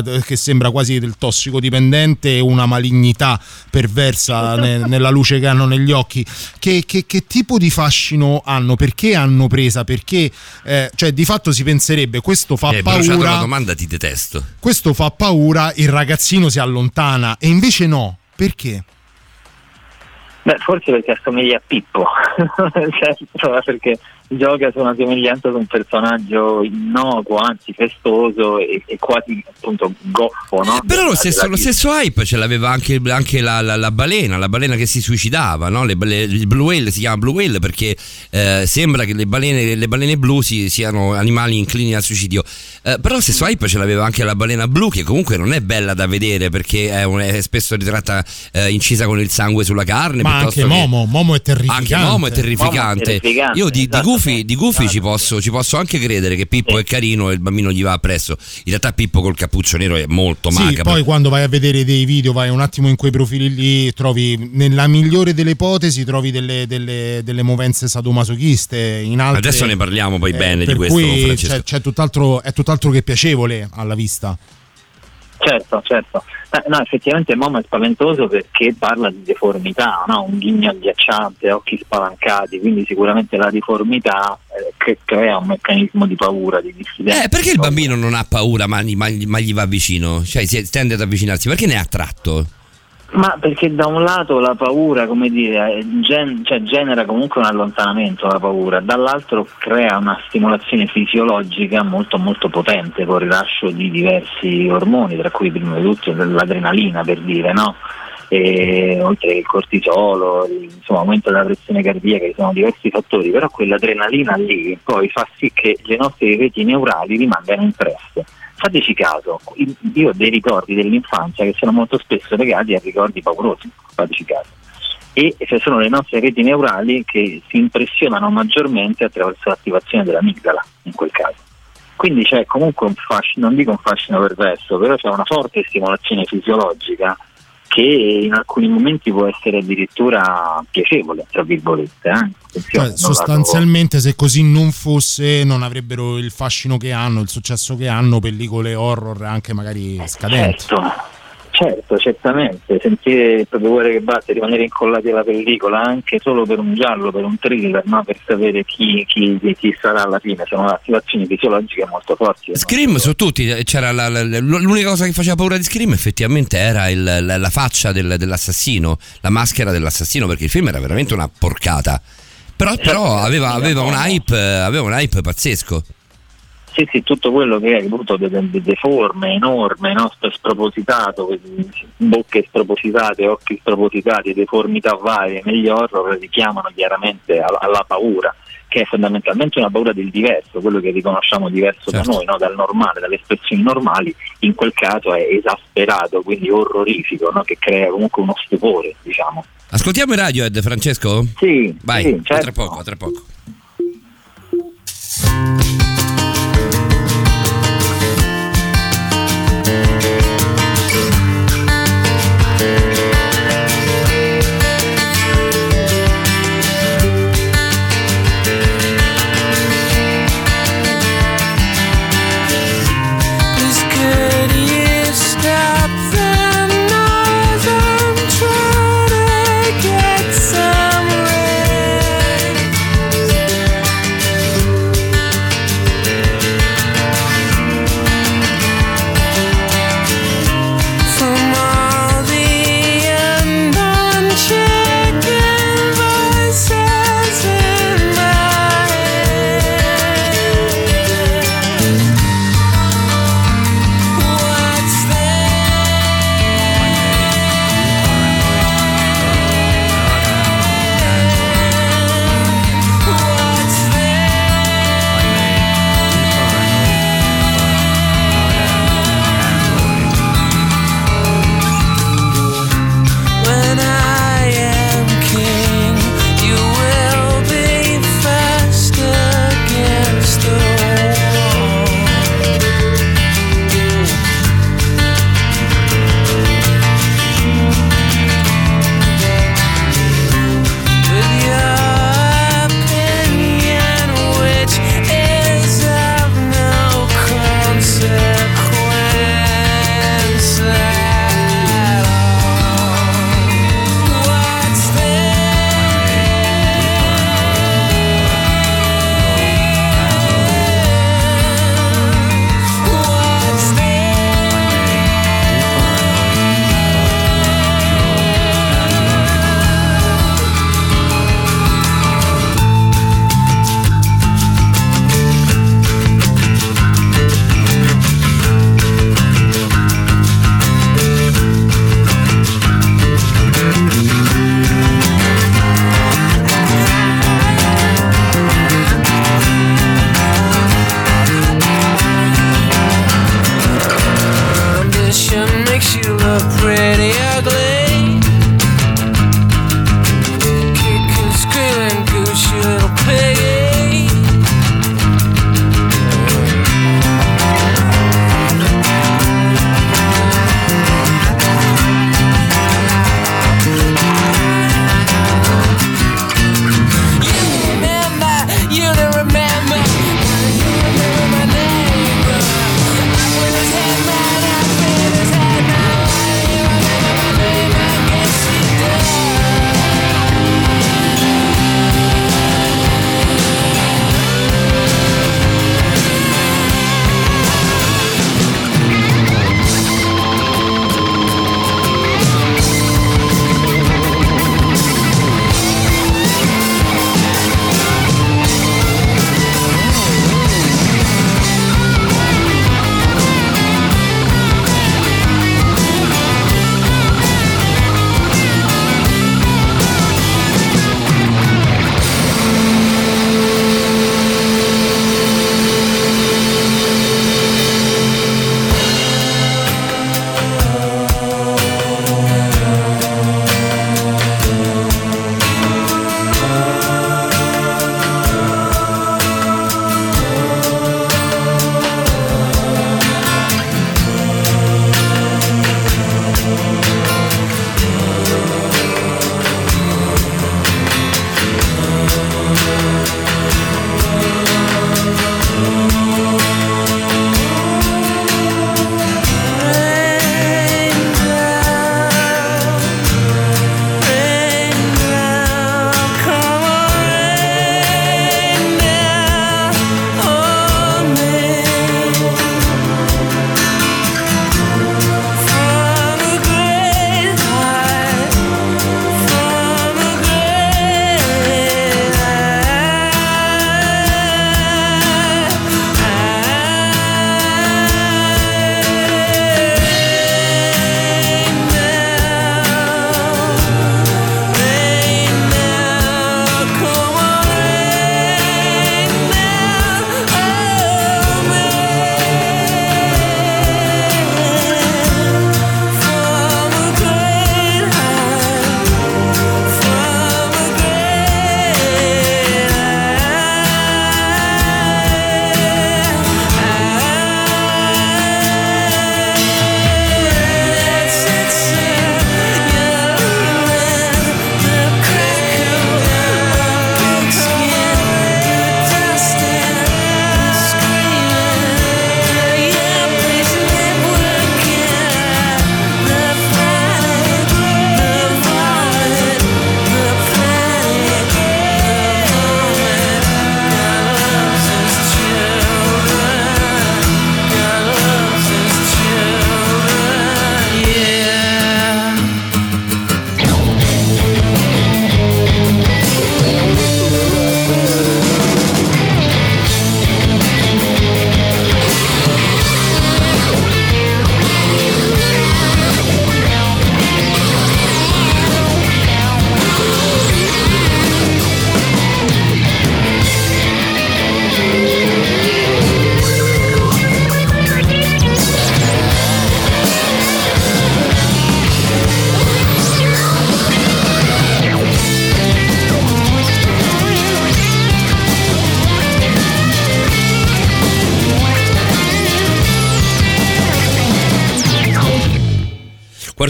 eh, che sembra quasi del tossicodipendente e una malignità perversa ne- nella luce che hanno negli occhi. Che, che- che tipo di fascino hanno? Perché hanno presa? Perché, eh, cioè, di fatto si penserebbe questo fa la paura, domanda, ti detesto. questo fa paura, il ragazzino si allontana e invece no. Perché? Beh, forse perché assomiglia a Pippo, (laughs) Certo, perché gioca su una somiglianza su un personaggio innocuo, anzi festoso e, e quasi appunto goffo, no? Però lo stesso, lo stesso hype ce l'aveva anche, anche la, la- la balena, la balena che si suicidava, no? Le bale- il blue whale si chiama blue whale perché eh, sembra che le balene, le balene blu si- siano animali inclini al suicidio. Eh, però lo stesso hype ce l'aveva anche la balena blu che comunque non è bella da vedere perché è, un- è spesso ritratta eh, incisa con il sangue sulla carne. Ma anche che- Momo, Momo è terrificante. Anche Momo è terrificante. terrificante, Io di, di esatto. Goofy, di Goofy ci, posso, ci posso anche credere che Pippo è carino e il bambino gli va appresso. In realtà Pippo col cappuccio nero è molto Sì, macabro. poi quando vai a vedere dei video, vai un attimo in quei profili lì, trovi nella migliore delle ipotesi, trovi delle, delle- delle movenze sadomasochiste. In altre, Adesso ne parliamo poi bene di per questo, cui Francesco. c'è, c'è tutt'altro, è tutt'altro che piacevole alla vista. Certo, certo. Eh, No, effettivamente Momo è spaventoso perché parla di deformità, no? un ghigno agghiacciante, occhi spalancati, quindi sicuramente la deformità eh, che crea un meccanismo di paura, di diffidenza. Eh, perché il bambino non ha paura ma, ma ma gli va vicino? Cioè si tende ad avvicinarsi, perché ne è attratto? Ma perché da un lato la paura, dire, eh, gen- cioè, genera comunque un allontanamento la paura, dall'altro crea una stimolazione fisiologica molto molto potente con il rilascio di diversi ormoni, tra cui prima di tutto l'adrenalina per dire, no? E, oltre che il cortisolo, insomma aumento della pressione cardiaca, ci sono diversi fattori, però quell'adrenalina lì poi fa sì che le nostre reti neurali rimangano impresse. Fateci caso, io ho dei ricordi dell'infanzia che sono molto spesso legati a ricordi paurosi, fateci caso. E sono le nostre reti neurali che si impressionano maggiormente attraverso l'attivazione dell'amigdala, in quel caso. Quindi c'è comunque un fascino, non dico un fascino perverso, però c'è una forte stimolazione fisiologica che in alcuni momenti può essere addirittura piacevole, tra virgolette. Eh? Cioè, sostanzialmente, se così non fosse, non avrebbero il fascino che hanno, il successo che hanno, pellicole horror anche magari scadenti. Certo, certo, certamente. Sentire il proprio cuore che batte, rimanere incollati alla pellicola anche solo per un giallo, per un thriller, no? per sapere chi, chi- chi sarà alla fine. Sono attivazioni fisiologiche molto forti. Scream su tutti, c'era la- la- la- l'unica cosa che faceva paura di Scream effettivamente era il- la, faccia del- dell'assassino, la maschera dell'assassino, perché il film era veramente una porcata. Però, però aveva, aveva un hype, aveva un hype pazzesco. Sì, sì, tutto quello che è de- deforme, enorme, no? Sp- spropositato, bocche spropositate, occhi spropositati, deformità varie negli horror richiamano chiaramente alla, alla paura, che è fondamentalmente una paura del diverso, quello che riconosciamo diverso Certo. da noi, no? dal normale, dalle espressioni normali, in quel caso è esasperato, quindi orrorifico, no? che crea comunque uno stupore, diciamo. Ascoltiamo i Radiohead, Francesco? Sì, Vai, sì, certo. tra poco, tra poco.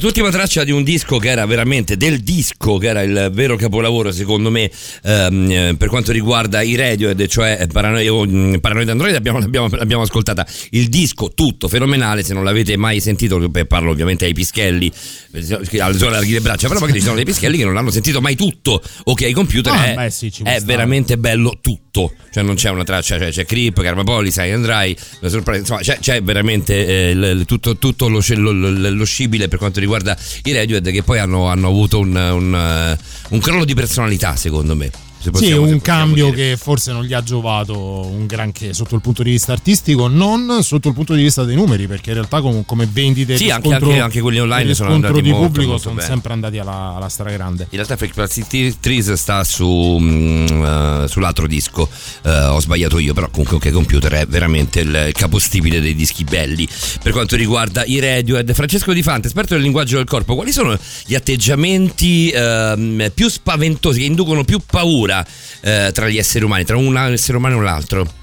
Quart'ultima traccia di un disco che era veramente del disco, che era il vero capolavoro secondo me ehm, eh, per quanto riguarda i Radiohead, cioè Paranoid, oh, Paranoid Android, abbiamo, l'abbiamo, l'abbiamo ascoltata. Il disco tutto fenomenale, se non l'avete mai sentito, beh, parlo ovviamente ai pischelli, eh, alle zone larghe le braccia, però magari ci sono dei pischelli che non l'hanno sentito mai tutto. Ok, computer Ah, è, beh, sì, è veramente bello tutto, cioè non c'è una traccia, cioè, c'è Creep, Carmapoli, Sai and Dry, la sorpresa, insomma c'è, c'è veramente eh, il- tutto, tutto lo, lo- lo- lo scibile per quanto riguarda i Radiohead che poi hanno, hanno avuto un, un, eh, un crollo di personalità secondo me. Sì, possiamo- se un cambio dire. che forse non gli ha giovato un granché sotto il punto di vista artistico, non sotto il punto di vista dei numeri, perché in realtà com- come vendite Sì, anche- anche- anche quelli online sono andati di molto, pubblico molto sono bene. sempre andati alla, alla stragrande. In realtà Fake Plastic Trees sta su, eh, sull'altro disco, eh, ho sbagliato io, però comunque OK Computer è veramente il capostipite dei dischi belli. Per quanto riguarda i Radiohead, Francesco Di Fante, esperto del linguaggio del corpo, quali sono gli atteggiamenti ehm, più spaventosi, che inducono più paura eh, tra gli esseri umani, tra un essere umano e l'altro?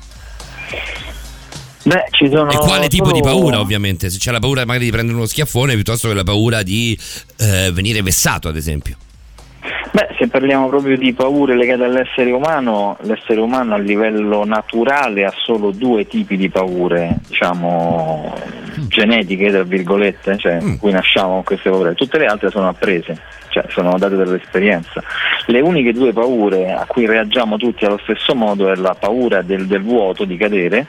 Beh, ci sono E quale tipo di paura, ovviamente? Se c'è la paura magari di prendere uno schiaffone piuttosto che la paura di eh, venire vessato, ad esempio. Beh, se parliamo proprio di paure legate all'essere umano, l'essere umano a livello naturale ha solo due tipi di paure, diciamo, genetiche, tra virgolette, cioè in cui nasciamo con queste paure. Tutte le altre sono apprese, cioè sono date dall'esperienza. Le uniche due paure a cui reagiamo tutti allo stesso modo è la paura del, del vuoto, di cadere,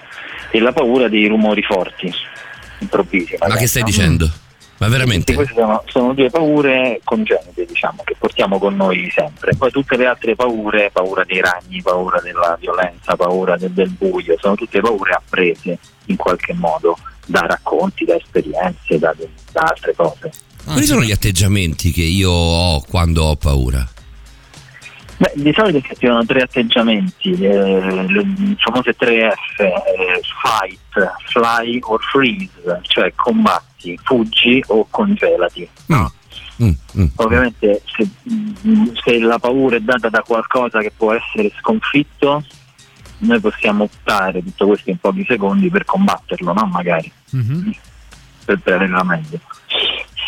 e la paura dei rumori forti, improvvisi. Ma che stai no? dicendo? Ma veramente? Queste sono, sono due paure congenite, diciamo, che portiamo con noi sempre. Poi tutte le altre paure, paura dei ragni, paura della violenza, paura del, del buio, sono tutte paure apprese in qualche modo da racconti, da esperienze, da, da altre cose. Quali sono gli atteggiamenti che io ho quando ho paura? Beh, di solito si attivano tre atteggiamenti, eh, le famose tre F, eh, fight, fly or freeze, cioè combatti, fuggi o congelati. Mm, Ovviamente se, mm, se la paura è data da qualcosa che può essere sconfitto, noi possiamo optare tutto questo in pochi secondi per combatterlo, no? Magari, per, per averla meglio.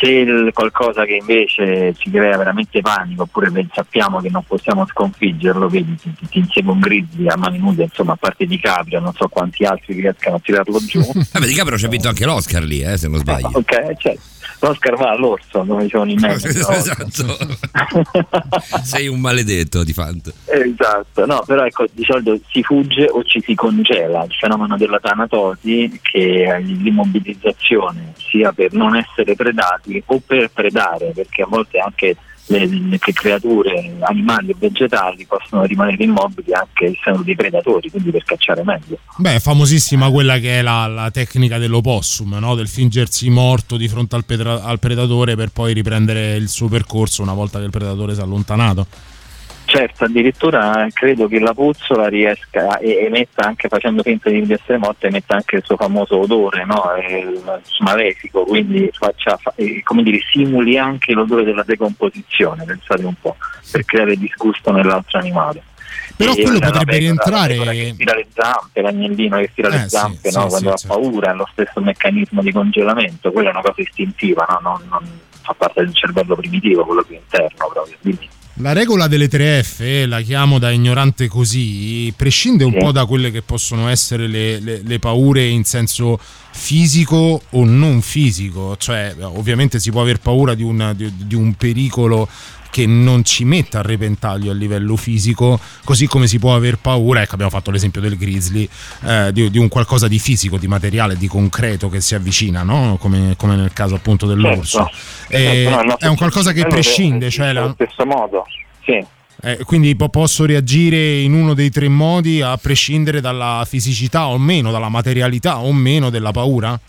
Se il- qualcosa che invece ci crea veramente panico, oppure ben sappiamo che non possiamo sconfiggerlo, vedi, ti, ti, ti insegue un grizzly a mani nude, insomma, a parte di Caprio, non so quanti altri riescano a tirarlo giù. (laughs) Vabbè, di Caprio ci ha vinto anche l'Oscar lì, eh, se non sbaglio. ok, cioè, l'Oscar va all'orso, come dicevano i meme. (laughs) esatto. (laughs) Sei un maledetto di Fant. Esatto, no, però ecco, di solito si fugge o ci si congela, il fenomeno della tanatosi che è l'immobilizzazione sia per non essere predati o per predare, perché a volte anche le, le creature animali e vegetali possono rimanere immobili anche essendo dei predatori, quindi per cacciare meglio. Beh, è famosissima quella che è la, la tecnica dell'opossum, no? del fingersi morto di fronte al, pedra- al predatore per poi riprendere il suo percorso una volta che il predatore si è allontanato. Certo, addirittura credo che la puzzola riesca e emetta anche facendo finta di essere morta, emetta anche il suo famoso odore, no? Il malefico, quindi faccia, fa- eh, come dire, simuli anche l'odore della decomposizione, pensate un po', per creare disgusto nell'altro animale. Però E quello la potrebbe la rientrare- pecora che stira le zampe, l'agnellino che stira Eh, le sì, zampe sì, no? sì, quando certo. ha paura, è lo stesso meccanismo di congelamento, quella è una cosa istintiva, no? non, non fa parte del cervello primitivo, quello più interno proprio. Quindi, La regola delle 3F, eh, la chiamo da ignorante così, prescinde un Sì. po' da quelle che possono essere le, le- le paure in senso fisico o non fisico, cioè ovviamente si può aver paura di un, di- di un pericolo che non ci metta a repentaglio a livello fisico, così come si può aver paura, ecco abbiamo fatto l'esempio del grizzly, eh, di, di un qualcosa di fisico, di materiale, di concreto che si avvicina, no? come, come nel caso appunto dell'orso. Certo. Eh, Certo, no, è un qualcosa che prescinde, cioè la- allo stesso modo, sì. eh, quindi po- posso reagire in uno dei tre modi a prescindere dalla fisicità o meno, dalla materialità o meno della paura?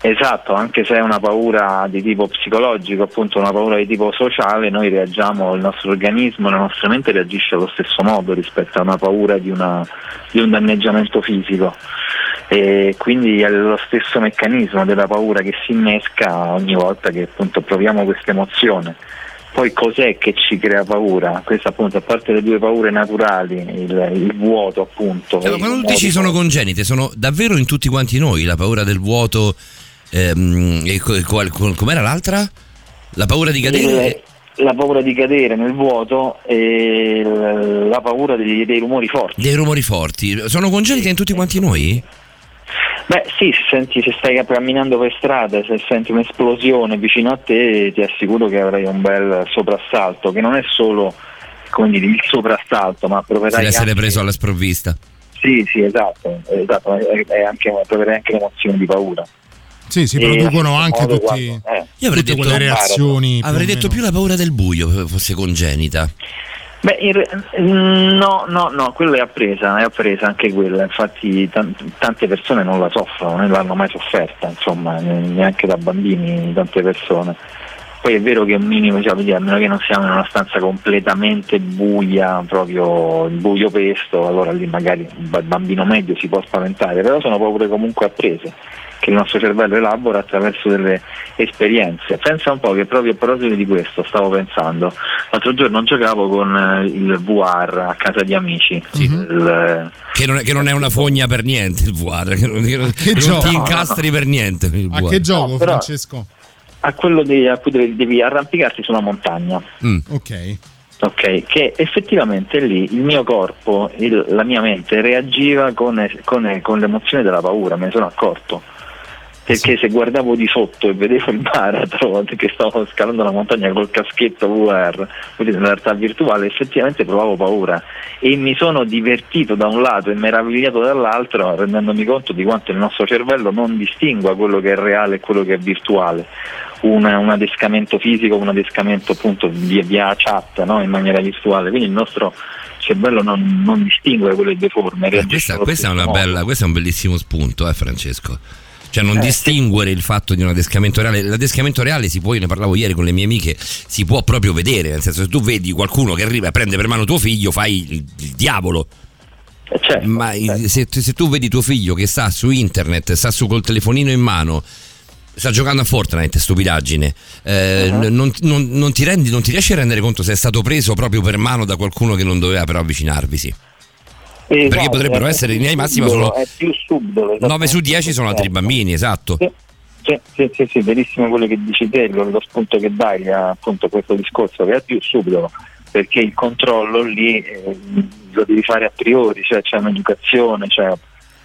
Esatto, anche se è una paura di tipo psicologico, appunto una paura di tipo sociale, noi reagiamo, il nostro organismo, la nostra mente reagisce allo stesso modo rispetto a una paura di, una- di un danneggiamento fisico. E quindi è lo stesso meccanismo della paura che si innesca ogni volta che appunto proviamo questa emozione. Poi cos'è che ci crea paura? Questa appunto, a parte le due paure naturali, il, il vuoto appunto. Cioè, il quando tu dici sono congenite, sono davvero in tutti quanti noi, la paura del vuoto. Ehm, e qual- co- com'era l'altra? La paura di cadere? La paura di cadere nel vuoto e la paura dei, dei rumori forti. Dei rumori forti. Sono congenite in tutti quanti noi? Beh sì, se, senti, se stai camminando per strada, se senti un'esplosione vicino a te, ti assicuro che avrai un bel soprassalto, che non è solo dire, il soprassalto, ma proverai essere anche, preso alla sprovvista. sì, sì, esatto, esatto, è, è anche, proverai anche l'emozione di paura. Sì, si producono anche tutti, quando- eh. Io avrei tutte detto, quelle reazioni. più avrei detto meno. più la paura del buio f- fosse congenita. Beh, re- no, no, no, quella è appresa, è appresa anche quella, infatti tan- tante persone non la soffrono, non l'hanno mai sofferta, insomma, ne- neanche da bambini tante persone. Poi è vero che un minimo, cioè, a meno che non siamo in una stanza completamente buia, proprio il buio pesto, allora lì magari il ba- bambino medio si può spaventare, però sono paure comunque apprese che il nostro cervello elabora attraverso delle esperienze. Pensa un po' che proprio a proposito di questo stavo pensando, l'altro giorno giocavo con eh, il VR a casa di amici, il- Che non, è, che non è una fogna per niente il VR. Che non, che non- ti incastri per niente. Il A che gioco, No, Francesco? a quello di- a cui devi, devi arrampicarti su una montagna. Mm. Ok. Ok, che effettivamente lì il mio corpo, il- la mia mente reagiva con, con- con l'emozione della paura, me ne sono accorto. Perché se guardavo di sotto e vedevo il baratro (laughs) che stavo scalando la montagna col caschetto VR, quindi in realtà virtuale, effettivamente provavo paura e mi sono divertito da un lato e meravigliato dall'altro, rendendomi conto di quanto il nostro cervello non distingua quello che è reale e quello che è virtuale. Una- un adescamento fisico, un adescamento appunto via, via chat no? in maniera virtuale, quindi il nostro cervello non, non distingue quelle due forme. Eh, questa, questa è bella, questo è un bellissimo spunto, eh, Francesco. Cioè non Eh, distinguere il fatto di un adescamento reale. L'adescamento reale si può, io ne parlavo ieri con le mie amiche, si può proprio vedere, nel senso se tu vedi qualcuno che arriva e prende per mano tuo figlio, fai il, il diavolo. Eh, certo, Ma il- se, se tu vedi tuo figlio che sta su internet, sta su col telefonino in mano, sta giocando a Fortnite, stupidaggine, eh, Uh-huh. non, non- non ti rendi, non ti riesci a rendere conto se è stato preso proprio per mano da qualcuno che non doveva però avvicinarvisi. Esatto, Perché potrebbero è essere in linea di massima solo è più subdolo, 9 su 10 sono altri bambini, esatto. Sì, sì, sì, sì, sì, verissimo quello che dici te, lo, lo spunto che dai a appunto questo discorso che è più subdolo, perché il controllo lì eh, lo devi fare a priori, cioè c'è un'educazione, cioè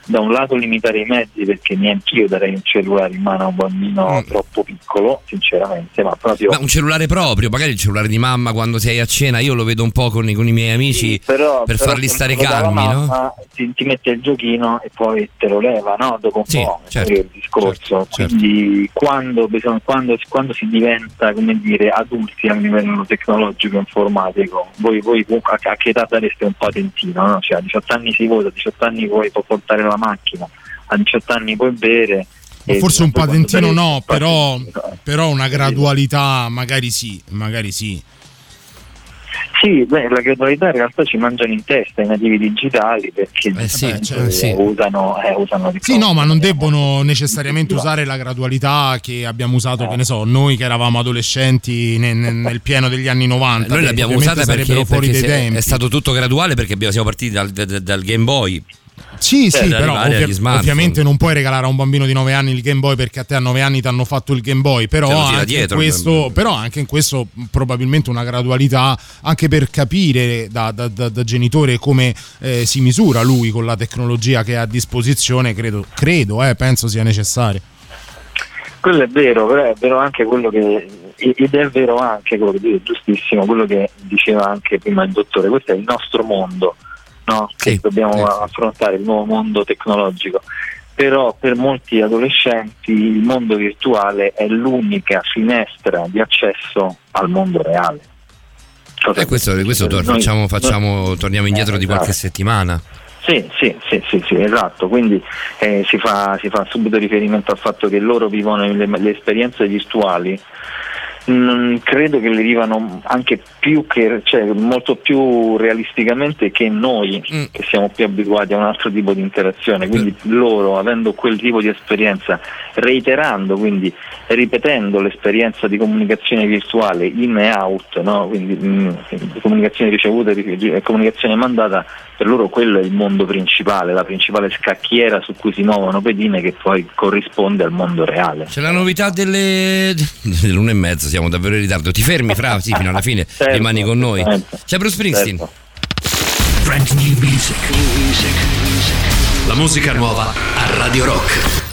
da un lato limitare i mezzi perché neanch'io darei un cellulare in mano a un bambino troppo piccolo, sinceramente, ma proprio Ma un cellulare proprio, magari il cellulare di mamma quando sei a cena, io lo vedo un po' con i, con i miei amici però, per però farli stare calmi, no? mamma, ti, ti mette il giochino e poi te lo leva no? dopo un Sì, po' certo, il discorso quindi quando, bisogna- quando- quando si diventa come dire adulti a livello tecnologico informatico voi, voi a, a che età dareste un patentino no? cioè a 18 anni si vota a 18 anni puoi puoi portare la macchina a 18 anni puoi bere Ma e forse un patentino no, però, però una gradualità magari sì, magari sì. Sì, beh, la gradualità in realtà ci mangiano in testa i nativi digitali perché Eh sì, giustamente cioè, sì. usano, eh, usano di Sì, no, ma non debbono necessariamente usare la gradualità che abbiamo usato, che ne so, noi che eravamo adolescenti nel, nel- nel pieno degli anni 90. Noi l'abbiamo usata perché, fuori perché dei tempi. è stato tutto graduale perché abbiamo- siamo partiti dal, dal- dal Game Boy. Sì, per sì, però ovvia- ovviamente non puoi regalare a un bambino di 9 anni il Game Boy perché a te a 9 anni ti hanno fatto il Game Boy, però, anche, dietro in questo, però anche in questo probabilmente una gradualità anche per capire da, da- da- da genitore come eh, si misura lui con la tecnologia che ha a disposizione, credo, credo eh, penso sia necessario. Quello è vero, però è vero anche quello che ed è vero anche quello che dice giustissimo, quello che diceva anche prima il dottore, questo è il nostro mondo, no? che dobbiamo affrontare, il nuovo mondo tecnologico. Però per molti adolescenti il mondo virtuale è l'unica finestra di accesso al mondo reale. Cosa E questo, questo tor- Noi- facciamo, noi- facciamo- torniamo indietro Eh, di qualche esatto. settimana. Sì, sì, sì, sì, sì, esatto, quindi eh, si, fa, si fa subito riferimento al fatto che loro vivono le, le esperienze virtuali, Mm, credo che le vivano anche più che, cioè, molto più realisticamente che noi che siamo più abituati a un altro tipo di interazione quindi loro avendo quel tipo di esperienza reiterando quindi ripetendo l'esperienza di comunicazione virtuale in e out no? quindi mh, comunicazione ricevuta e ri- e comunicazione mandata per loro quello è il mondo principale la principale scacchiera su cui si muovono pedine che poi corrisponde al mondo reale C'è la novità delle (laughs) dell'una e mezza, siamo davvero in ritardo. Ti fermi, Fra? Sì, fino alla fine Certo, rimani con noi. certamente. C'è Bruce Springsteen. Brand new music. music. La musica nuova a Radio Rock.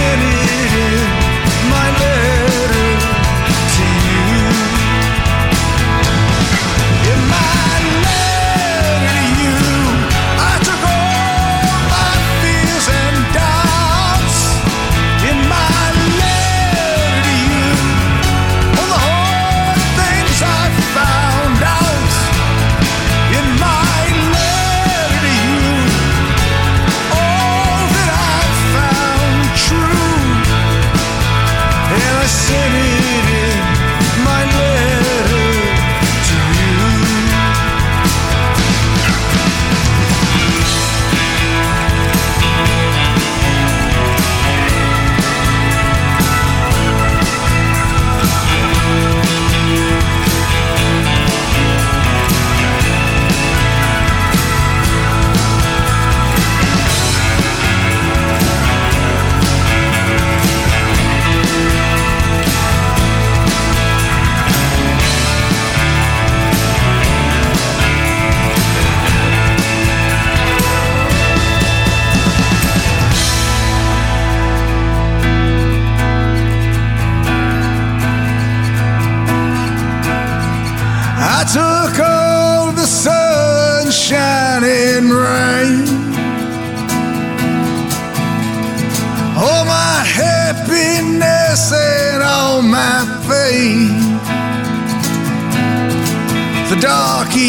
And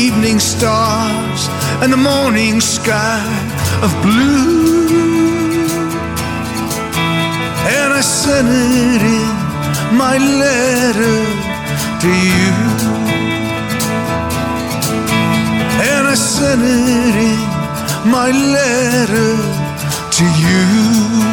evening stars and the morning sky of blue, and I sent it in my letter to you. and I sent it in my letter to you.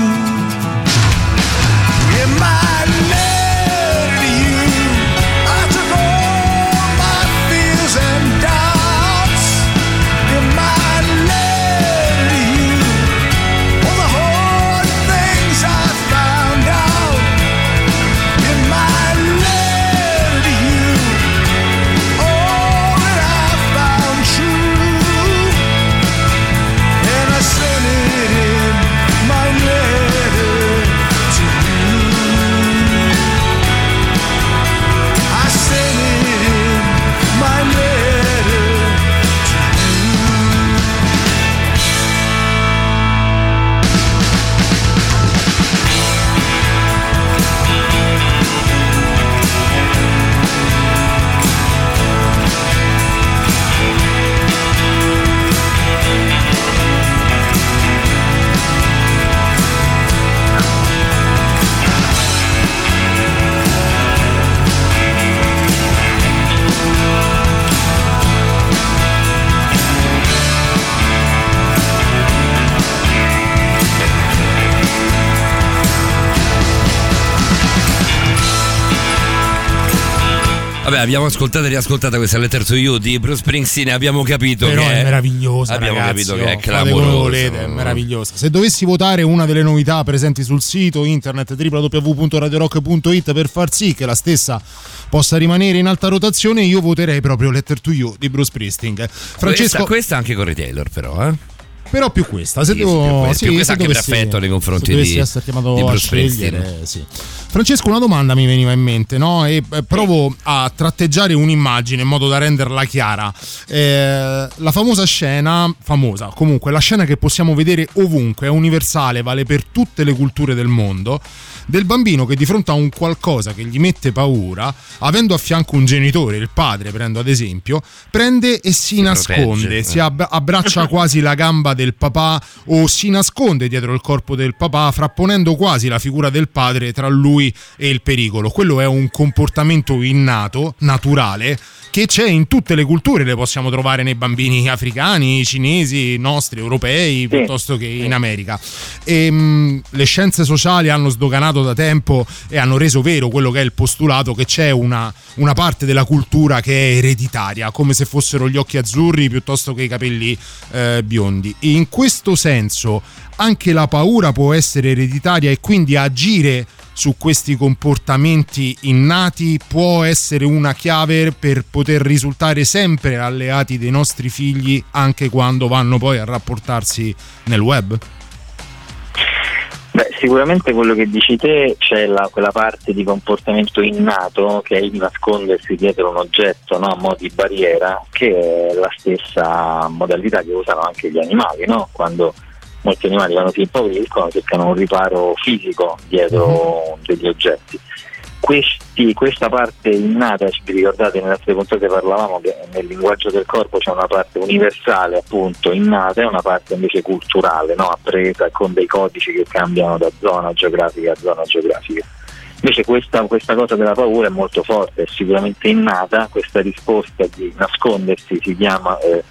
Abbiamo ascoltato e riascoltato questa Letter to You di Bruce Springsteen abbiamo capito Però che è meravigliosa. Abbiamo ragazzi, capito che è oh, clamorosa. volete, è meravigliosa. Se dovessi votare una delle novità presenti sul sito internet www.radiorock.it per far sì che la stessa possa rimanere in alta rotazione, io voterei proprio Letter to You di Bruce Springsteen. Francesco, Questa, questa anche Corey Taylor, però, eh? Però più questa. Se Sì, devo, più questa, sì, più questa se anche per dovessi- affetto nei confronti di- essere chiamato di Bruce Springsteen. sì. Francesco, una domanda mi veniva in mente, no? E eh, provo a tratteggiare un'immagine in modo da renderla chiara. Eh, la famosa scena, famosa, comunque, la scena che possiamo vedere ovunque, è universale, vale per tutte le culture del mondo. Del bambino che di fronte a un qualcosa che gli mette paura, avendo a fianco un genitore, il padre, prendo ad esempio, prende e si, nasconde, protegge, si eh. ab- abbraccia quasi la gamba del papà o si nasconde dietro il corpo del papà, frapponendo quasi la figura del padre tra lui e il pericolo. Quello è un comportamento innato, naturale, che c'è in tutte le culture, le possiamo trovare nei bambini africani, cinesi, nostri, europei, piuttosto che in America. E, mh, le scienze sociali hanno sdoganato da tempo e hanno reso vero quello che è il postulato che c'è una, una parte della cultura che è ereditaria, come se fossero gli occhi azzurri piuttosto che i capelli eh, biondi. E in questo senso anche la paura può essere ereditaria e quindi agire su questi comportamenti innati può essere una chiave per poter risultare sempre alleati dei nostri figli anche quando vanno poi a rapportarsi nel web? Beh, sicuramente quello che dici te c'è la- quella parte di comportamento innato che è il nascondersi dietro un oggetto no? a mo' di barriera, che è la stessa modalità che usano anche gli animali, no? quando molti animali quando si impauriscono cercano un riparo fisico dietro degli oggetti. Questi- questa parte innata, se vi ricordate nelle altre puntate parlavamo che nel linguaggio del corpo c'è una parte universale appunto innata e una parte invece culturale, no? appresa con dei codici che cambiano da zona geografica a zona geografica. Invece questa, questa cosa della paura è molto forte, è sicuramente innata, questa risposta di nascondersi si chiama eh,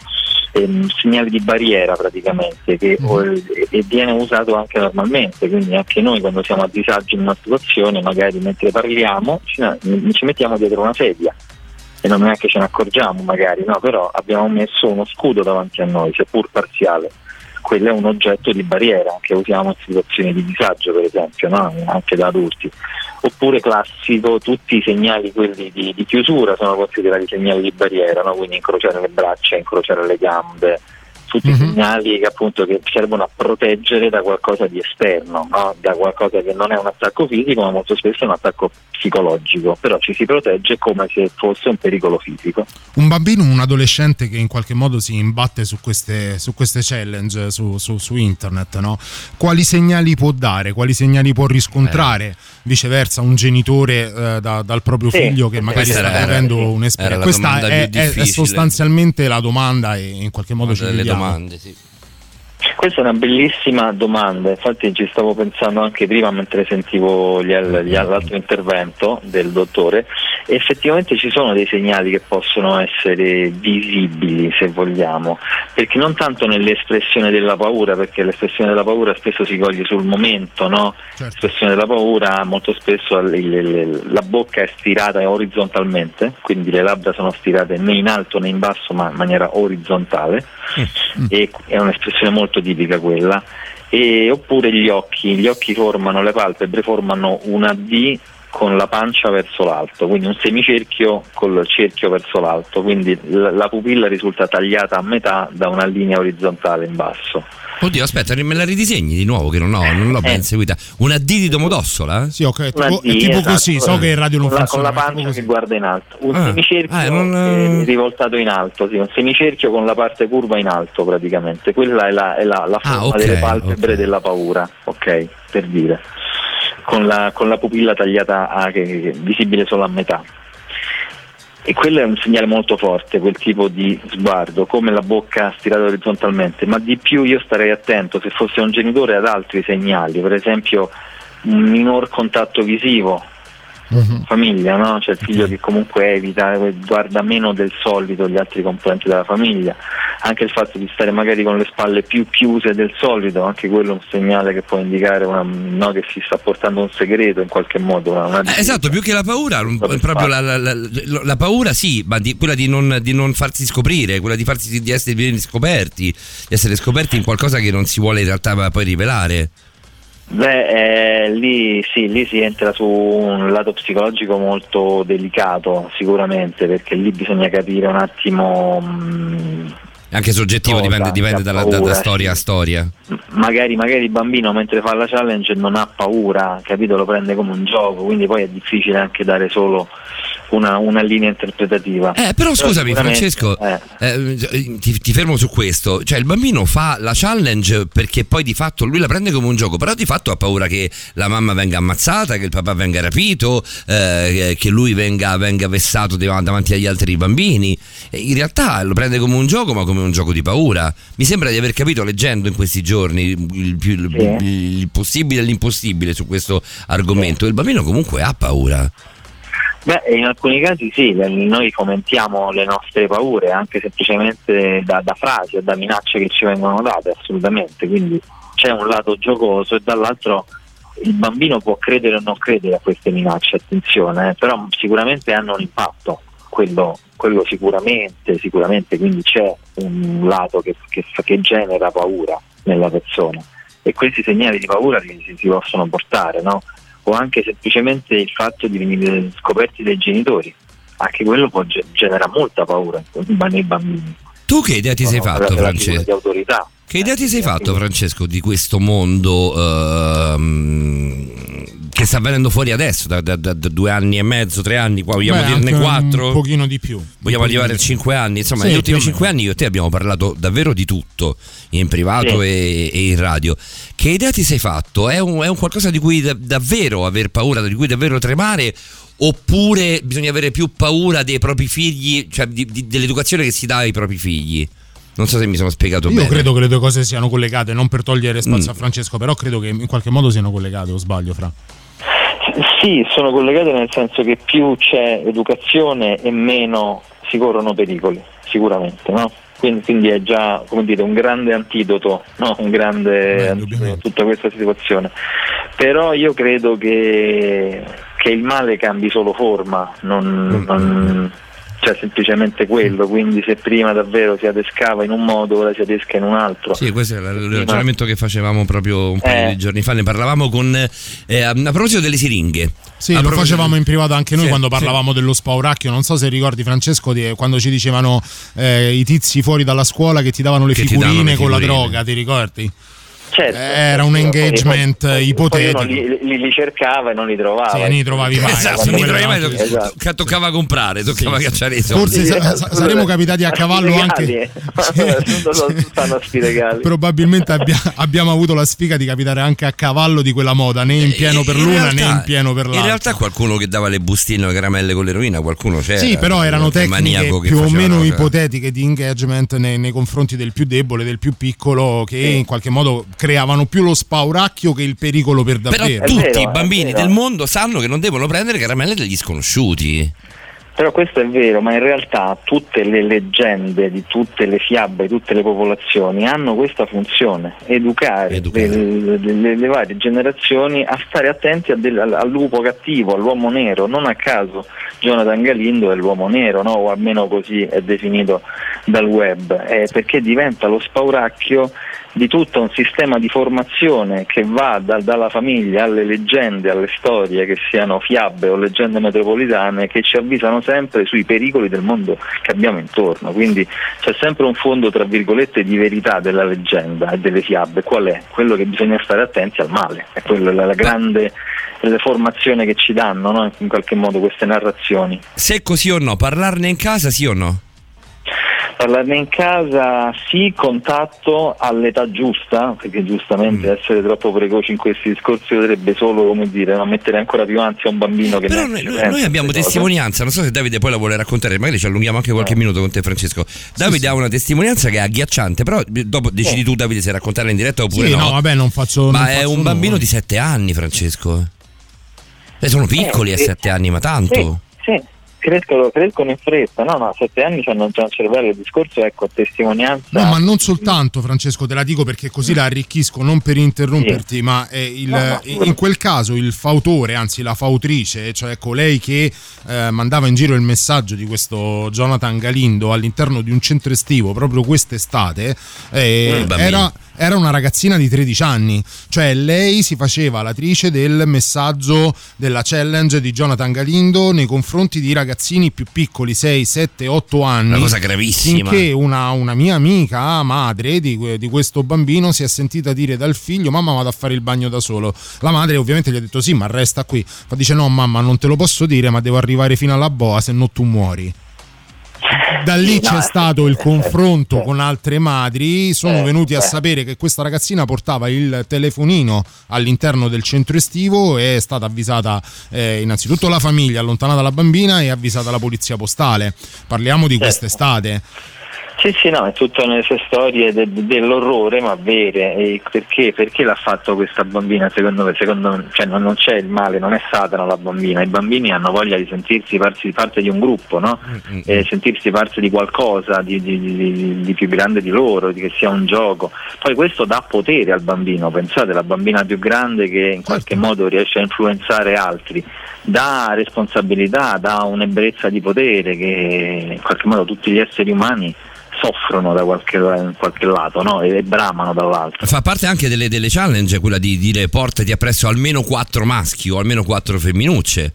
ehm, segnale di barriera praticamente che o- e, e viene usato anche normalmente, quindi anche noi quando siamo a disagio in una situazione magari mentre parliamo ci, ci mettiamo dietro una sedia e non è che ce ne accorgiamo magari, no, però abbiamo messo uno scudo davanti a noi, seppur parziale. Quello è un oggetto di barriera che usiamo in situazioni di disagio, per esempio, no? anche da adulti. Oppure classico, tutti i segnali quelli di, di chiusura sono considerati segnali di barriera, no? quindi incrociare le braccia, incrociare le gambe, tutti segnali che appunto che servono a proteggere da qualcosa di esterno, no? da qualcosa che non è un attacco fisico, ma molto spesso è un attacco psicologico, però ci si protegge come se fosse un pericolo fisico. Un bambino, un adolescente che in qualche modo si imbatte su queste, su queste challenge su, su- su internet, no? quali segnali può dare, quali segnali può riscontrare viceversa un genitore eh, da- dal proprio Sì, figlio che magari sta vivendo un'esperienza. Questa è, è- sostanzialmente la domanda e in qualche modo ci delle. Domande, sì. Questa è una bellissima domanda, infatti ci stavo pensando anche prima mentre sentivo l'altro intervento del dottore. Effettivamente ci sono dei segnali che possono essere visibili se vogliamo, perché non tanto nell'espressione della paura, perché l'espressione della paura spesso si coglie sul momento, no? L'espressione della paura molto spesso la bocca è stirata orizzontalmente, quindi le labbra sono stirate né in alto né in basso ma in maniera orizzontale e è un'espressione molto tipica quella. E, oppure gli occhi, gli occhi formano, le palpebre formano una D con la pancia verso l'alto, quindi un semicerchio col cerchio verso l'alto, quindi la, la pupilla risulta tagliata a metà da una linea orizzontale in basso. Oddio, aspetta, me la ridisegni di nuovo che non, ho, non l'ho ben seguita. Una D di Domodossola? Eh? Sì, ok, Una tipo, D, è tipo esatto, così, so che in radio non con la, con funziona. la è tipo pancia che guarda in alto, un Ah. semicerchio Ah, non- eh, rivoltato in alto, sì, un semicerchio con la parte curva in alto praticamente, quella è la, è la, la Ah, forma ok, delle palpebre della paura, ok, per dire, con la, con la pupilla tagliata a, che, che- visibile solo a metà. E quello è un segnale molto forte, quel tipo di sguardo, come la bocca stirata orizzontalmente, ma di più io starei attento se fosse un genitore ad altri segnali, per esempio un minor contatto visivo, Mhm. famiglia, no? C'è il figlio che comunque evita, guarda meno del solito gli altri componenti della famiglia, anche il fatto di stare magari con le spalle più chiuse del solito, anche quello è un segnale che può indicare una, no, che si sta portando un segreto in qualche modo. Una, una Eh, Esatto, più che la paura, proprio la, la- la- la paura sì, ma di- quella di non, di non farsi scoprire, quella di farsi di essere scoperti, di essere scoperti in qualcosa che non si vuole in realtà poi rivelare. Beh, eh, lì sì, lì si entra su un lato psicologico molto delicato, sicuramente, perché lì bisogna capire un attimo. mh, Anche soggettivo Cosa? dipende, dipende dalla, da- da paura, storia a storia. magari, magari il bambino mentre fa la challenge non ha paura, capito? Lo prende come un gioco, quindi poi è difficile anche dare solo una, una linea interpretativa. Eh, però scusami sicuramente- Francesco, eh. eh, ti, ti fermo su questo, cioè il bambino fa la challenge perché poi di fatto lui la prende come un gioco, però di fatto ha paura che la mamma venga ammazzata, che il papà venga rapito, eh, che lui venga, venga vessato dav- davanti agli altri bambini. In realtà lo prende come un gioco, ma come un gioco di paura. Mi sembra di aver capito leggendo in questi giorni il, più- il- il possibile e l'impossibile su questo argomento. Il bambino comunque ha paura. Beh, in alcuni casi sì, noi fomentiamo le nostre paure anche semplicemente da, da frasi o da minacce che ci vengono date, assolutamente. Quindi c'è un lato giocoso e dall'altro il bambino può credere o non credere a queste minacce, attenzione, eh, però sicuramente hanno un impatto, quello, quello sicuramente, sicuramente, quindi c'è un lato che, che- che genera paura nella persona e questi segnali di paura si- si possono portare, no? O anche semplicemente il fatto di venire scoperti dai genitori, anche quello può ge- genera molta paura nei bambini. Tu che idea ti sei No, fatto, Francesco? Che idea ti sei fatto, Francesco, di questo mondo ehm, che sta venendo fuori adesso, da, da- da- da due anni e mezzo, tre anni, qua vogliamo Beh, dirne quattro? Un pochino di più. Vogliamo arrivare a cinque anni? Insomma, Sì, negli ultimi cinque anni io e te abbiamo parlato davvero di tutto, in privato Sì. e, e in radio. Che idea ti sei fatto? È un, è un qualcosa di cui da- davvero aver paura, di cui davvero tremare? Oppure bisogna avere più paura dei propri figli, cioè di- di- dell'educazione che si dà ai propri figli? Non so se mi sono spiegato Io bene. credo che le due cose siano collegate, non per togliere spazio Mm. a Francesco, però credo che in qualche modo siano collegate, o sbaglio, Fra? Sì, sono collegate nel senso che più c'è educazione e meno si corrono pericoli, sicuramente, no? Quindi, quindi è già come dire, un grande antidoto, no? un grande a tutta questa situazione. Però io credo che, che il male cambi solo forma, non, non- cioè semplicemente quello, quindi se prima davvero si adescava in un modo, ora si adesca in un altro. Sì, questo è il ragionamento che facevamo proprio un paio Eh. di giorni fa. Ne parlavamo con. eh, a proposito delle siringhe. Sì, A lo facevamo in privato anche noi Sì, quando sì. parlavamo dello spauracchio. Non so se ricordi, Francesco, di- quando ci dicevano eh, i tizi fuori dalla scuola che ti davano le Che ti figurine davano le con la figurine. droga, ti ricordi? Certo, Era un poi- engagement poi- poi ipotetico. uno li, li- li cercava e non li trovava. Sì, non li trovavi mai. Esatto, non li trovavi mai, era anche- to- to- toccava comprare, toccava cacciare i soldi. Forse sa- sa- saremo capitati a cavallo anche. (laughs) (laughs) Probabilmente abbia- abbiamo avuto la sfiga di capitare anche a cavallo di quella moda, né in pieno per l'una né realtà- in pieno per l'altra. In realtà qualcuno che dava le bustine o le caramelle con l'eroina, qualcuno c'era. Sì, però erano tecniche più o meno ipotetiche di engagement nei, nei confronti del più debole, del più piccolo, che in qualche modo creavano più lo spauracchio che il pericolo per Però davvero. tutti i bambini del mondo sanno che non devono prendere caramelle degli sconosciuti. Però questo è vero, ma in realtà tutte le leggende di tutte le fiabe, di tutte le popolazioni hanno questa funzione, educare, Le, le- le varie generazioni a stare attenti a del- al, al lupo cattivo, all'uomo nero. Non a caso Jonathan Galindo è l'uomo nero, no? o almeno così è definito dal web, eh, perché diventa lo spauracchio di tutto un sistema di formazione che va da- dalla famiglia alle leggende, alle storie, che siano fiabe o leggende metropolitane, che ci avvisano sempre sui pericoli del mondo che abbiamo intorno. Quindi c'è sempre un fondo, tra virgolette, di verità della leggenda e delle fiabe. Qual è? Quello che bisogna stare attenti al male, è quella la, la grande la formazione che ci danno no? in qualche modo queste narrazioni. Se così o no, parlarne in casa sì o no? Parlarne in casa sì, contatto all'età giusta, perché giustamente Mm. essere troppo precoci in questi discorsi potrebbe solo, come dire, no, mettere ancora più ansia a un bambino che Però noi, noi abbiamo testimonianza, non so se Davide poi la vuole raccontare, magari ci allunghiamo anche qualche minuto con te Francesco. Davide ha una testimonianza che è agghiacciante, però dopo decidi tu Davide se raccontarla in diretta oppure Sì, no. no, vabbè, non faccio. Ma non è faccio un nulla. bambino di 7 anni Francesco. Eh, sono piccoli Eh, a sì. sette anni, ma tanto. Sì, sì, crescono, crescono in fretta. No, no, a sette anni hanno già un cervello. Il discorso ecco, testimonianza. No, ma non soltanto, Francesco, te la dico perché così la arricchisco, non per interromperti, ma è il- No, no, in quel caso il fautore, anzi la fautrice, cioè colei che eh, mandava in giro il messaggio di questo Jonathan Galindo all'interno di un centro estivo proprio quest'estate, eh, Mm, bambino. era era una ragazzina di 13 anni, cioè lei si faceva l'atrice del messaggio della challenge di Jonathan Galindo nei confronti di ragazzini più piccoli, 6, 7, 8 anni. Una cosa gravissima. Finché una, una mia amica, madre di, di questo bambino, si è sentita dire dal figlio: Mamma, vado a fare il bagno da solo. La madre, ovviamente, gli ha detto: Sì, ma resta qui. Ma dice: No, mamma, non te lo posso dire, ma devo arrivare fino alla boa, se no tu muori. Da lì c'è eh, stato il eh, confronto eh, con altre madri, sono eh, venuti a eh. sapere che questa ragazzina portava il telefonino all'interno del centro estivo e è stata avvisata eh, innanzitutto la famiglia, allontanata la bambina e avvisata la polizia postale. Parliamo di quest'estate. Sì, sì, no, è tutta queste storie de- de- dell'orrore, ma vere. E perché, perché l'ha fatto questa bambina? Secondo me, secondo me cioè, non, non c'è il male, non è Satana la bambina. I bambini hanno voglia di sentirsi parte, di un gruppo, no? E sentirsi parte di qualcosa di, di- di- di più grande di loro, di che sia un gioco. Poi questo dà potere al bambino. Pensate, la bambina più grande che in qualche modo riesce a influenzare altri. Dà responsabilità, dà un'ebbrezza di potere che in qualche modo tutti gli esseri umani soffrono da qualche, in qualche lato no? e bramano dall'altro. Fa parte anche delle, delle challenge quella di dire portati appresso almeno quattro maschi o almeno quattro femminucce.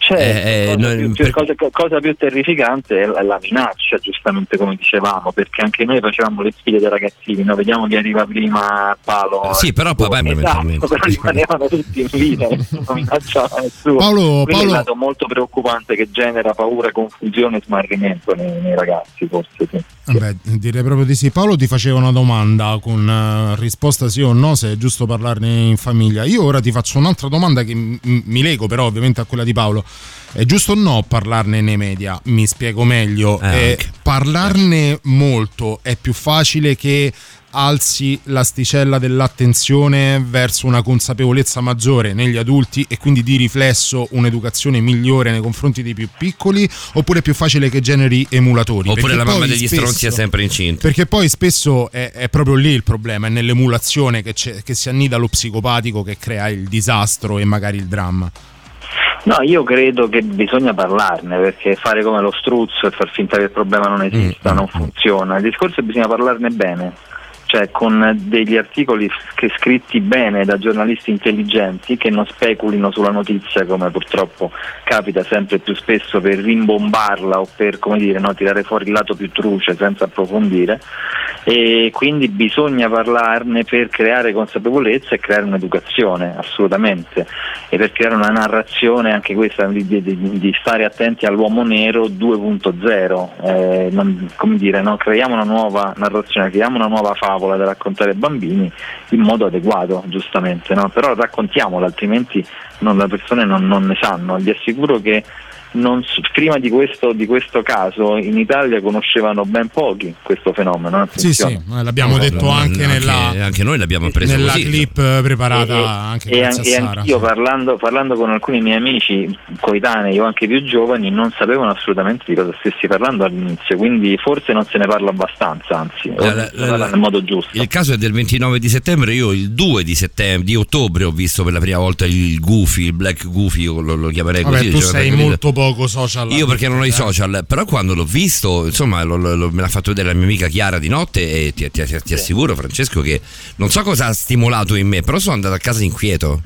Certo, Eh, cosa, più, per- cosa- cosa più terrificante è la, la minaccia, giustamente come dicevamo, perché anche noi facevamo le sfide dei ragazzini, no? vediamo chi arriva prima a palo. Eh, sì, però poi vabbè, Esatto, però rimanevano tutti in vita, nessuno minacciava nessuno. Paolo- Quindi Paolo- è un lato molto preoccupante che genera paura, confusione e smarrimento nei, nei ragazzi, forse sì. Beh, direi proprio di sì. Paolo ti faceva una domanda con eh, risposta sì o no, se è giusto parlarne in famiglia. Io ora ti faccio un'altra domanda che mi lego però ovviamente a quella di Paolo. È giusto o no parlarne nei media? Mi spiego meglio. Eh, Eh, parlarne molto è più facile che alzi l'asticella dell'attenzione verso una consapevolezza maggiore negli adulti e quindi di riflesso un'educazione migliore nei confronti dei più piccoli oppure è più facile che generi emulatori Oppure Perché la mamma degli spesso- stronzi è sempre incinta. perché poi spesso è, è proprio lì il problema, è nell'emulazione che, c'è- che si annida lo psicopatico che crea il disastro e magari il dramma. No, io credo che bisogna parlarne perché fare come lo struzzo e far finta che il problema non esista non funziona. Il discorso è che bisogna parlarne bene, cioè con degli articoli scritti bene da giornalisti intelligenti che non speculino sulla notizia come purtroppo capita sempre più spesso per rimbombarla o per dire, no, tirare fuori il lato più truce senza approfondire. E quindi bisogna parlarne per creare consapevolezza e creare un'educazione assolutamente. E per creare una narrazione anche questa di, di- di- stare attenti all'uomo nero 2.0 eh, non- dire no? creiamo una nuova narrazione creiamo una nuova favola da raccontare ai bambini in modo adeguato giustamente no? però raccontiamola altrimenti non- le persone non, non ne sanno vi assicuro che non prima di questo, di questo caso in Italia conoscevano ben pochi questo fenomeno. Sì, sì, attenzione. eh, l'abbiamo No, detto no, anche, nella, anche noi l'abbiamo preso nella così. clip eh, preparata E- anche e, grazie an- e a Sara. anch'io sì. parlando, parlando con alcuni miei amici coetanei o anche più giovani non sapevano assolutamente di cosa stessi parlando all'inizio, quindi forse non se ne parla abbastanza, anzi, La- la- la- parla nel modo giusto. Il caso è del 29 di settembre, io il 2 di, settembre, di ottobre ho visto per la prima volta il Goofy, il Black Goofy, io lo, lo chiamerei Vabbè, così. tu cioè, sei molto poco social. Io perché non ho i Eh. social, però quando l'ho visto, insomma, lo- lo- lo- me l'ha fatto vedere la mia amica Chiara di notte e ti, ti- ti assicuro, Francesco, che non so cosa ha stimolato in me, però sono andato a casa inquieto.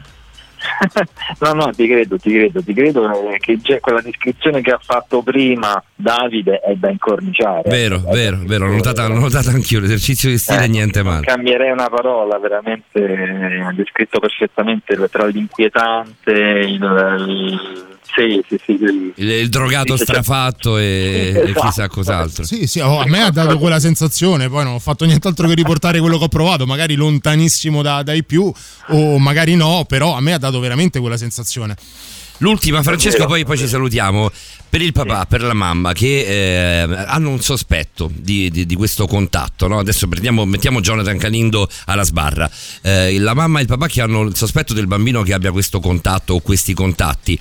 (laughs) No, no, ti credo, ti credo, ti credo eh, che già quella descrizione che ha fatto prima Davide è da incorniciare. Vero, vero, vero, l'ho notata, l'ho notata anch'io, l'esercizio di stile Eh, niente non male. Cambierei una parola, veramente eh, ha descritto perfettamente tra l'inquietante, il, il- sì, sì, sì, il- Il, il drogato Sì, strafatto e, e Esatto. chissà cos'altro. Sì, sì, oh, a me ha dato quella sensazione, poi non ho fatto nient'altro che riportare quello che ho provato, magari lontanissimo da- dai più o magari no, però a me ha dato veramente quella sensazione. L'ultima, Francesco, poi, poi ci salutiamo. Per il papà, per la mamma, che eh, hanno un sospetto di, di- di questo contatto. no? Adesso prendiamo- mettiamo Jonathan Calindo alla sbarra. Eh, la mamma e il papà che hanno il sospetto del bambino che abbia questo contatto o questi contatti.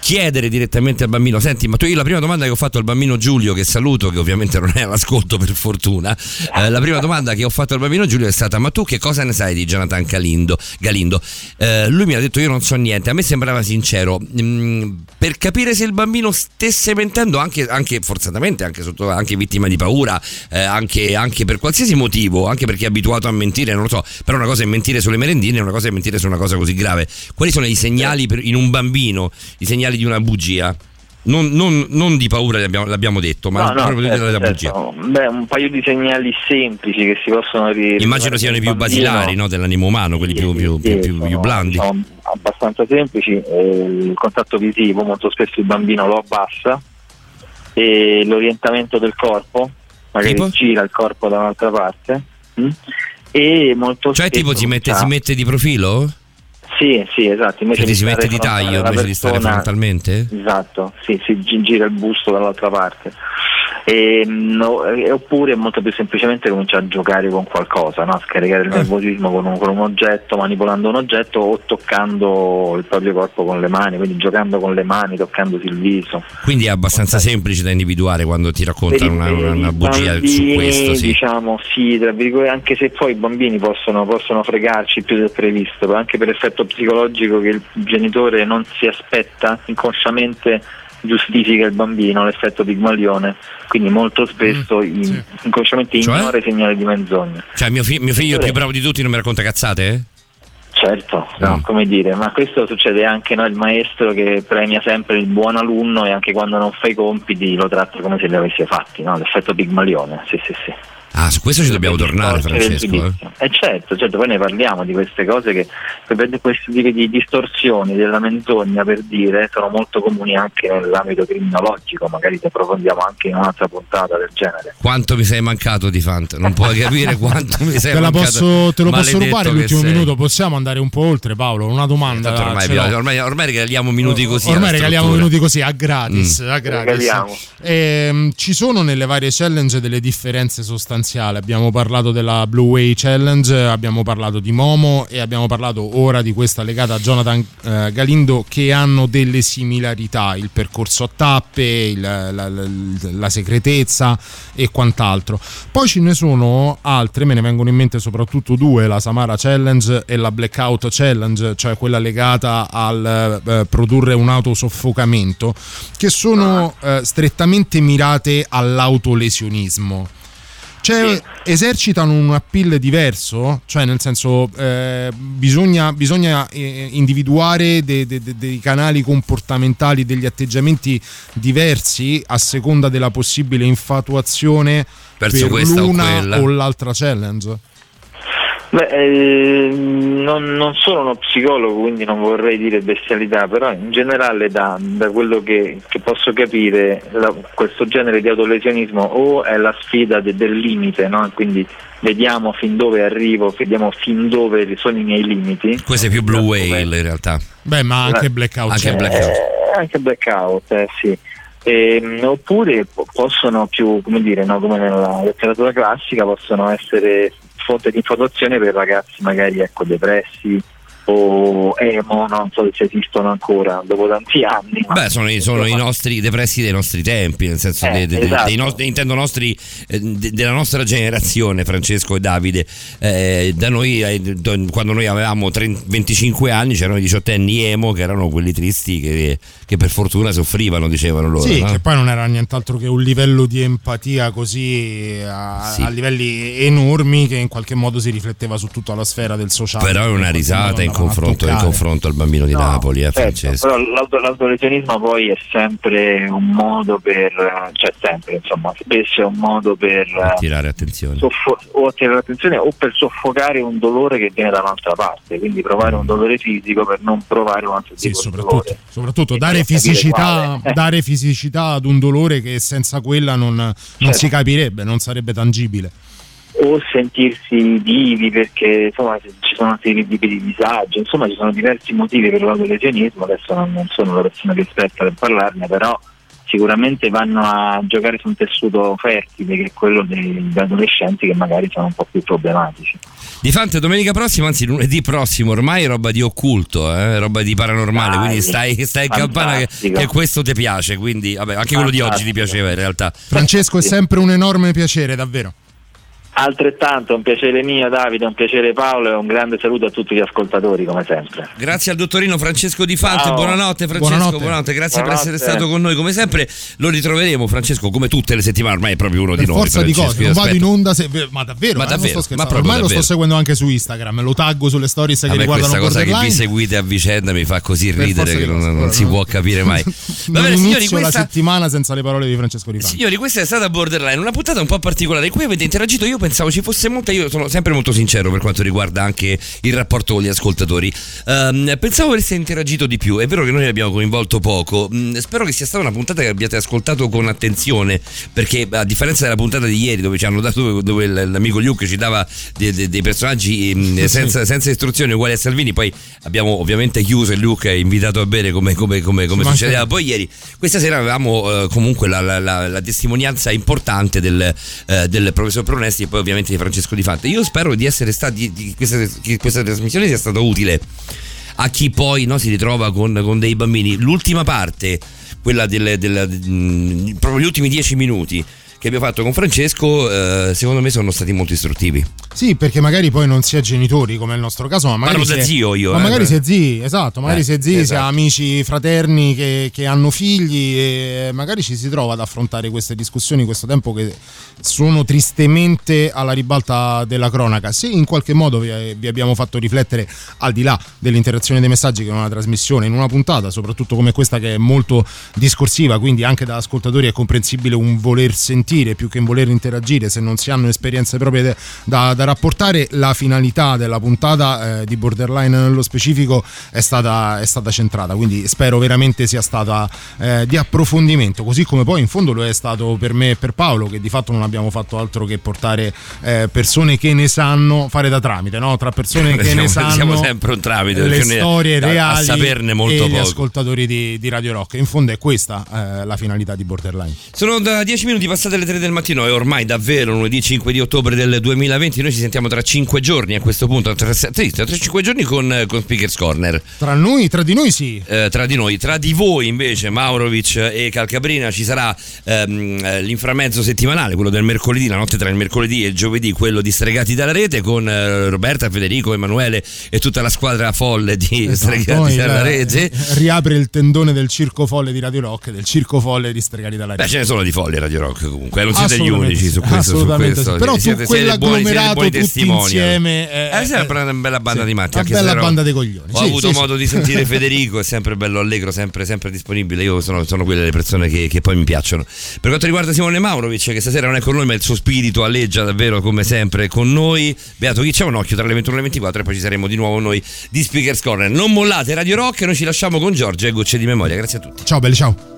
Chiedere direttamente al bambino, senti, ma tu io la prima domanda che ho fatto al bambino Giulio, che saluto, che ovviamente non è all'ascolto per fortuna, eh, la prima domanda che ho fatto al bambino Giulio è stata: Ma tu che cosa ne sai di Jonathan Calindo, Galindo? Eh, lui mi ha detto: Io non so niente. A me sembrava sincero. Mm, per capire se il bambino stesse mentendo, anche, anche forzatamente, anche, sotto, anche vittima di paura, eh, anche, anche per qualsiasi motivo, anche perché è abituato a mentire, non lo so. Però una cosa è mentire sulle merendine, una cosa è mentire su una cosa così grave. Quali sono i segnali per- in un bambino, i segnali di una bugia? Non, non- non di paura, l'abbiamo, l'abbiamo detto, ma No, no, proprio certo, della certo. bugia. Beh, un paio di segnali semplici che si possono ri- Immagino siano i più basilari no, dell'animo umano, quelli più, più- più- più- più blandi. sono abbastanza semplici, eh, il contatto visivo, molto spesso il bambino lo abbassa e l'orientamento del corpo, magari Tipo? gira il corpo da un'altra parte mm? e molto Cioè, spesso tipo, si mette, si mette di profilo? Sì, sì, esatto, invece Cioè, si mette di taglio invece di stare persona- frontalmente? Esatto, sì, si gi- gira il busto dall'altra parte. E, no, e- oppure molto più semplicemente comincia a giocare con qualcosa, no? scaricare Eh. il nervosismo con un, con un oggetto, manipolando un oggetto o toccando il proprio corpo con le mani, quindi giocando con le mani, toccandosi il viso. Quindi è abbastanza semplice da individuare quando ti raccontano una, una- una bugia su bambini, questo, sì. Diciamo sì, tra virgolette, anche se poi i bambini possono, possono fregarci più del previsto, anche per effetto psicologico che il genitore non si aspetta, inconsciamente giustifica il bambino, l'effetto pigmalione, quindi molto spesso in- inconsciamente Cioè? ignora i segnali di menzogna. Cioè, mio, fi- mio figlio più bravo di tutti non mi racconta cazzate? eh? Certo, no, come dire, ma questo succede anche no, il maestro che premia sempre il buon alunno e anche quando non fa i compiti lo tratta come se li avesse fatti, no? l'effetto pigmalione, sì sì sì. Ah, su questo ci dobbiamo tornare, Francesco. eh. Eh certo, certo, poi ne parliamo di queste cose che questi tipi di distorsioni della menzogna per dire sono molto comuni anche nell'ambito criminologico, magari se approfondiamo anche in un'altra puntata del genere. Quanto mi sei mancato di Fant? Non puoi capire (laughs) quanto mi sei Te, mancato. posso, te lo posso rubare l'ultimo sei. minuto? Possiamo andare un po' oltre, Paolo? Una domanda. Tanto ormai, l'ho. ormai, ormai regaliamo minuti così. Ormai regaliamo minuti così a gratis. Mm. a gratis. Regaliamo. Ehm, ci sono nelle varie challenge delle differenze sostanziali. Abbiamo parlato della Blue Way Challenge, abbiamo parlato di Momo e abbiamo parlato ora di questa legata a Jonathan eh, Galindo che hanno delle similarità, il percorso a tappe, il- la, la- la segretezza e quant'altro. Poi ce ne sono altre, me ne vengono in mente soprattutto due, la Samara Challenge e la Blackout Challenge, cioè quella legata al eh, produrre un autosoffocamento, che sono eh, strettamente mirate all'autolesionismo. Cioè, esercitano un appeal diverso? Cioè, nel senso, eh, bisogna, bisogna, eh, individuare de- de- de- dei canali comportamentali, degli atteggiamenti diversi a seconda della possibile infatuazione Verso per o l'una quella. o l'altra challenge. Beh, eh, non, non sono uno psicologo, quindi non vorrei dire bestialità, però in generale da, da quello che, che posso capire la- questo genere di autolesionismo o è la sfida de- del limite, no? quindi vediamo fin dove arrivo, vediamo fin dove sono i miei limiti. Questo è più Blue Whale in realtà. Beh, ma anche Blackout Anche. Blackout. Eh, anche blackout, eh, sì. Ehm, oppure po- possono più, come dire, no, come nella letteratura classica, possono essere fonte di informazione per ragazzi magari ecco, depressi o emo, non so se esistono ancora dopo tanti anni. Beh, sono, i- sono i nostri depressi dei nostri tempi, nel senso Eh, dei, dei- esatto. dei nostri, intendo nostri, eh, de- della nostra generazione, Francesco e Davide. Eh, da noi, eh, do- quando noi avevamo 30 25 anni, c'erano i diciottenni emo che erano quelli tristi che, che per fortuna soffrivano, dicevano loro. Sì, no? che poi non era nient'altro che un livello di empatia così a, Sì. a livelli enormi che in qualche modo si rifletteva su tutta la sfera del sociale. Però è una risata in confronto, in toccare. confronto al bambino di No, Napoli, eh, certo, Francesco. però l'auto- l'autolesionismo poi è sempre un modo per, cioè sempre insomma, spesso è un modo per Attirare attenzione. soffo- o attirare l'attenzione o per soffocare un dolore che viene da un'altra parte, quindi provare un dolore fisico per non provare un altro Sì, tipo di soprattutto, dolore. soprattutto dare fisicità, (laughs) dare fisicità ad un dolore che senza quella non, non Certo. si capirebbe, non sarebbe tangibile. O sentirsi vivi perché insomma ci sono altri tipi di disagio, insomma ci sono diversi motivi per l'autolesionismo, adesso non, non sono la persona più esperta per parlarne, però sicuramente vanno a giocare su un tessuto fertile che è quello degli adolescenti che magari sono un po' più problematici. Di Fante domenica prossima, anzi lunedì prossimo, ormai è roba di occulto, eh, roba di paranormale, Dai, quindi stai, stai in campana che, che questo ti piace, quindi vabbè, anche quello di oggi ti piaceva in realtà. Francesco è sempre un enorme piacere, davvero. Altrettanto, un piacere mio Davide, un piacere Paolo e un grande saluto a tutti gli ascoltatori come sempre. Grazie al dottorino Francesco Di Fante, buonanotte Francesco, Buonanotte. buonanotte, grazie Buonanotte. per essere stato con noi come sempre. Lo ritroveremo Francesco come tutte le settimane, ormai è proprio uno Per di noi. forza di cose, non vado in onda, se- ma davvero, Ma eh, non davvero, sto ma Ormai lo sto davvero. seguendo anche su Instagram, lo taggo sulle stories A che me riguardano questa cosa che vi seguite a vicenda mi fa così Per ridere che non, non si può capire mai. (laughs) Va Non bene, signori, inizio la questa, settimana senza le parole di Francesco Di Fante. Signori, questa è stata Borderline, una puntata un po' particolare in cui avete interagito. Io pensavo ci fosse molta. Io sono sempre molto sincero per quanto riguarda anche il rapporto con gli ascoltatori. Ehm, pensavo avreste interagito di più. È vero che noi ne abbiamo coinvolto poco. Mm, spero che sia stata una puntata che abbiate ascoltato con attenzione. Perché, a differenza della puntata di ieri, dove ci hanno dato, dove l'amico Luke ci dava de- de- dei personaggi mm, (laughs) senza, senza istruzioni uguali a Salvini, poi abbiamo ovviamente chiuso e Luke è invitato a bere come, come, come, come succedeva poi ieri. Questa sera avevamo eh, comunque la, la- la- la testimonianza importante del, eh, del professor Pronesti e poi ovviamente di Francesco Di Fante. Io spero di essere stati, di questa, che questa trasmissione sia stata utile a chi poi no, si ritrova con, con dei bambini. L'ultima parte, quella del, del- mm, proprio gli ultimi dieci minuti che abbiamo fatto con Francesco, eh, secondo me sono stati molto istruttivi. Sì, perché magari poi non si è genitori, come è il nostro caso, ma magari, Parlo si da è, zio io, ma eh. magari si è zii, esatto, magari Eh, si è zii, si esatto. ha amici fraterni che, che hanno figli e magari ci si trova ad affrontare queste discussioni questo tempo che sono tristemente alla ribalta della cronaca. Se in qualche modo vi, vi abbiamo fatto riflettere al di là dell'interazione dei messaggi che in una trasmissione, in una puntata, soprattutto come questa che è molto discorsiva, quindi anche da ascoltatori è comprensibile un voler sentire più che un voler interagire se non si hanno esperienze proprie de- da, da rapportare. La finalità della puntata eh, di Borderline nello specifico è stata, è stata centrata, quindi spero veramente sia stata eh, di approfondimento, così come poi in fondo lo è stato per me e per Paolo, che di fatto non abbiamo fatto altro che portare eh, persone che ne sanno fare da tramite, no? tra persone che Siamo- ne sanno siamo sempre un tramite, le storie a- a reali saperne molto e gli poco. ascoltatori di, di Radio Rock. In fondo è questa eh, la finalità di Borderline. Sono da 10 minuti passate le 3 del mattino e ormai davvero lunedì 5 di ottobre del 2020 noi ci sentiamo tra 5 giorni a questo punto, tra, tra, tra 5 giorni con, con Speakers Corner. Tra noi, tra di noi sì. Eh, tra di noi, tra di voi invece Maurovic e Calcabrina ci sarà ehm, eh, l'inframezzo settimanale, quello del mercoledì, la notte tra il mercoledì e il giovedì, quello di Stregati dalla rete con eh, Roberta, Federico, Emanuele e tutta la squadra folle di Esatto, Stregati dalla eh, rete. riapre il tendone del circo folle di Radio Rock, del circo folle di Stregati dalla Beh, rete. ce ne sono di folli a Radio Rock comunque, non siete gli unici su questo. Su questo. sì. Però tu siete, siete quell'agglomerato tutti testimonial. insieme, eh, Eh, sì, è una bella banda di matti. una bella banda di coglioni. Ho avuto modo di sentire Federico, è sempre bello allegro, sempre, sempre disponibile. Io sono, sono quelle le persone che, che poi mi piacciono. Per quanto riguarda Simone Maurovic, che stasera non è con noi, ma il suo spirito alleggia davvero come sempre con noi. Beato chi c'è un occhio tra le 21 e le 24 e poi ci saremo di nuovo noi di Speakers Corner. Non mollate Radio Rock, noi ci lasciamo con Giorgia e Gocce di Memoria. Grazie a tutti. Ciao belli, ciao.